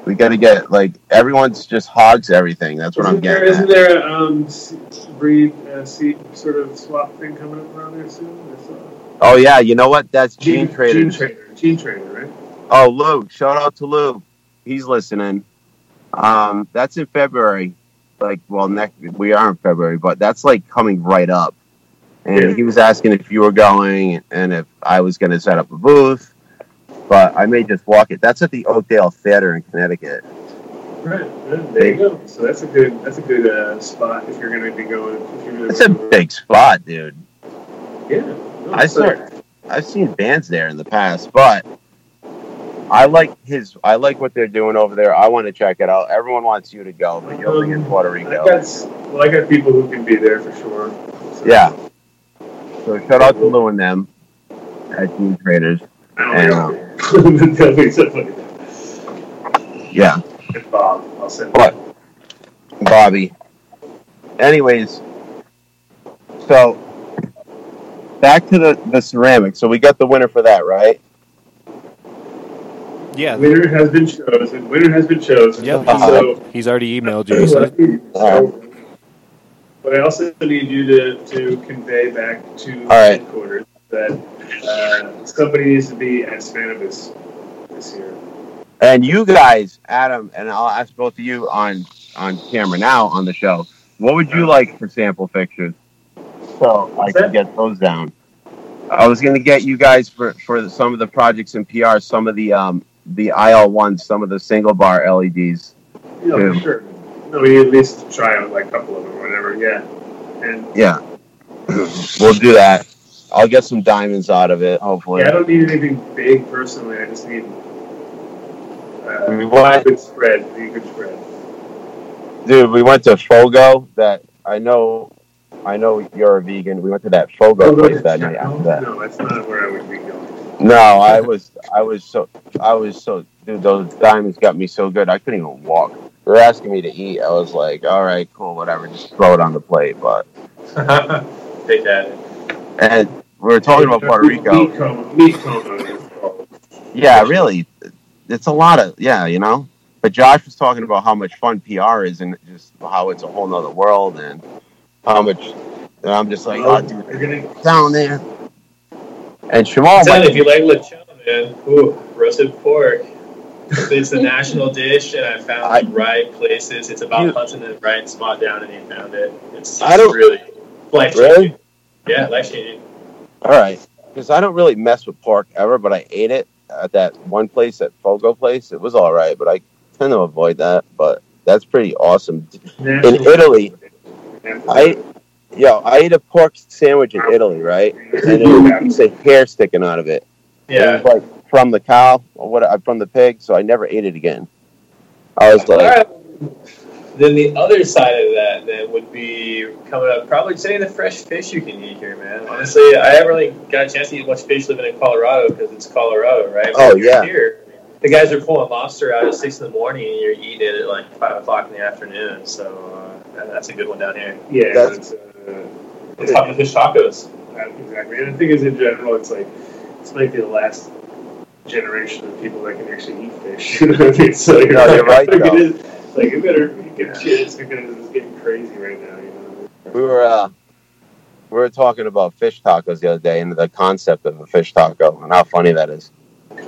We got to get like everyone's just hogs everything. That's what I'm Isn't there, getting. isn't there a um, breed uh, seed sort of swap thing coming up around there soon? Oh yeah, you know what? That's Gene Gene Trader. trader. Gene trader, right? Oh, Lou, shout out to Lou. He's listening. Um, that's in February. Like, well, next we are in February, but that's like coming right up. And he was asking if you were going and if I was going to set up a booth, but I may just walk it. That's at the Oakdale Theater in Connecticut. Right. right. There you go. So that's a good that's a good uh, spot if you're going to be going. If you're It's a big spot, dude. Yeah. No, I saw. I've seen bands there in the past, but I like his. I like what they're doing over there. I want to check it out. Everyone wants you to go, but you're only in Puerto I Rico. got well, I got people who can be there for sure. So- Yeah. So shout out to Lou and them. at Team Traders. I don't know. There'll be somebody there. Yeah, And Bob, I'll send What? Bobby. Anyways, so back to the the ceramic. So we got the winner for that, right? Yeah. Winner has been chosen. Winner has been chosen. Yep. Uh-huh. So, uh, He's already emailed you. He said. All but I also need you to, to convey back to All right. headquarters that uh, somebody needs to be at Spannabis this year. And you guys, Adam, and I'll ask both of you on on camera now on the show. What would you like for sample pictures? So I can get those down. I was going to get you guys for for some of the projects in PR, some of the um the IL ones, some of the single bar LEDs. Yeah. for sure. No, we at least try out like a couple of them or whatever. Yeah. And Yeah, we'll do that. I'll get some diamonds out of it, hopefully. yeah, I don't need anything big personally. I just need uh, We want- good spread. A good spread. Dude, we went to Fogo. That I know, I know you're a vegan. We went to that Fogo place that night after that. No, that's not where I would be going. No, I was, I was so, I was so, dude. Those diamonds got me so good. I couldn't even walk. They were asking me to eat. I was like, all right, cool, whatever. Just throw it on the plate. But Take that. and we were talking about Puerto Rico. Meat coma. Meat coma. Yeah, really, it's a lot of yeah, you know. But Josh was talking about how much fun PR is and just how it's a whole nother world and how much. And I'm just like, oh, dude, You're gonna down there. And Shamal, Tell you, might, if you like lechon, man, ooh, roasted pork. It's a national dish, and I found I- the right places. It's about You- hunting the right spot down, and you found it. It's, I don't- really life Really? Yeah, life changing. all right, because I don't really mess with pork ever, but I ate it at that one place, at Fogo place. It was all right, but I tend to avoid that. But that's pretty awesome. In Italy, I yo, I ate a pork sandwich in Italy, right? And it was a hair sticking out of it. It Yeah. was like from the cow or what uh, from the pig, so I never ate it again. I was like, right. Then the other side of that then would be coming up. Probably say the fresh fish you can eat here, man. Honestly, I haven't really got a chance to eat much fish living in Colorado because it's Colorado, right? Oh, But if you're yeah. Here, the guys are pulling lobster out at six in the morning, and you're eating it at like five o'clock in the afternoon. So uh, that's a good one down here. Yeah, That's- it's, uh, It's talking fish tacos. exactly. And the thing is, in general, it's like this might be the last generation of people that can actually eat fish. You know what I mean? So you're, No, you're right, Like, though. it is, like you better get a chance because it's getting crazy right now. You know. we were uh, we were talking about fish tacos the other day and the concept of a fish taco and how funny that is.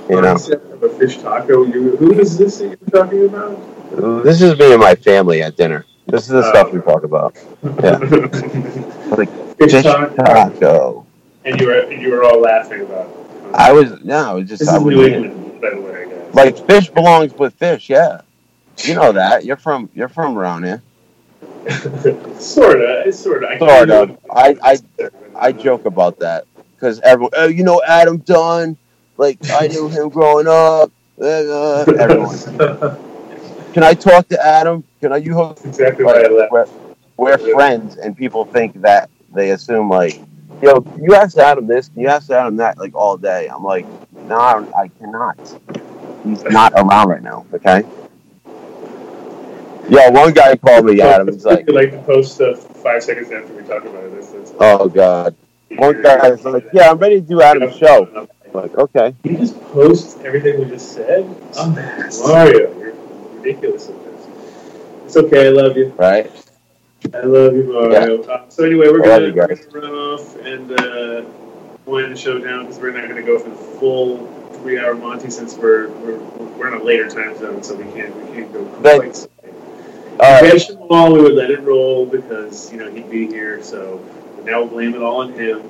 You know, Concept of a fish taco. You, who is this that you're talking about? this is me and my family at dinner. This is the Oh. stuff we talk about. Yeah. Like fish, fish taco. taco. And you were and you were all laughing about. it. I was no, it was just This how is we New. England, by the way, Like fish belongs with fish. Yeah, you know that. You're from you're from around here. sorta, sorta. I Sort of. I I. I joke about that because everyone, oh, you know, Adam Dunn, like I knew him growing up. Uh, everyone, can I talk to Adam? Can I? You? That's exactly why I left. We're, we're friends, and people think that they assume like, yo, you asked Adam this, you asked Adam that, like all day. I'm like, no, I, I cannot. He's not around right now. Okay. Yeah, one guy called me Adam. He's like, like to post stuff five seconds after we talk about it. That's, that's oh god. One guy was like, yeah, I'm ready to do Adam's show. I'm like, okay. You just post everything we just said. Mario, you're ridiculous at. It's okay. I love you. Right? I love you, Mario. Uh, so anyway, we're gonna, you we're gonna run off and uh, wind the show down because we're not gonna go for the full three-hour Monty since we're we're we're in a later time zone, so we can't we can't go But- quite. so. All right. If we had we would let it roll because you know he'd be here. So now we'll blame it all on him.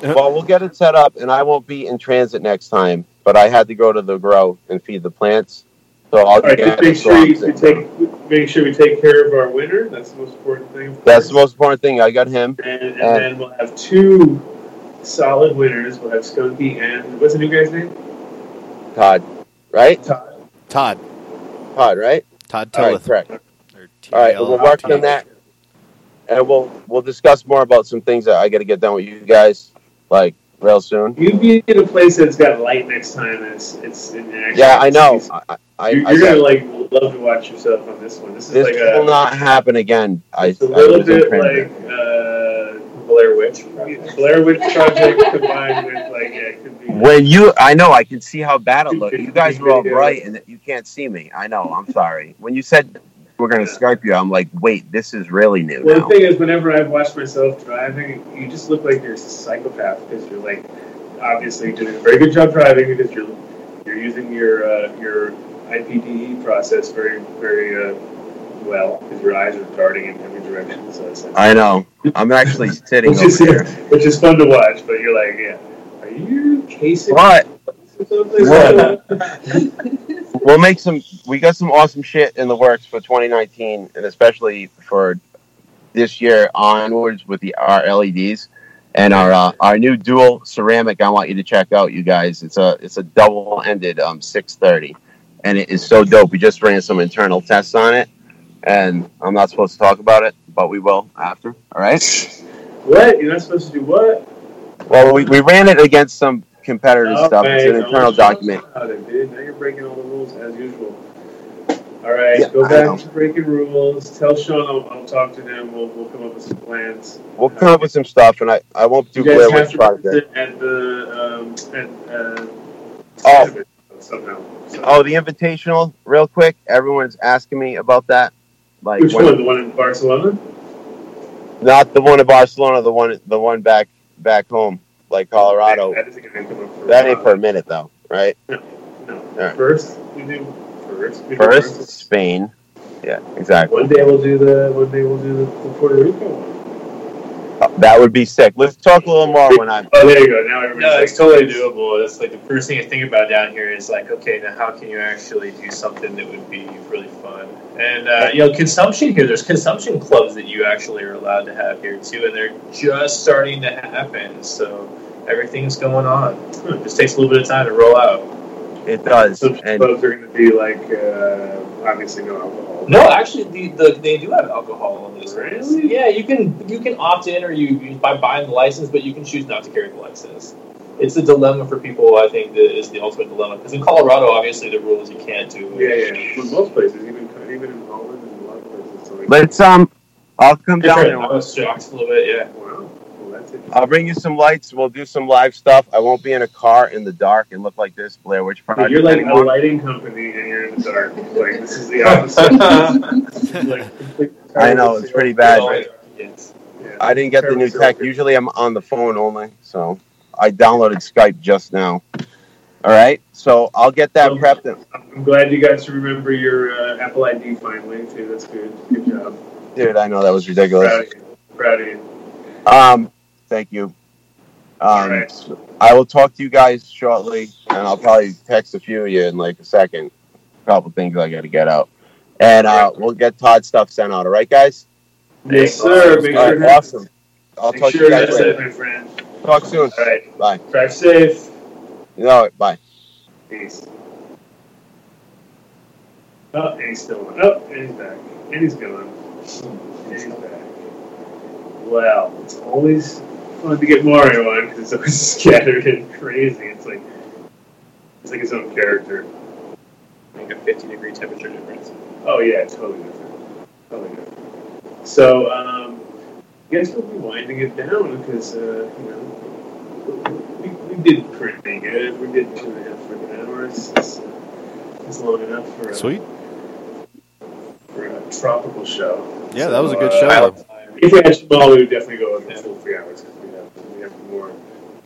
Well, we'll get it set up, and I won't be in transit next time. But I had to go to the grow and feed the plants, so I'll All right, just make sure you, we take make sure we take care of our winner. That's the most important thing. That's the most important thing. I got him. And, and Uh, then we'll have two solid winners. We'll have Skunky and what's the new guy's name? Todd, right? Todd. Todd. Todd, right? Todd All right, Tilleth. correct. All right, we'll work on that, and we'll we'll discuss more about some things that I got to get done with you guys, like real soon. you'd be in a place that's got light next time. It's it's. Yeah, I know. I, I, You're, you're said, gonna like love to watch yourself on this one. This is this like will a, not happen again. I, it's a I little was in bit like uh, Blair Witch. Project. Blair Witch Project combined with like yeah, it could be. When you, I know, I can see how bad it looked. You guys were all bright, and you can't see me. I know. I'm sorry. When you said we're gonna Skype you, I'm like, wait, this is really new Well, now. the thing is, whenever I've watched myself driving, you just look like you're a psychopath because you're like obviously doing a very good job driving because you're you're using your uh, your IPDE process very very uh, well because your eyes are darting in every direction. So it's like, I know. I'm actually sitting which is here. which is fun to watch, but you're like, yeah, are you casing But What? we'll make some. We got some awesome shit in the works for 2019, and especially for this year onwards with the our LEDs and our uh, our new dual ceramic. I want you to check out, you guys. It's a it's a double ended um 630, and it is so dope. We just ran some internal tests on it, and I'm not supposed to talk about it, but we will after. All right. What? You're not supposed to do what? Well, we, we ran it against some competitor stuff. It's an internal document. it, dude. Now you're breaking all the rules as usual. All right, Yeah, go back to breaking rules. Tell Sean I'll, I'll talk to him. We'll, we'll come up with some plans. We'll come up with some stuff, and I, I won't do Blair Witch Project. at the um, at uh, Oh. somehow. So- Oh, the invitational, real quick. Everyone's asking me about that. Like, Which one? The one in Barcelona? not the one in Barcelona, the one, the one back, back home, like Colorado. That isn't going to come for That ain't for a minute though, right? No. right. First, we do first. We do First, Spain. Yeah, exactly. One day we'll do the. One day we'll do the, the Puerto Rico one. Uh, That would be sick. Let's talk a little more when I'm. Oh, there you go. Now everybody's No, like, it's totally doable. It's like the first thing you think about down here is like, okay, now how can you actually do something that would be really fun? And uh, you know, consumption here. There's consumption clubs that you actually are allowed to have here too, and they're just starting to happen. So everything's going on. It just takes a little bit of time to roll out. It does, Some and clubs are going to be like uh, obviously no alcohol. No, actually, the, the they do have alcohol on these ones. Really? Yeah, you can you can opt in or you, you by buying the license, but you can choose not to carry the license. It's a dilemma for people. I think that is the ultimate dilemma because in Colorado, obviously, the rule is you can't do. Yeah, yeah. In most places, even even in Holland and a lot of places. It's like, let's um, I'll come down Different. I was shocked a little bit. Yeah. wow, well, that's interesting. I'll bring you some lights. We'll do some live stuff. I won't be in a car in the dark and look like this Blair Witch Project you're like a lighting company and you're in the dark. Like this is the opposite. Like I know it's pretty bad. Well, yes. Yeah. I didn't get the new tech. Usually I'm on the phone only, so I downloaded Skype just now. All right, so I'll get that Well, prepped. And, I'm glad you guys remember your uh, Apple ID finally too. That's good. Good job. dude, I know that was Proud ridiculous. of you. Proud of you. Um, thank you. Um, All right. I will talk to you guys shortly, and I'll probably text a few of you in like a second. A couple things I got to get out, and uh, we'll get Todd stuff sent out. All right, guys. Yes, sir. Make All sure, right, awesome. I'll make talk to you guys later. it, my friend. Talk soon. All right. Bye. Drive safe. You know it. Bye. Peace. Oh, and he's still on. Oh, and he's back. And he's gone. And he's back. Well, it's always fun to get Mario on because it's always scattered and crazy. It's like it's like his own character. Like a 50 degree temperature difference. Oh yeah, totally different. Totally different. So, um, I guess we'll be winding it down because uh, you know we, we did pretty good. We did two and a half freaking hours. It's, it's long enough for a, Sweet. for a tropical show. Yeah, that was a good uh, show. If we had Jamal, we would definitely go over the full three hours because we have we have more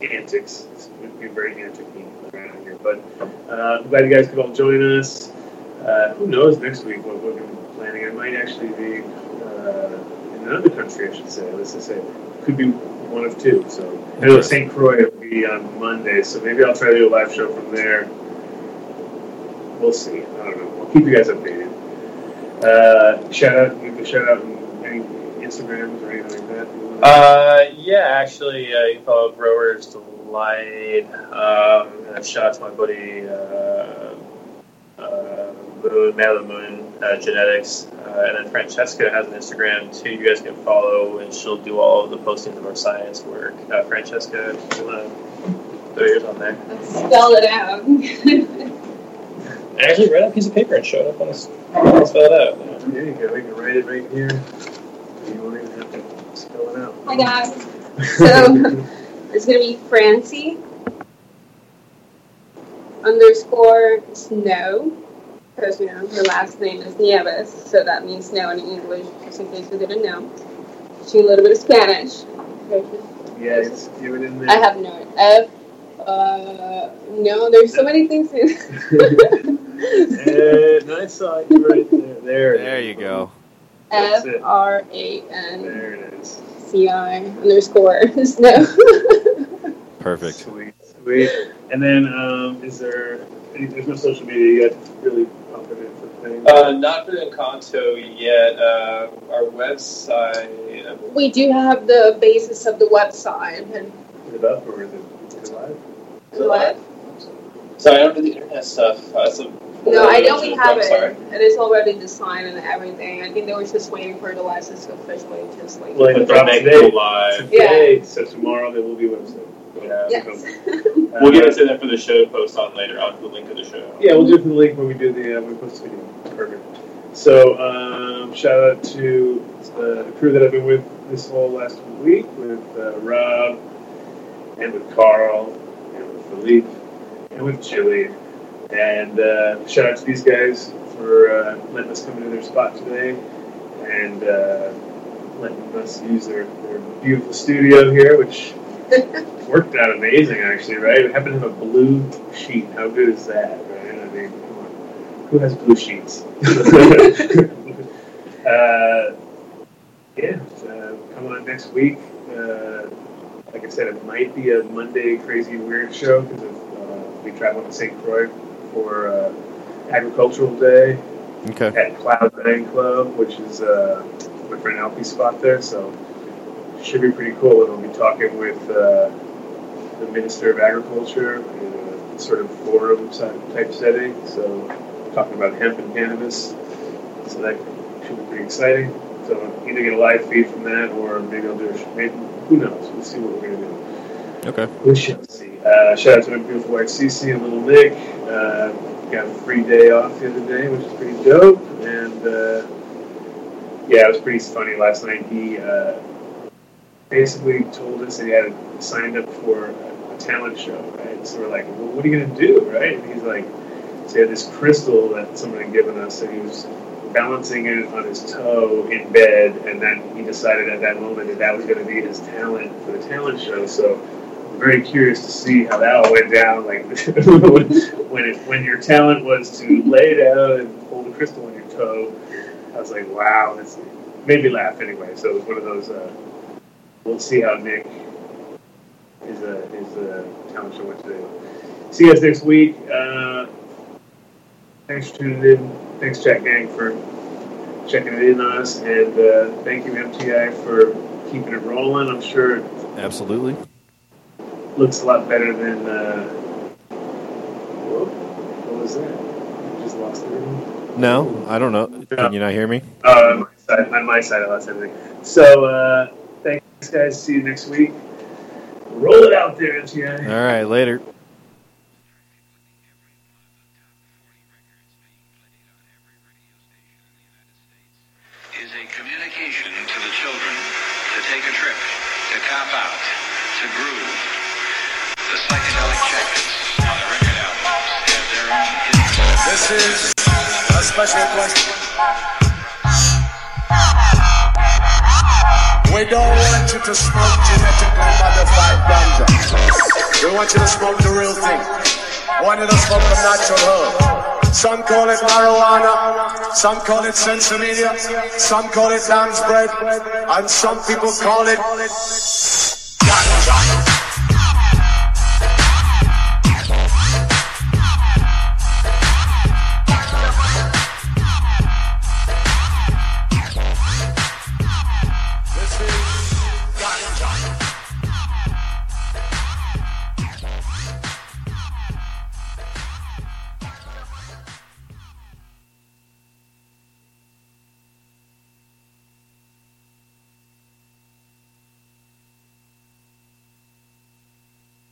antics. We'd be very antic-y around here. But uh, I'm glad you guys could all join us. Uh, who knows next week what we're going to be planning? I might actually be uh, in another country, I should say. Let's just say could be one of two. So I know St. Croix will be on Monday, so maybe I'll try to do a live show from there. We'll see. I don't know. I'll keep you guys updated. Uh, shout out, you can shout out on any Instagrams or anything like that. Uh, yeah, actually, uh, you can follow Growers Delight. Um, and shout out to my buddy uh, uh, Moon, Man of the Moon uh, Genetics, uh, and then Francheska has an Instagram too. You guys can follow, and she'll do all of the postings of our science work. Uh, Francheska, if you want to There's on there. Spell it out. I actually read a piece of paper and showed up on this. Spell it out. There you go. We can write it right here. You won't even have to spell it out. Hi guys. So it's gonna be Francie underscore snow because you know her last name is Nieves, so that means snow in English. Just in case you didn't know, she a little bit of Spanish. Yes, give it in there. I have no F. Uh, no, there's so many things. In and I saw you right there. There, it There is. you go. That's F it. R A N There it is. C I underscore snow. Perfect. Sweet, sweet. And then, um, is there? Any, there's no social media yet. Really pumping it for things. Uh, not for Encanto yet. Uh, our website. uh, we do have the basis of the website and is it up or is it, is it live? what? So I don't do the internet stuff. Uh, so No, I know we have it. sorry. It is already designed and everything. I think they were just waiting for the license to officially just like. Well, But it they'll dropped make today. it live. Today, so tomorrow there will be a website. Yeah. yes. We'll get into that for the show post on later. I'll put the link to the show. Yeah, we'll do it for the link when we do the uh, when we post the video. Perfect. So um, shout out to uh, the crew that I've been with this whole last week with uh, Rob and with Carl and with Philippe and with Chili. And uh, shout out to these guys for uh, letting us come into their spot today and uh, letting us use their, their beautiful studio here, which worked out amazing actually, right? We happen to have a blue sheet. How good is that, right? I mean, come on. Who has blue sheets? uh, yeah, come on next week. Uh, like I said, it might be a Monday crazy weird show because uh, we travel to St. Croix for uh, Agricultural Day Okay. at Cloud Nine Club, which is uh, my friend Alfie's spot there. So should be pretty cool. And we'll be talking with uh, the Minister of Agriculture in a sort of forum type setting. So talking about hemp and cannabis. So that should be pretty exciting. So either get a live feed from that, or maybe I'll do a maybe who knows. We'll see what we're gonna do. Okay. We shall see. Uh, shout out to my beautiful wife Cece and little Nick. Uh, got a free day off the other day, which is pretty dope. And uh, yeah, it was pretty funny last night. He uh, basically told us that he had signed up for a, a talent show, right? So we're like, well, what are you gonna do, right? And he's like, so he had this crystal that someone had given us, and he was balancing it on his toe in bed, and then he decided at that moment that that was going to be his talent for the talent show. So very curious to see how that all went down. Like when it, when your talent was to lay down and hold a crystal on your toe, I was like, wow, this made me laugh anyway. So it was one of those. Uh, we'll see how Nick is a is a talent show went today. See you guys next week. Uh, thanks for tuning in. Thanks, Jack Gang, for checking it in on us, and uh, thank you, MTI, for keeping it rolling. I'm sure Absolutely. Looks a lot better than. Uh, whoa, what was that? I just lost everything. No, I don't know. Can you not hear me? Uh, on my side, on my side, I lost everything. So, uh, thanks, guys. See you next week. Roll it out there, MTI. All right. Later. Is a special question. We don't want you to smoke genetically modified ganja. We want you to smoke the real thing. We want you to smoke the natural herb. Some call it marijuana, some call it sensimedia, some call it lamb's bread, and some people call it ganja.